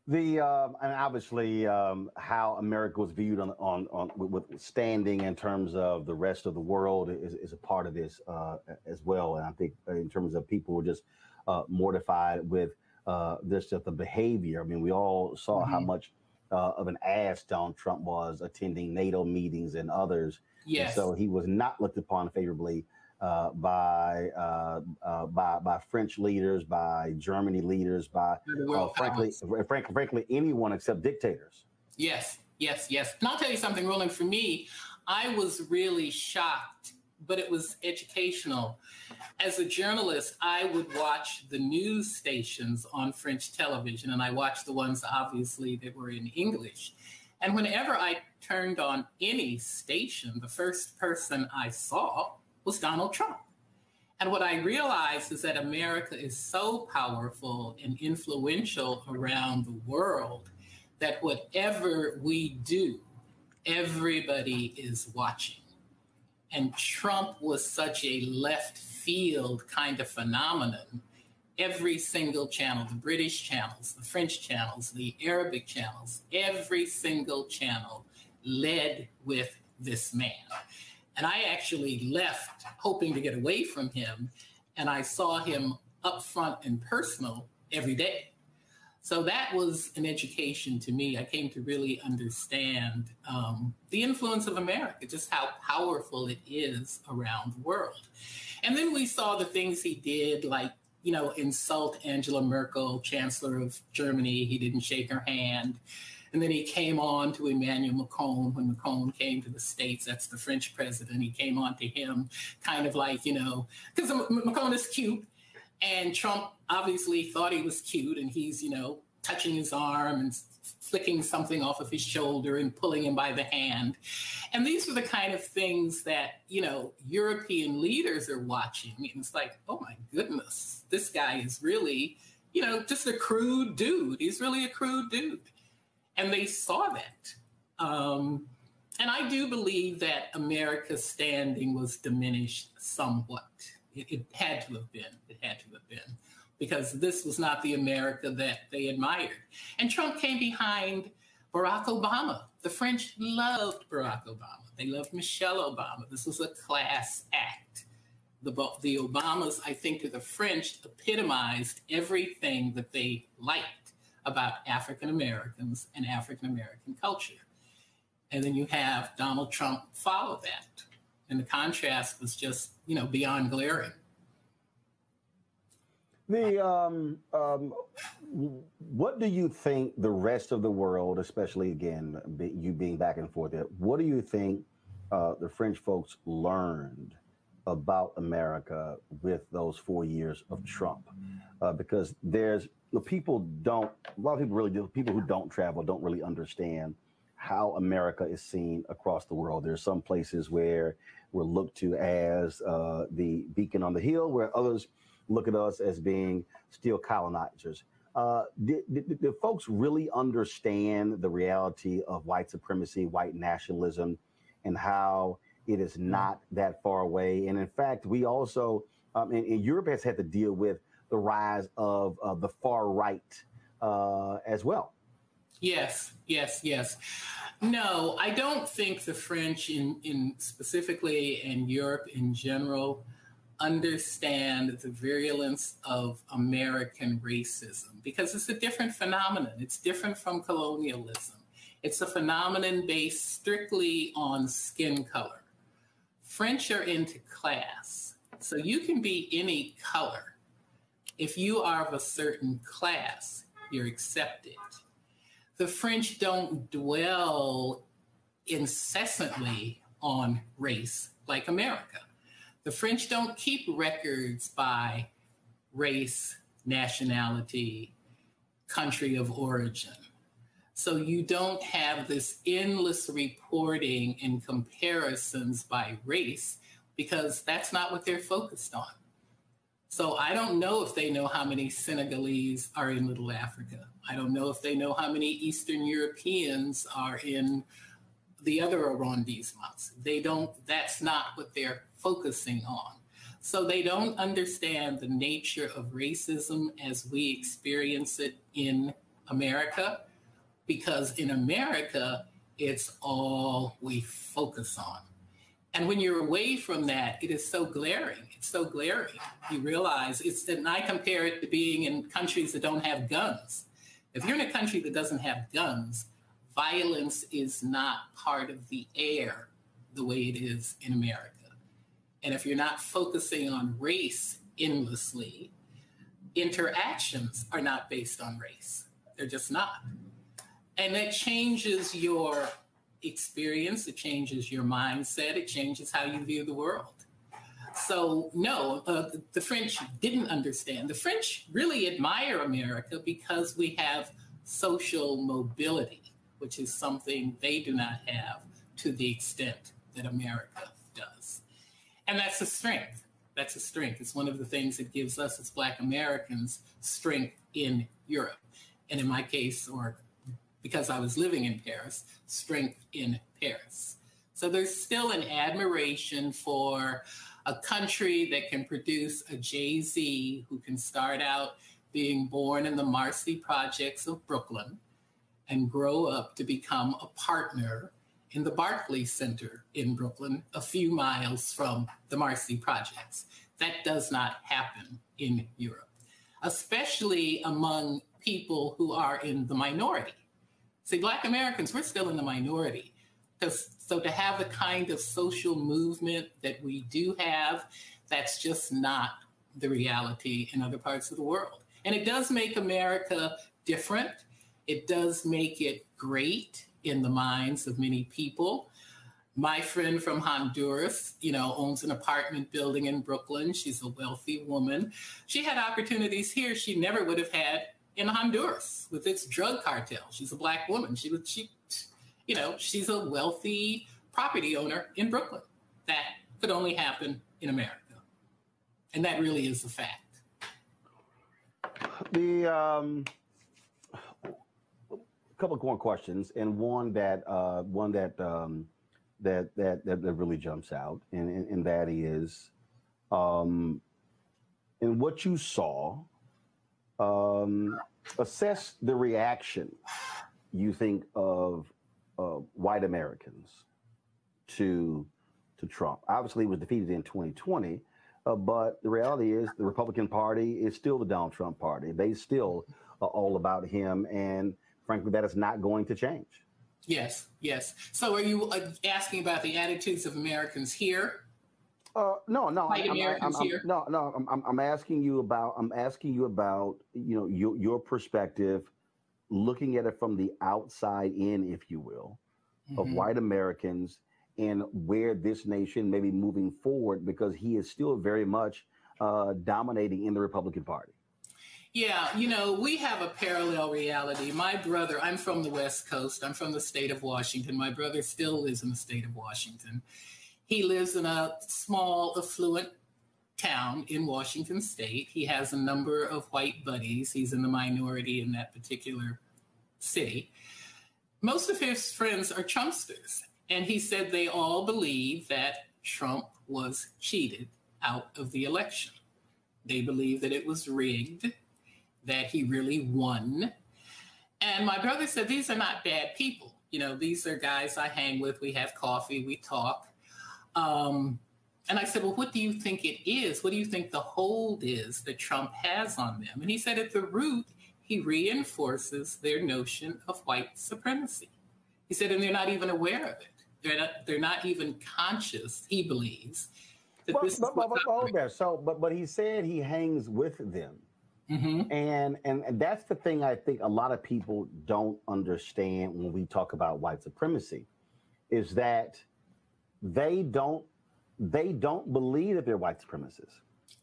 The um, and obviously um, how America was viewed on on, on with, standing in terms of the rest of the world is, is a part of this uh, as well. And I think in terms of people just uh, mortified with uh, this just the behavior. I mean, we all saw mm-hmm. how much uh, of an ass Donald Trump was attending NATO meetings and others. Yes. And so he was not looked upon favorably uh, by uh, uh, by by French leaders, by Germany leaders, by uh, frankly, frankly, frankly, anyone except dictators. Yes, yes, yes. And I'll tell you something, Roland. For me, I was really shocked, but it was educational as a journalist, I would watch the news stations on French television, and I watched the ones obviously that were in English. And whenever I turned on any station, the first person I saw was Donald Trump. And what I realized is that America is so powerful and influential around the world that whatever we do, everybody is watching. And Trump was such a left field kind of phenomenon. Every single channel, the British channels, the French channels, the Arabic channels, every single channel led with this man. And I actually left hoping to get away from him, and I saw him up front and personal every day. So that was an education to me. I came to really understand um, the influence of America, just how powerful it is around the world. And then we saw the things he did, like, you know, insult Angela Merkel, Chancellor of Germany. He didn't shake her hand. And then he came on to Emmanuel Macron when Macron came to the States. That's the French president. He came on to him kind of like, you know, because Macron is cute. And Trump obviously thought he was cute. And he's, you know, touching his arm and flicking something off of his shoulder and pulling him by the hand. And these are the kind of things that, you know, European leaders are watching. And it's like, oh my goodness, this guy is really, you know, just a crude dude. He's really a crude dude. And they saw that. Um, and I do believe that America's standing was diminished somewhat. It, had to have been. It had to have been because this was not the America that they admired. And Trump came behind Barack Obama. The French loved Barack Obama. They loved Michelle Obama. This was a class act. The, the Obamas, I think, to the French, epitomized everything that they liked about African Americans and African American culture. And then you have Donald Trump follow that. And the contrast was just, you know, beyond glaring. The um, um, what do you think the rest of the world, especially again you being back and forth, there, what do you think uh, the French folks learned about America with those four years of Trump? Uh, because there's the people don't a lot of people really do people who don't travel don't really understand how America is seen across the world. There's some places where we're looked to as uh, the beacon on the hill, where others look at us as being still colonizers. Uh, did, folks really understand the reality of white supremacy, white nationalism, and how it is not that far away? And in fact, we also, um, and, and Europe has had to deal with the rise of, of the far right uh, as well. Yes, yes, yes. No, I don't think the French, in, in specifically, and Europe in general, understand the virulence of American racism because it's a different phenomenon. It's different from colonialism. It's a phenomenon based strictly on skin color. French are into class. So you can be any color. If you are of a certain class, you're accepted. The French don't dwell incessantly on race like America. The French don't keep records by race, nationality, country of origin. So you don't have this endless reporting and comparisons by race because that's not what they're focused on. So I don't know if they know how many Senegalese are in Little Africa. I don't know if they know how many Eastern Europeans are in the other arrondissements. They don't, that's not what they're focusing on. So they don't understand the nature of racism as we experience it in America, because in America, it's all we focus on. And when you're away from that, it is so glaring. It's so glaring. You realize it's, and I compare it to being in countries that don't have guns. If you're in a country that doesn't have guns, violence is not part of the air the way it is in America. And if you're not focusing on race endlessly, interactions are not based on race. They're just not. And that changes your experience, it changes your mindset, it changes how you view the world. So, no, uh, the French didn't understand. The French really admire America because we have social mobility, which is something they do not have to the extent that America does. And that's a strength. That's a strength. It's one of the things that gives us as Black Americans strength in Europe. And in my case, or because I was living in Paris, strength in Paris. So there's still an admiration for a country that can produce a Jay Z who can start out being born in the Marcy projects of Brooklyn and grow up to become a partner in the Barclays Center in Brooklyn, a few miles from the Marcy projects. That does not happen in Europe, especially among people who are in the minority. See, Black Americans, we're still in the minority. So to have the kind of social movement that we do have, that's just not the reality in other parts of the world. And it does make America different. It does make it great in the minds of many people. My friend from Honduras, you know, owns an apartment building in Brooklyn. She's a wealthy woman. She had opportunities here she never would have had in Honduras with its drug cartel. She's a black woman. She was she you know, she's a wealthy property owner in Brooklyn. That could only happen in America. And that really is a fact. The um, couple of more questions, and one that uh, one that um, that, that that that really jumps out, and and, and that is, um, in what you saw, um, assess the reaction you think of uh, white Americans to to Trump. Obviously, he was defeated in 2020, uh, but the reality is the Republican Party is still the Donald Trump Party. They still are all about him, and frankly, that is not going to change. Yes, yes. So, are you uh, asking about the attitudes of Americans here? Uh, no, no, White I'm, Americans I'm, I'm, here? no, no. I'm- I'm, I'm asking you about. I'm asking you about. You know, your your perspective, looking at it from the outside in, if you will, of Mhm. white Americans and where this nation may be moving forward, because he is still very much uh, dominating in the Republican Party. Yeah, you know, we have a parallel reality. My brother, I'm from the West Coast, I'm from the state of Washington. My brother still lives in the state of Washington. He lives in a small, affluent town in Washington state. He has a number of white buddies. He's in the minority in that particular city. Most of his friends are Trumpsters. And he said they all believe that Trump was cheated out of the election. They believe that it was rigged, that he really won. And my brother said, These are not bad people. You know, these are guys I hang with. We have coffee, we talk. Um, and I said, Well, what do you think it is? What do you think the hold is that Trump has on them? And he said, At the root, he reinforces their notion of white supremacy. He said, and they're not even aware of it. They're not, they're not even conscious, he believes. That Well, this is but, but, but, hold there. So, but but he said he hangs with them, mm-hmm. and, and and that's the thing I think a lot of people don't understand when we talk about white supremacy, is that they don't they don't believe that they're white supremacists.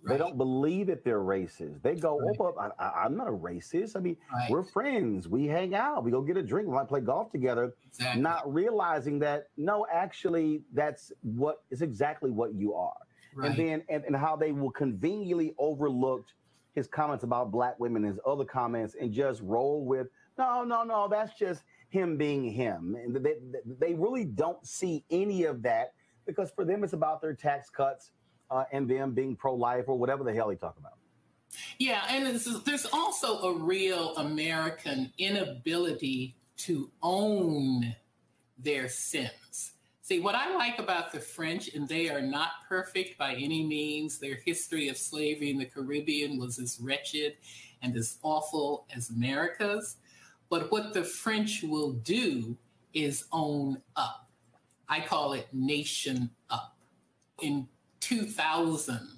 They don't believe that they're racist. They go, oh, but I, I'm not a racist. I mean, we're friends. We hang out. We go get a drink. We might play golf together. Exactly. Not realizing that no, actually, that's what is exactly what you are. Right. And then and, and how they will conveniently overlooked his comments about black women, his other comments, and just roll with no, no, no. That's just him being him. And they, they really don't see any of that because for them it's about their tax cuts uh, and them being pro-life or whatever the hell they talk about. Yeah, and there's also a real American inability to own their sins. See, what I like about the French, and they are not perfect by any means, their history of slavery in the Caribbean was as wretched and as awful as America's. But what the French will do is own up. I call it nation up. In 2000,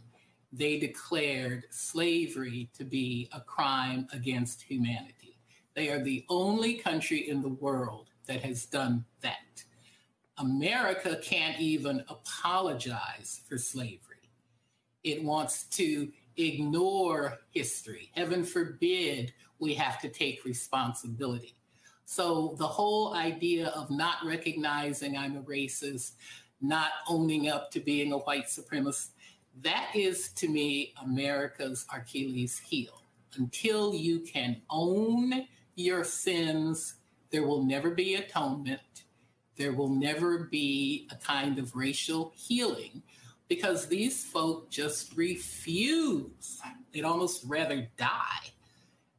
they declared slavery to be a crime against humanity. They are the only country in the world that has done that. America can't even apologize for slavery. It wants to ignore history. Heaven forbid we have to take responsibility. So the whole idea of not recognizing I'm a racist, not owning up to being a white supremacist, that is to me America's Achilles heel. Until you can own your sins, there will never be atonement. There will never be a kind of racial healing because these folk just refuse. They'd almost rather die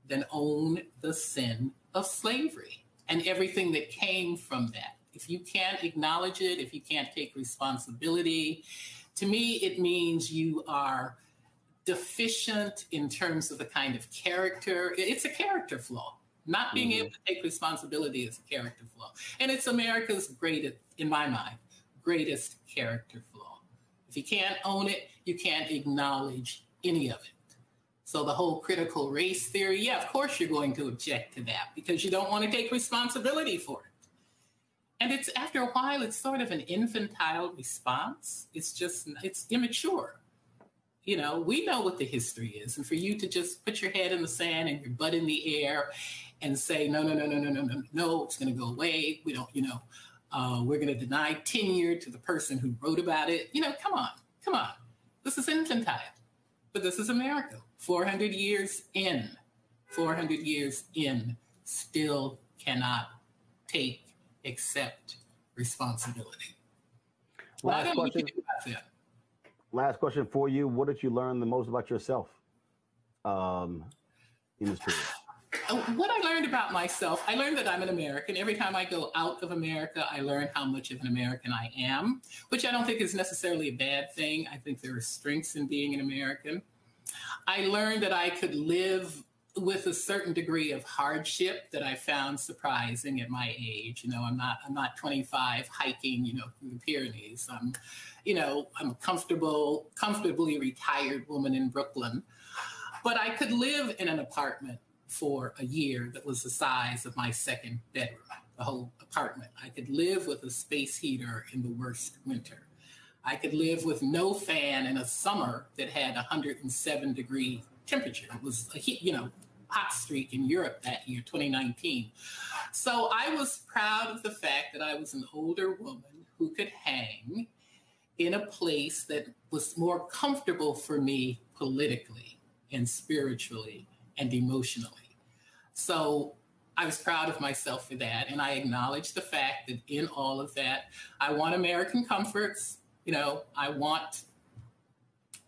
than own the sin of slavery and everything that came from that. If you can't acknowledge it, if you can't take responsibility, to me, it means you are deficient in terms of the kind of character. It's a character flaw. Not being mm-hmm. able to take responsibility is a character flaw. And it's America's greatest, in my mind, greatest character flaw. If you can't own it, you can't acknowledge any of it. So the whole critical race theory, yeah, of course you're going to object to that because you don't want to take responsibility for it. And it's after a while, it's sort of an infantile response. It's just, it's immature. You know, we know what the history is. And for you to just put your head in the sand and your butt in the air and say, no, no, no, no, no, no, no, no, it's going to go away. We don't, you know, uh, we're going to deny tenure to the person who wrote about it. You know, come on, come on. This is infantile. But this is America. 400 years in, 400 years in, still cannot take, accept responsibility. Last question. Last question for you. What did you learn the most about yourself um, in this period? Uh, What I learned about myself, I learned that I'm an American. Every time I go out of America, I learn how much of an American I am, which I don't think is necessarily a bad thing. I think there are strengths in being an American. I learned that I could live with a certain degree of hardship that I found surprising at my age. You know, I'm not I'm not 25 hiking, you know, through the Pyrenees. I'm, you know, I'm a comfortable, comfortably retired woman in Brooklyn. But I could live in an apartment for a year that was the size of my second bedroom, the whole apartment. I could live with a space heater in the worst winter. I could live with no fan in a summer that had 107 degree temperature. It was a heat, you know, hot streak in Europe that year, 2019. So I was proud of the fact that I was an older woman who could hang in a place that was more comfortable for me politically and spiritually and emotionally. So I was proud of myself for that. And I acknowledge the fact that in all of that, I want American comforts. You know, I want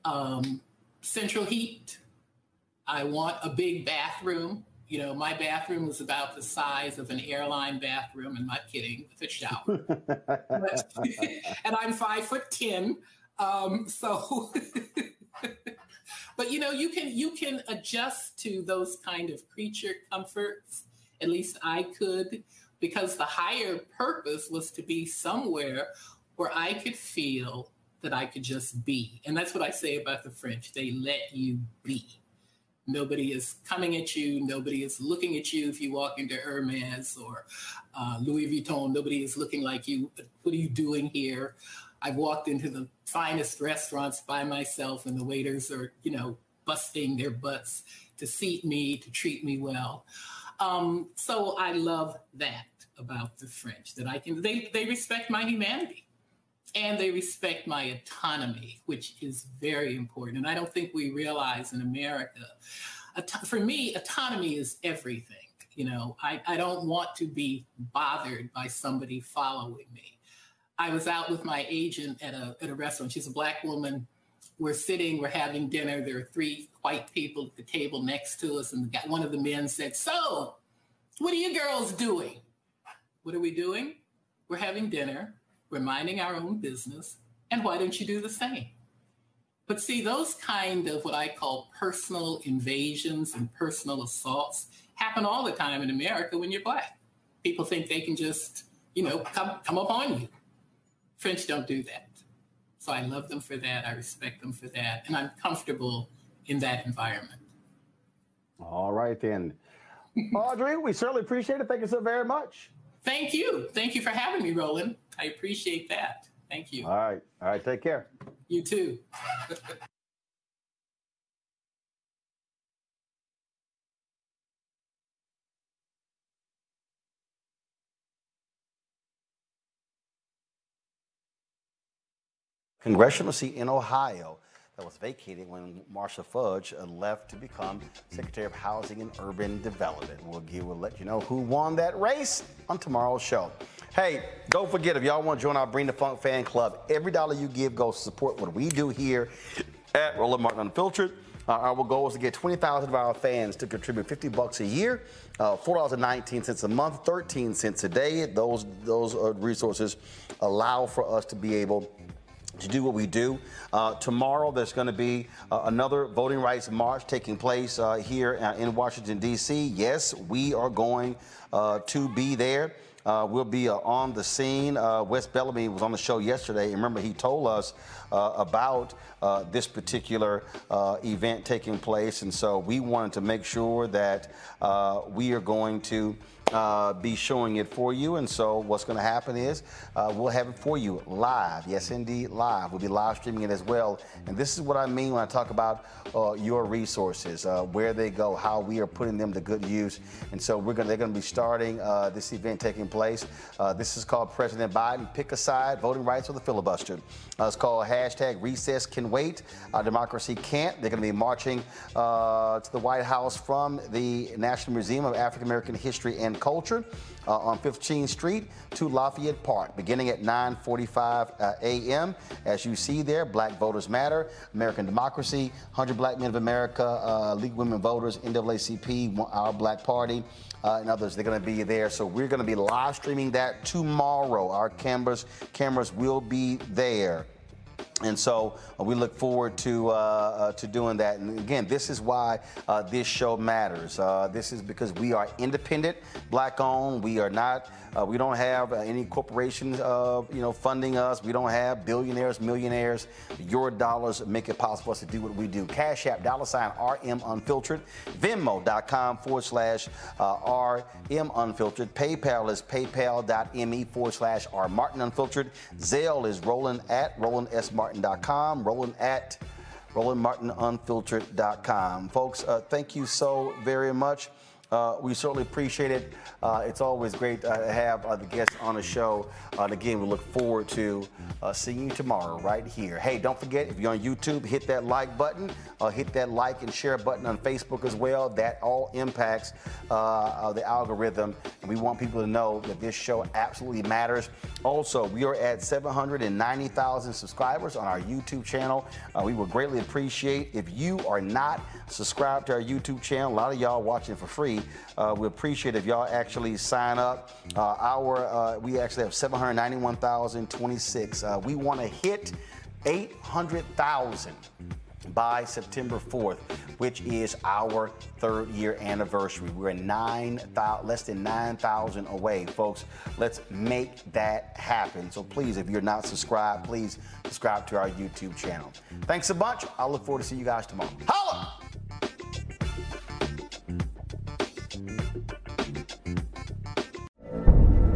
um, central heat. I want a big bathroom. You know, my bathroom was about the size of an airline bathroom. I'm not kidding, with a shower. but, and I'm five foot ten. Um, so, but you know, you can you can adjust to those kind of creature comforts. At least I could, because the higher purpose was to be somewhere where I could feel that I could just be. And that's what I say about the French. They let you be. Nobody is coming at you. Nobody is looking at you if you walk into Hermes or uh, Louis Vuitton. Nobody is looking like you. What are you doing here? I've walked into the finest restaurants by myself, and the waiters are, you know, busting their butts to seat me, to treat me well. Um, so I love that about the French that I can. They they respect my humanity and they respect my autonomy, which is very important. And I don't think we realize in America, for me, autonomy is everything. You know, I, I don't want to be bothered by somebody following me. I was out with my agent at a, at a restaurant. She's a black woman. We're sitting, we're having dinner. There are three white people at the table next to us. And one of the men said, So, what are you girls doing? What are we doing? We're having dinner we're minding our own business. And why don't you do the same? But see, those kind of what I call personal invasions and personal assaults happen all the time in America when you're black. People think they can just, you know, come, come upon you. French don't do that. So I love them for that. I respect them for that. And I'm comfortable in that environment. All right, then. Audrey, we certainly appreciate it. Thank you so very much. Thank you. Thank you for having me, Roland. I appreciate that. Thank you. All right. All right. Take care. You too. Congressional seat in Ohio that was vacated when Marcia Fudge left to become Secretary of Housing and Urban Development. We'll, give, we'll let you know who won that race on tomorrow's show. Hey, don't forget if y'all want to join our Bring the Funk fan club, every dollar you give goes to support what we do here at Roland Martin Unfiltered. Uh, our goal is to get 20,000 of our fans to contribute 50 bucks a year, uh, $4.19 a month, 13 cents a day. Those those resources allow for us to be able to do what we do. Uh, tomorrow, there's going to be uh, another voting rights march taking place uh, here uh, in Washington, D.C. Yes, we are going uh, to be there. Uh, we'll be on the scene. Wes Bellamy was on the show yesterday. Remember, he told us about this particular event taking place. And so we wanted to make sure that we are going to uh, be showing it for you. And so what's going to happen is uh, we'll have it for you live. Yes, indeed, live. We'll be live streaming it as well. And this is what I mean when I talk about uh, your resources, uh, where they go, how we are putting them to good use. And so we're going they're going to be starting uh, this event taking place. This is called President Biden Pick a Side, Voting Rights or the Filibuster. it's called hashtag Recess Can Wait, Democracy Can't. They're going to be marching to the White House from the National Museum of African American History and Culture uh, on 15th Street to Lafayette Park, beginning at 9:45 uh, a.m. As you see there, Black Voters Matter, American Democracy, 100 Black Men of America, uh, League Women Voters, NAACP, Our Black Party, uh, and others. They're going to be there. So we're going to be live streaming that tomorrow. Our cameras cameras will be there. And so uh, we look forward to uh, uh, to doing that. And again, this is why uh, this show matters. Uh, this is because we are independent, black owned. We are not. Uh, we don't have any corporations, you know, funding us. We don't have billionaires, millionaires. Your dollars make it possible for us to do what we do. Cash App, dollar sign RM Unfiltered, Venmo.com forward slash RM Unfiltered. PayPal is paypal.me forward slash R Martin Unfiltered. Zelle is Roland at Roland S. Martin martin.com, rolling at RolandMartinUnfiltered.com. Folks, uh, thank you so very much. Uh, we certainly appreciate it. Uh, it's always great uh, to have uh, the guests on the show. Uh, and again, we look forward to seeing you tomorrow right here. Hey, don't forget, if you're on YouTube, hit that like button, hit that like and share button on Facebook as well. That all impacts the algorithm. And we want people to know that this show absolutely matters. Also, we are at 790,000 subscribers on our YouTube channel. we would greatly appreciate if you are not subscribed to our YouTube channel. A lot of y'all watching for free. Uh, we appreciate if y'all actually sign up. Uh, our uh, we actually have 791,026. Uh, we want to hit 800,000 by September 4th, which is our third year anniversary. We're nine less than 9,000 away, folks. Let's make that happen. So please, if you're not subscribed, please subscribe to our YouTube channel. Thanks a bunch. I look forward to see you guys tomorrow. Holla!